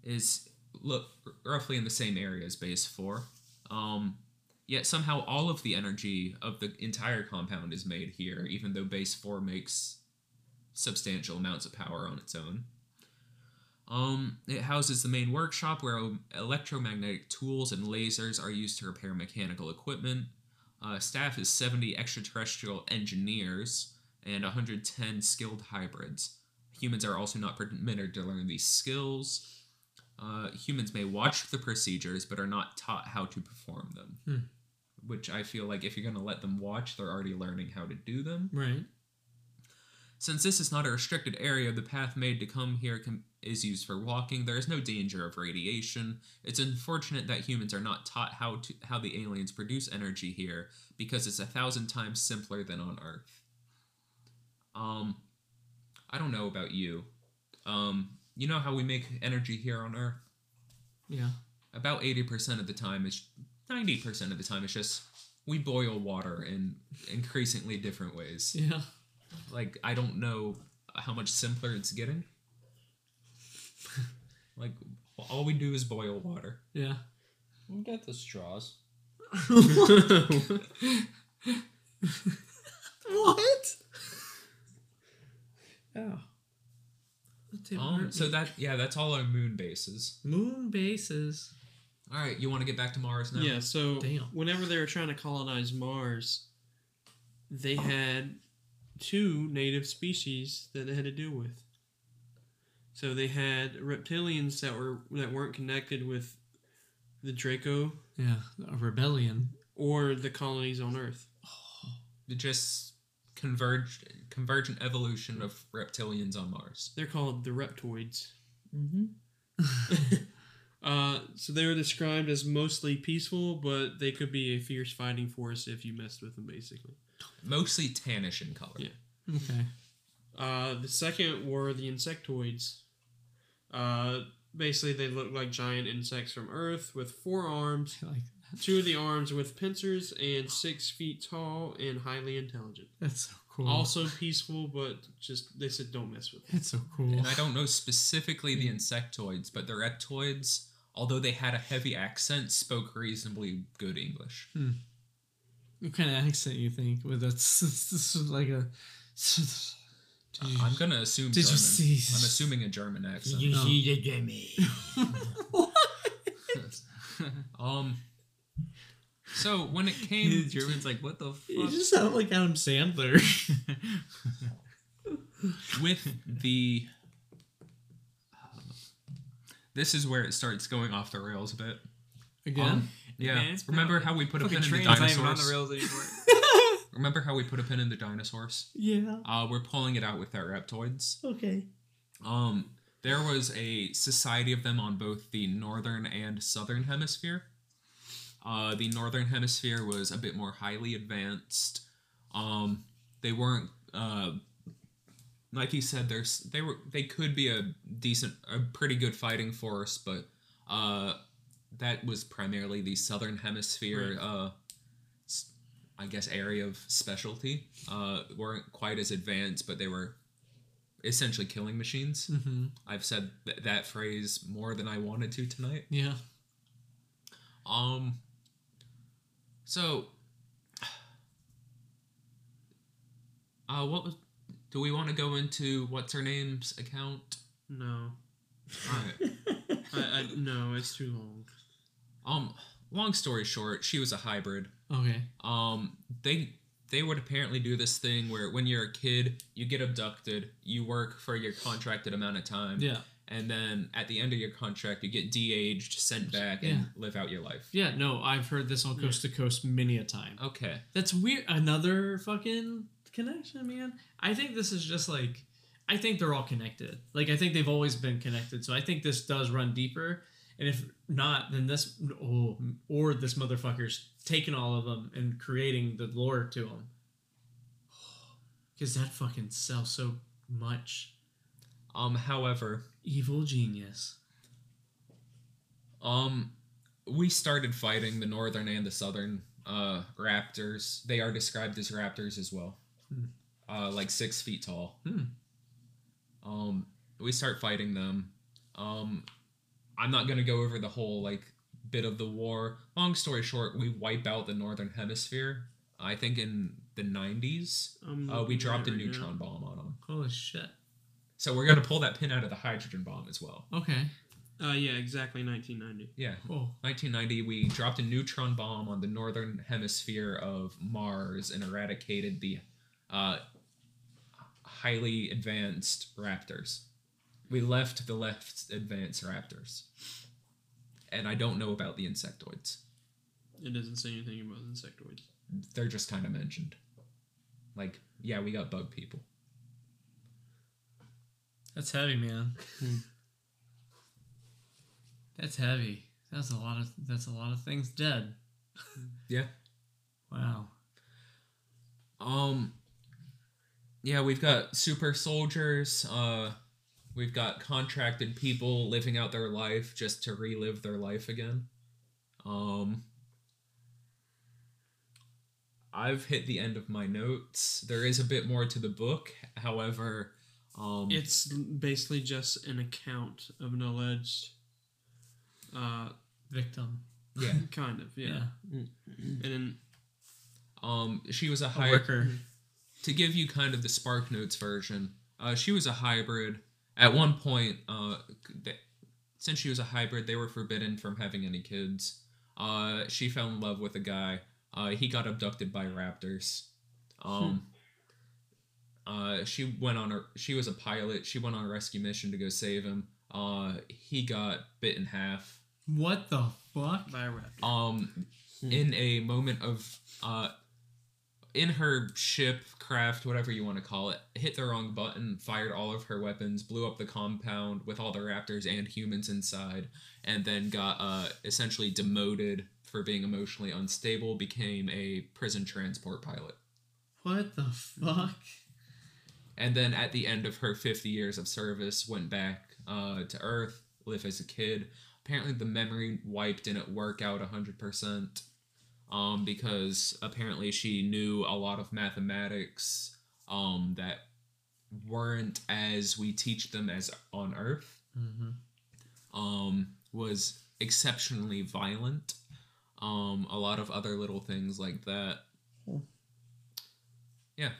is look roughly in the same area as base 4. Um, yet somehow all of the energy of the entire compound is made here, even though base 4 makes substantial amounts of power on its own. Um, it houses the main workshop where electromagnetic tools and lasers are used to repair mechanical equipment. Uh, staff is 70 extraterrestrial engineers and 110 skilled hybrids. Humans are also not permitted to learn these skills. Uh, humans may watch the procedures but are not taught how to perform them. Hmm. Which I feel like if you're going to let them watch, they're already learning how to do them. Right. Since this is not a restricted area, the path made to come here can, is used for walking. There is no danger of radiation. It's unfortunate that humans are not taught how to how the aliens produce energy here because it's a thousand times simpler than on Earth. Um, I don't know about you. Um, you know how we make energy here on Earth? Yeah. About eighty percent of the time, it's ninety percent of the time, it's just we boil water in increasingly different ways. Yeah. Like I don't know how much simpler it's getting. (laughs) like all we do is boil water. Yeah. We got the straws. (laughs) what? Yeah. Um, so that yeah, that's all our moon bases. moon bases. All right, you want to get back to Mars now? Yeah, so Damn. whenever they were trying to colonize Mars, they had two native species that they had to deal with. So they had reptilians that were that weren't connected with the Draco Yeah. A rebellion. or the colonies on Earth. They just converged convergent evolution of reptilians on Mars. They're called the reptoids. Mm-hmm. (laughs) Uh, so they were described as mostly peaceful, but they could be a fierce fighting force if you messed with them, basically. Mostly tannish in color. Yeah. Okay. Uh, the second were the insectoids. Uh, basically, they look like giant insects from Earth with four arms, I like that. two of the arms with pincers, and six feet tall and highly intelligent. That's so cool. Also peaceful, but just they said don't mess with them. it's so cool. And I don't know specifically the insectoids, but the reptoids, although they had a heavy accent, spoke reasonably good English. What kind of accent you think? With a this (laughs) is like a. Did you- I'm gonna assume Did you see- I'm assuming a German accent. You, No. the Jimmy? (laughs) (laughs) Um. So when it came, German's like, what the You fuck? just sound like Adam Sandler. with the this is where it starts going off the rails a bit Again? Um, yeah. Man, Remember how we put a pin in the train's not even on dinosaurs? the rails anymore. (laughs) (laughs) Remember how we put a pin in the dinosaurs? yeah. Uh, we're pulling it out with our reptoids. Okay. Um, there was a society of them on both the northern and southern hemisphere. Uh, the northern hemisphere was a bit more highly advanced. Um, they weren't uh, like you said. There's they were they could be a decent, a pretty good fighting force, but uh, that was primarily the southern hemisphere. Uh, s- I guess area of specialty. Uh, weren't quite as advanced, but they were essentially killing machines. Mm-hmm. I've said th- that phrase more than I wanted to tonight. Yeah. Um. So. (sighs) Uh, what was? Do we want to go into what's her name's account? No, right. (laughs) I, I no, it's too long. Um. Long story short, she was a hybrid. Okay. Um. They they would apparently do this thing where when you're a kid, you get abducted, you work for your contracted amount of time, Yeah. and then at the end of your contract, you get de-aged, sent back, Yeah. and live out your life. Yeah, no, I've heard this on Coast to Coast many a time. Okay. That's weird. Another fucking connection, man. I think this is just like, I think they're all connected. Like, I think they've always been connected. So I think this does run deeper. And if not, then this, oh, or this motherfucker's taking all of them and creating the lore to them. Because (sighs) that fucking sells so much. Um. However, Evil genius. Um, we started fighting the northern and the southern uh raptors. They are described as raptors as well. Uh, like six feet tall. Hmm. Um, we start fighting them. Um, I'm not gonna go over the whole like bit of the war. Long story short, we wipe out the northern hemisphere. I think in the 90s, I'm uh, we dropped a right neutron bomb on them. Holy shit. So we're gonna pull that pin out of the hydrogen bomb as well. Okay. Uh, yeah, exactly 1990. Yeah, Oh. 1990, we dropped a neutron bomb on the northern hemisphere of Mars and eradicated the uh, highly advanced raptors. We left the left advanced raptors. And I don't know about the insectoids. It doesn't say anything about insectoids. They're just kind of mentioned. Like, yeah, we got bug people. That's heavy, man. That's heavy. That's a lot of that's a lot of things dead. (laughs) Yeah. Wow. Um yeah, we've got super soldiers, uh we've got contracted people living out their life just to relive their life again. Um I've hit the end of my notes. There is a bit more to the book. However, um It's basically just an account of an alleged, uh, Victim. yeah. (laughs) kind of, yeah. And then, Um she was a A high worker. to give you kind of the Spark Notes version, uh, she was a hybrid. At one point, uh, th- since she was a hybrid, they were forbidden from having any kids. Uh, she fell in love with a guy. Uh, he got abducted by raptors. Um, uh, she went on a. She was a pilot. She went on a rescue mission to go save him. Uh, he got bit in half. What the fuck? by a raptor. Um, in a moment of uh, in her ship craft, whatever you want to call it, hit the wrong button, fired all of her weapons, blew up the compound with all the raptors and humans inside, and then got uh, essentially demoted for being emotionally unstable. Became a prison transport pilot. What the fuck? and then at the end of her 50 years of service went back uh, to earth live as a kid apparently the memory wipe didn't work out 100% um, because apparently she knew a lot of mathematics um, that weren't as we teach them as on earth Mm-hmm. um, was exceptionally violent um, a lot of other little things like that yeah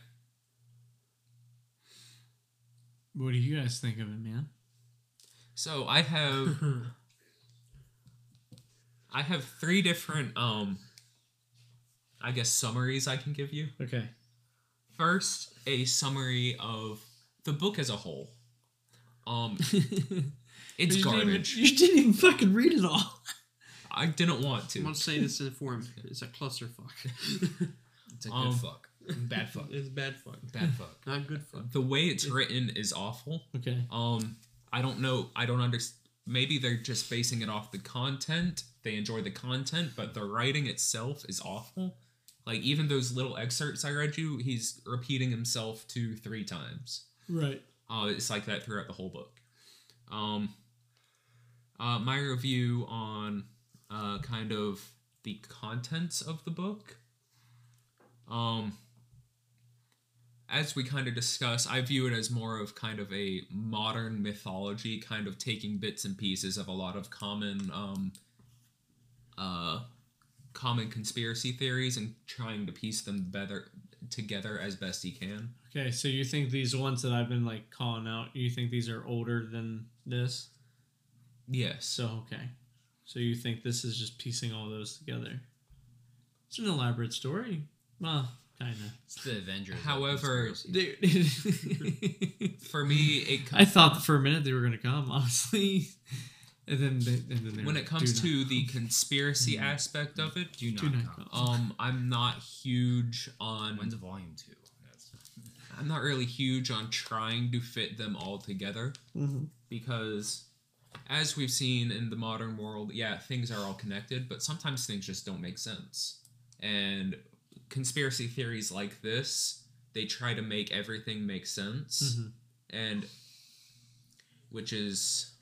What do you guys think of it, man? So I have (laughs) I have three different um I guess summaries I can give you. Okay. First, a summary of the book as a whole. Um (laughs) it's you garbage. Didn't even, you didn't even fucking read it all. I didn't want to. I to. want to say this in a form. (laughs) It's a clusterfuck. It's a good Um, fuck. Bad fuck. it's bad fuck. Bad fuck. Not good fuck. The way it's written is awful. Okay. Um, I don't know. I don't understand. Maybe they're just basing it off the content. They enjoy the content, but the writing itself is awful. Like even those little excerpts I read you, he's repeating himself two, three times. Right. Uh, it's like that throughout the whole book. Um, uh, my review on uh, kind of the contents of the book. Um, as we kind of discuss, I view it as more of kind of a modern mythology, kind of taking bits and pieces of a lot of common, um, uh, common conspiracy theories and trying to piece them better together as best he can. Okay, so you think these ones that I've been like calling out, you think these are older than this? Yes. So okay. So you think this is just piecing all those together? It's an elaborate story. Well, kinda. It's the Avengers. However. Dude. (laughs) For me, it I thought for a minute they were gonna come, (laughs) honestly. And then they, and then when it comes to not the come." conspiracy aspect of it, do not, do not come. come. um, I'm not huge on. When's volume two? That's, I'm not really huge on trying to fit them all together Mhm. because, as we've seen in the modern world, yeah, things are all connected, but sometimes things just don't make sense. And conspiracy theories like this, they try to make everything make sense, Mhm. and which is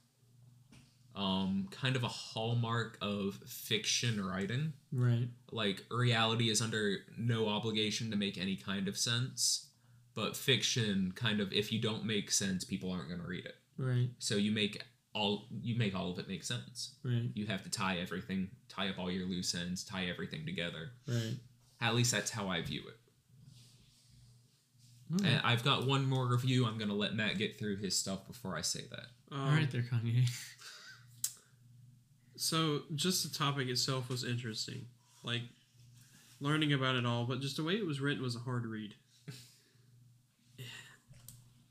um, kind of a hallmark of fiction writing Right. like reality is under no obligation to make any kind of sense but fiction kind of if you don't make sense people aren't going to read it Right. so you make all you make all of it make sense Right. you have to tie everything tie up all your loose ends tie everything together Right. at least that's how i view it Alright. and i've got one more review i'm going to let matt get through his stuff before i say that Um, All right, there, Kanye. (laughs) So just the topic itself was interesting, like learning about it all, but just the way it was written was a hard read. (sighs)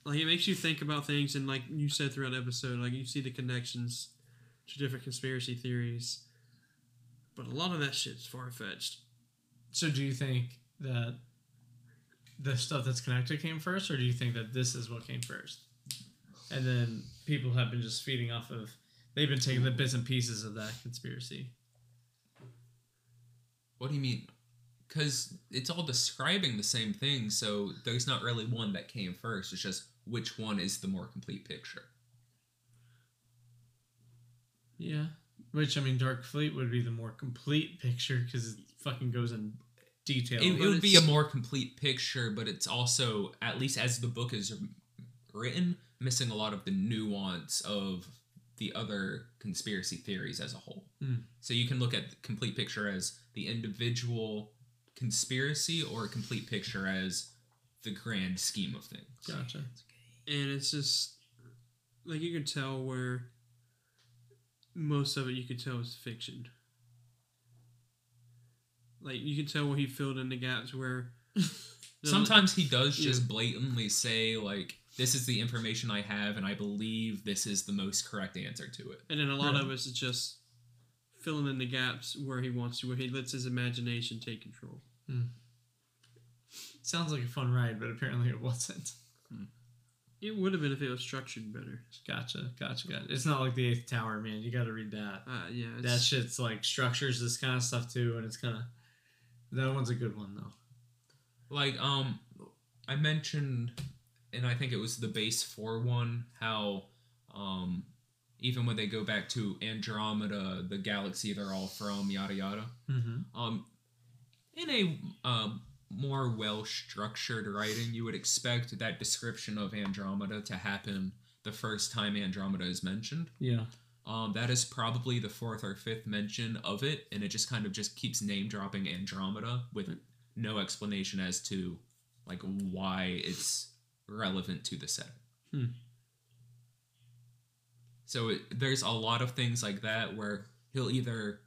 like it makes you think about things, and like you said throughout the episode, like you see the connections to different conspiracy theories, but a lot of that shit's far fetched. So, do you think that the stuff that's connected came first, or do you think that this is what came first? And then people have been just feeding off of. They've been taking the bits and pieces of that conspiracy. what do you mean because it's all describing the same thing so there's not really one that came first it's just which one is the more complete picture Yeah. Which I mean, Dark Fleet would be the more complete picture because it fucking goes in detail. it, it would be a more complete picture but it's also at least as the book is written missing a lot of the nuance of the other conspiracy theories as a whole Hmm. so you can look at the complete picture as the individual conspiracy or a complete picture as the grand scheme of things Gotcha. and it's just like you can tell where most of it you could tell is fiction. Like you can tell where he filled in the gaps where (laughs) Sometimes he does Yeah. just blatantly say like this is the information I have and I believe this is the most correct answer to it. and then a lot Right. of us is just filling in the gaps where he wants to, where he lets his imagination take control. Sounds like a fun ride, but apparently it wasn't. It would have been if it was structured better. Gotcha, gotcha, gotcha. It's not like the Eighth Tower, man. You got to read that. Uh, yeah, it's, That shit's like structures this kind of stuff too, and it's kind of that one's a good one though. Like um I mentioned and I think it was the base 4 one how um even when they go back to Andromeda, the galaxy they're all from, yada yada. Mm-hmm. Um, in a um, more well structured writing, you would expect that description of Andromeda to happen the first time Andromeda is mentioned. Yeah. Um, that is probably the fourth or fifth mention of it, and it just kind of just keeps name dropping Andromeda with no explanation as to like why it's relevant to the setting. Hmm. So it, there's a lot of things like that where he'll either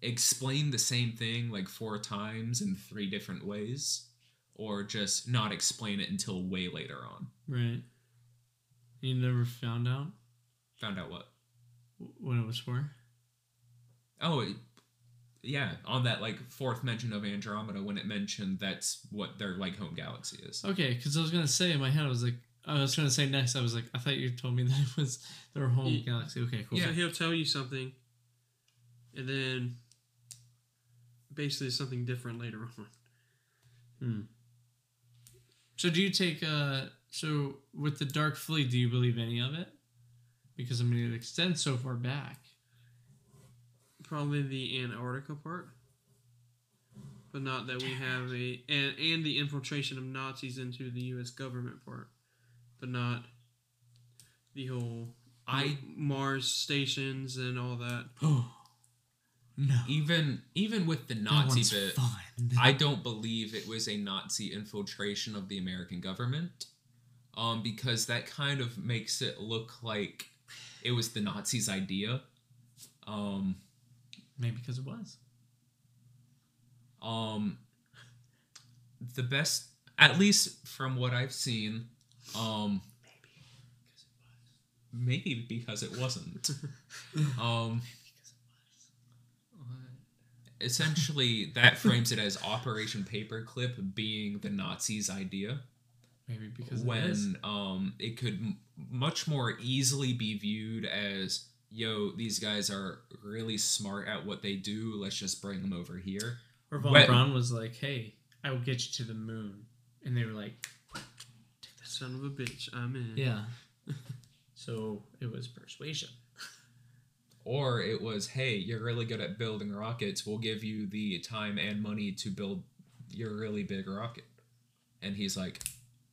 explain the same thing like four times in three different ways, or just not explain it until way later on. Right. You never found out Found out what? what it was for. Oh, yeah. On that like fourth mention of Andromeda, when it mentioned that's what their like home galaxy is. Okay, because I was gonna say in my head, I was like, I was gonna say next. I was like, I thought you told me (laughs) that it was their home Ye- galaxy. Okay, cool. So he'll tell you something, and then basically something different later on. Hmm. So do you take uh so with the Dark Fleet, do you believe any of it? Because I mean it extends so far back. Probably the Antarctica part, but not that we have a and and the infiltration of Nazis into the U.S. government part, but not the whole I Mars stations and all that. Oh (gasps) no. even even with the Nazi bit, fun. I don't believe it was a Nazi infiltration of the American government, um, because that kind of makes it look like it was the Nazis' idea. Um, Maybe because it was. um, the best, at least from what I've seen, um, maybe because it wasn't. (laughs) um, essentially, that frames it as Operation Paperclip being the Nazis' idea. Maybe because it when um it could m- much more easily be viewed as yo these guys are really smart at what they do let's just bring them over here Or Von Braun was like, "Hey, I will get you to the moon," and they were like, take that Son of a bitch, I'm in. "Yeah." (laughs) so it was persuasion. (laughs) or it was hey you're really good at building rockets we'll give you the time and money to build your really big rocket and he's like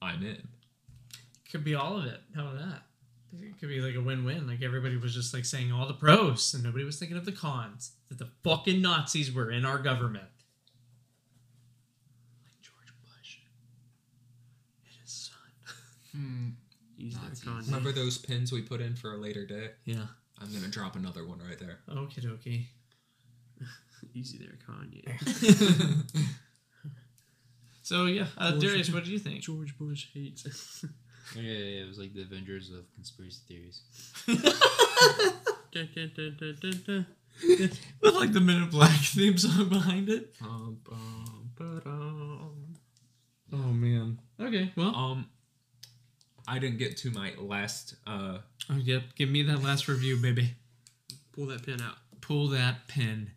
i'm in Could be all of it. How about that? It could be like a win-win. Like everybody was just like saying all the pros, and nobody was thinking of the cons. That the fucking Nazis were in our government. Like George Bush and his son. Hmm. (laughs) He's Nazis. Remember those pins we put in for a later day Yeah. i'm gonna drop another one right there Okie dokie. (laughs) Easy there, Kanye. (laughs) So yeah, uh, George- Darius, what do you think? George Bush hates. Yeah, yeah, yeah, it was like the Avengers of conspiracy theories. Dun, dun, dun, dun, dun, dun. With like the Men in Black (laughs) theme song behind it. um, bum, ba-dum. Oh man. Okay. Well, Um, I didn't get to my last. Uh, oh, yep. Give me that last review, baby. Pull that pin out. Pull that pin.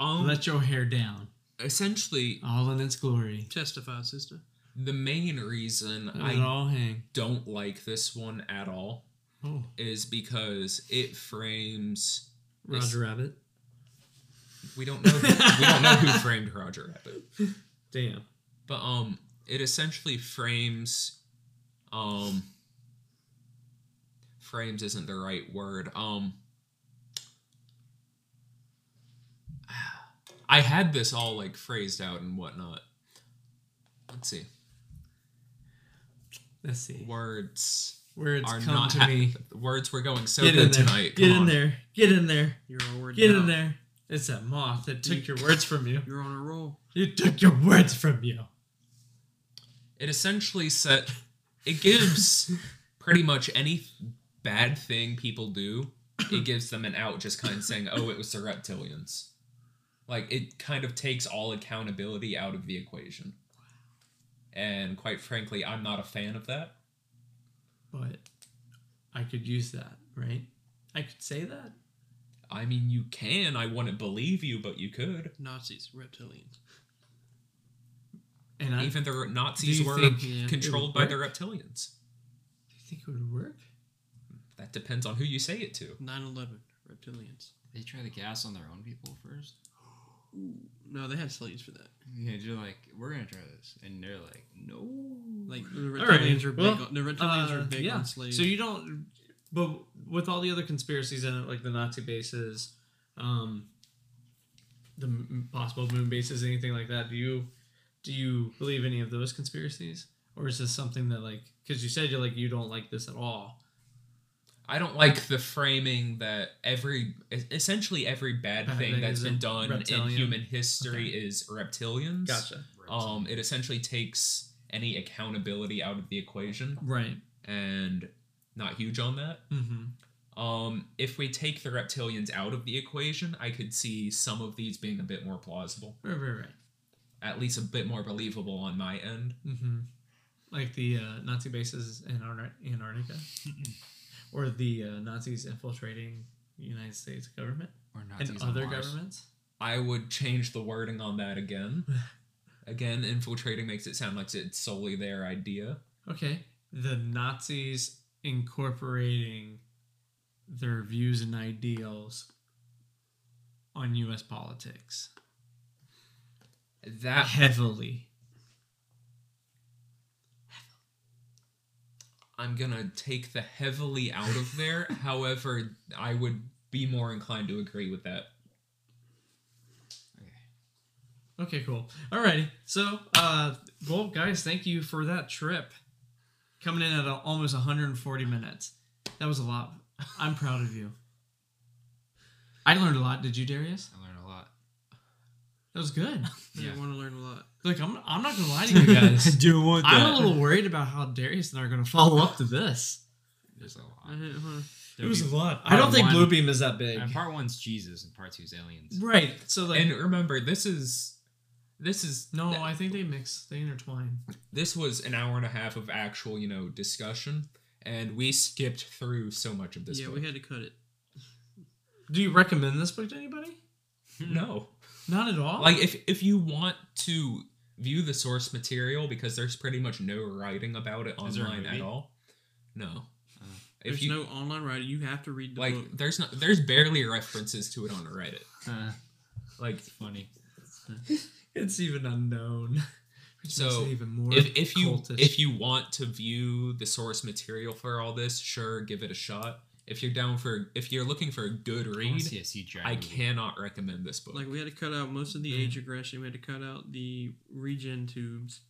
um, Let your hair down. essentially, All in its glory. Testify, sister. The main reason I don't like this one at all Oh, is because it frames. Roger Rabbit. We don't know. Who, we don't know who framed Roger Rabbit, (laughs) Damn. but um, it essentially frames. Um. Frames isn't the right word. Um. (sighs) I had this all like phrased out and whatnot. Let's see. Let's see. Words Words are come not to ha- me. Words were going so Get in good there. tonight. Get Come in on. there. Get in there. You're on word Get now. in there. It's that moth that took your words from you. You're on a roll. You took your words from you. It essentially set. It gives (laughs) pretty much any bad thing people do. It gives them an out, just kind of saying, "Oh, it was the reptilians." Like it kind of takes all accountability out of the equation. And quite frankly, I'm not a fan of that. But I could use that, right? I could say that. I mean, you can. I wouldn't believe you, but you could. Nazis, reptilians. And I Even the Nazis were think it controlled would by the reptilians. do you think it would work? That depends on who you say it to. 9-11, reptilians. They try the gas on their own people first. No, they had slaves for that. Yeah, you're like, we're gonna try this, and they're like, no. Like the All right, reptilians were big. well, on, the reptilians Uh, were big yeah. on slaves. So you don't, but with all the other conspiracies in it, like the Nazi bases, um, the m- possible moon bases, anything like that, do you do you believe any of those conspiracies, or is this something that like because you said you're like you don't like this at all? I don't like the framing that every essentially every bad, Bad thing that's been a done in human history is reptilians. Gotcha. Um, it essentially takes any accountability out of the equation, Right. and not huge on that. Mm-hmm. Um, if we take the reptilians out of the equation, I could see some of these being a bit more plausible, Right, right, right. at least a bit more believable on my end. Mm-hmm. Like the uh, Nazi bases in Antar- Antarctica, (laughs) or the uh, Nazis infiltrating the United States government Or Nazis and other Mars. governments. I would change the wording on that again. (laughs) again, infiltrating makes it sound like it's solely their idea. Okay, the Nazis incorporating their views and ideals on U.S. politics That heavily. I'm gonna take the heavily out of there. (laughs) However, I would be more inclined to agree with that. Okay, Okay, cool. Alrighty. So, uh, well, guys, thank you for that trip. Coming in at a, almost 140 minutes. That was a lot. I'm proud of you. I learned a lot. Did you, Darius? I learned a lot. That was good. Yeah. Yeah. I want to learn a lot. Like, I'm, I'm not gonna lie to you guys. (laughs) do want I'm a little worried about how Darius and I are gonna follow up to this. There's a lot. didn't- It was a lot. I don't think one- Bluebeam is that big. And part one's Jesus, and part two's aliens. Right. So like, And remember, this is this is no, I think they mix. They intertwine. this was an hour and a half of actual, you know, discussion, and we skipped through so much of this. Yeah, book. we had to cut it. Do you recommend this book to anybody? no. Not at all. Like if if you want to view the source material because there's pretty much no writing about it Is there a online at movie? all. No. if There's you no online writing. You have to read the like book. there's not there's barely references to it on Reddit. Uh, Like it's funny. (laughs) it's even unknown. (laughs) Which So, it even more if, if you cultish. if you want to view the source material for all this, sure, give it a shot. If you're down for if you're looking for a good I read, see a CGI I cannot recommend this book. Like we had to cut out most of the mm. age aggression. We had to cut out the regen tubes.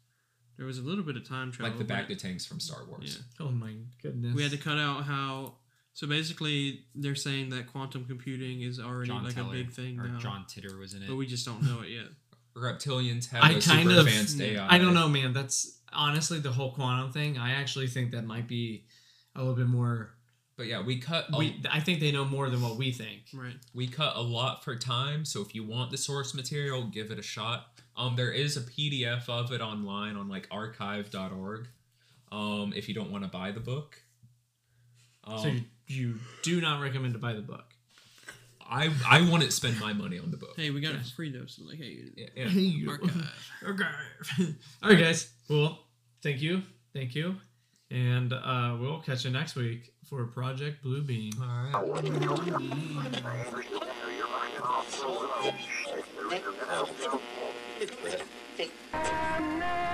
There was a little bit of time travel. like the bacta tanks from Star Wars. Yeah. oh my goodness, We had to cut out how. So basically, they're saying that quantum computing is already John like Teller, a big thing or now, John Titor was in it. but we just don't know it yet. (laughs) Reptilians have I a kind super of- advanced mm. AI. I don't know, man. That's honestly the whole quantum thing. I actually think that might be a little bit more. But yeah, we cut a, We, I think they know more than what we think. Right. we cut a lot for time. So if you want the source material, give it a shot. Um, there is a PDF of it online on like archive.org. Um, if you don't want to buy the book. Um, so you, you do not recommend to buy the book. I I wouldn't spend my money on the book. Hey, we got it for free though. So like, hey, Yeah, yeah. (laughs) archive. (laughs) Okay. (laughs) All right, guys. Well, thank you, thank you, and uh, we'll catch you next week for Project Blue Beam. All right.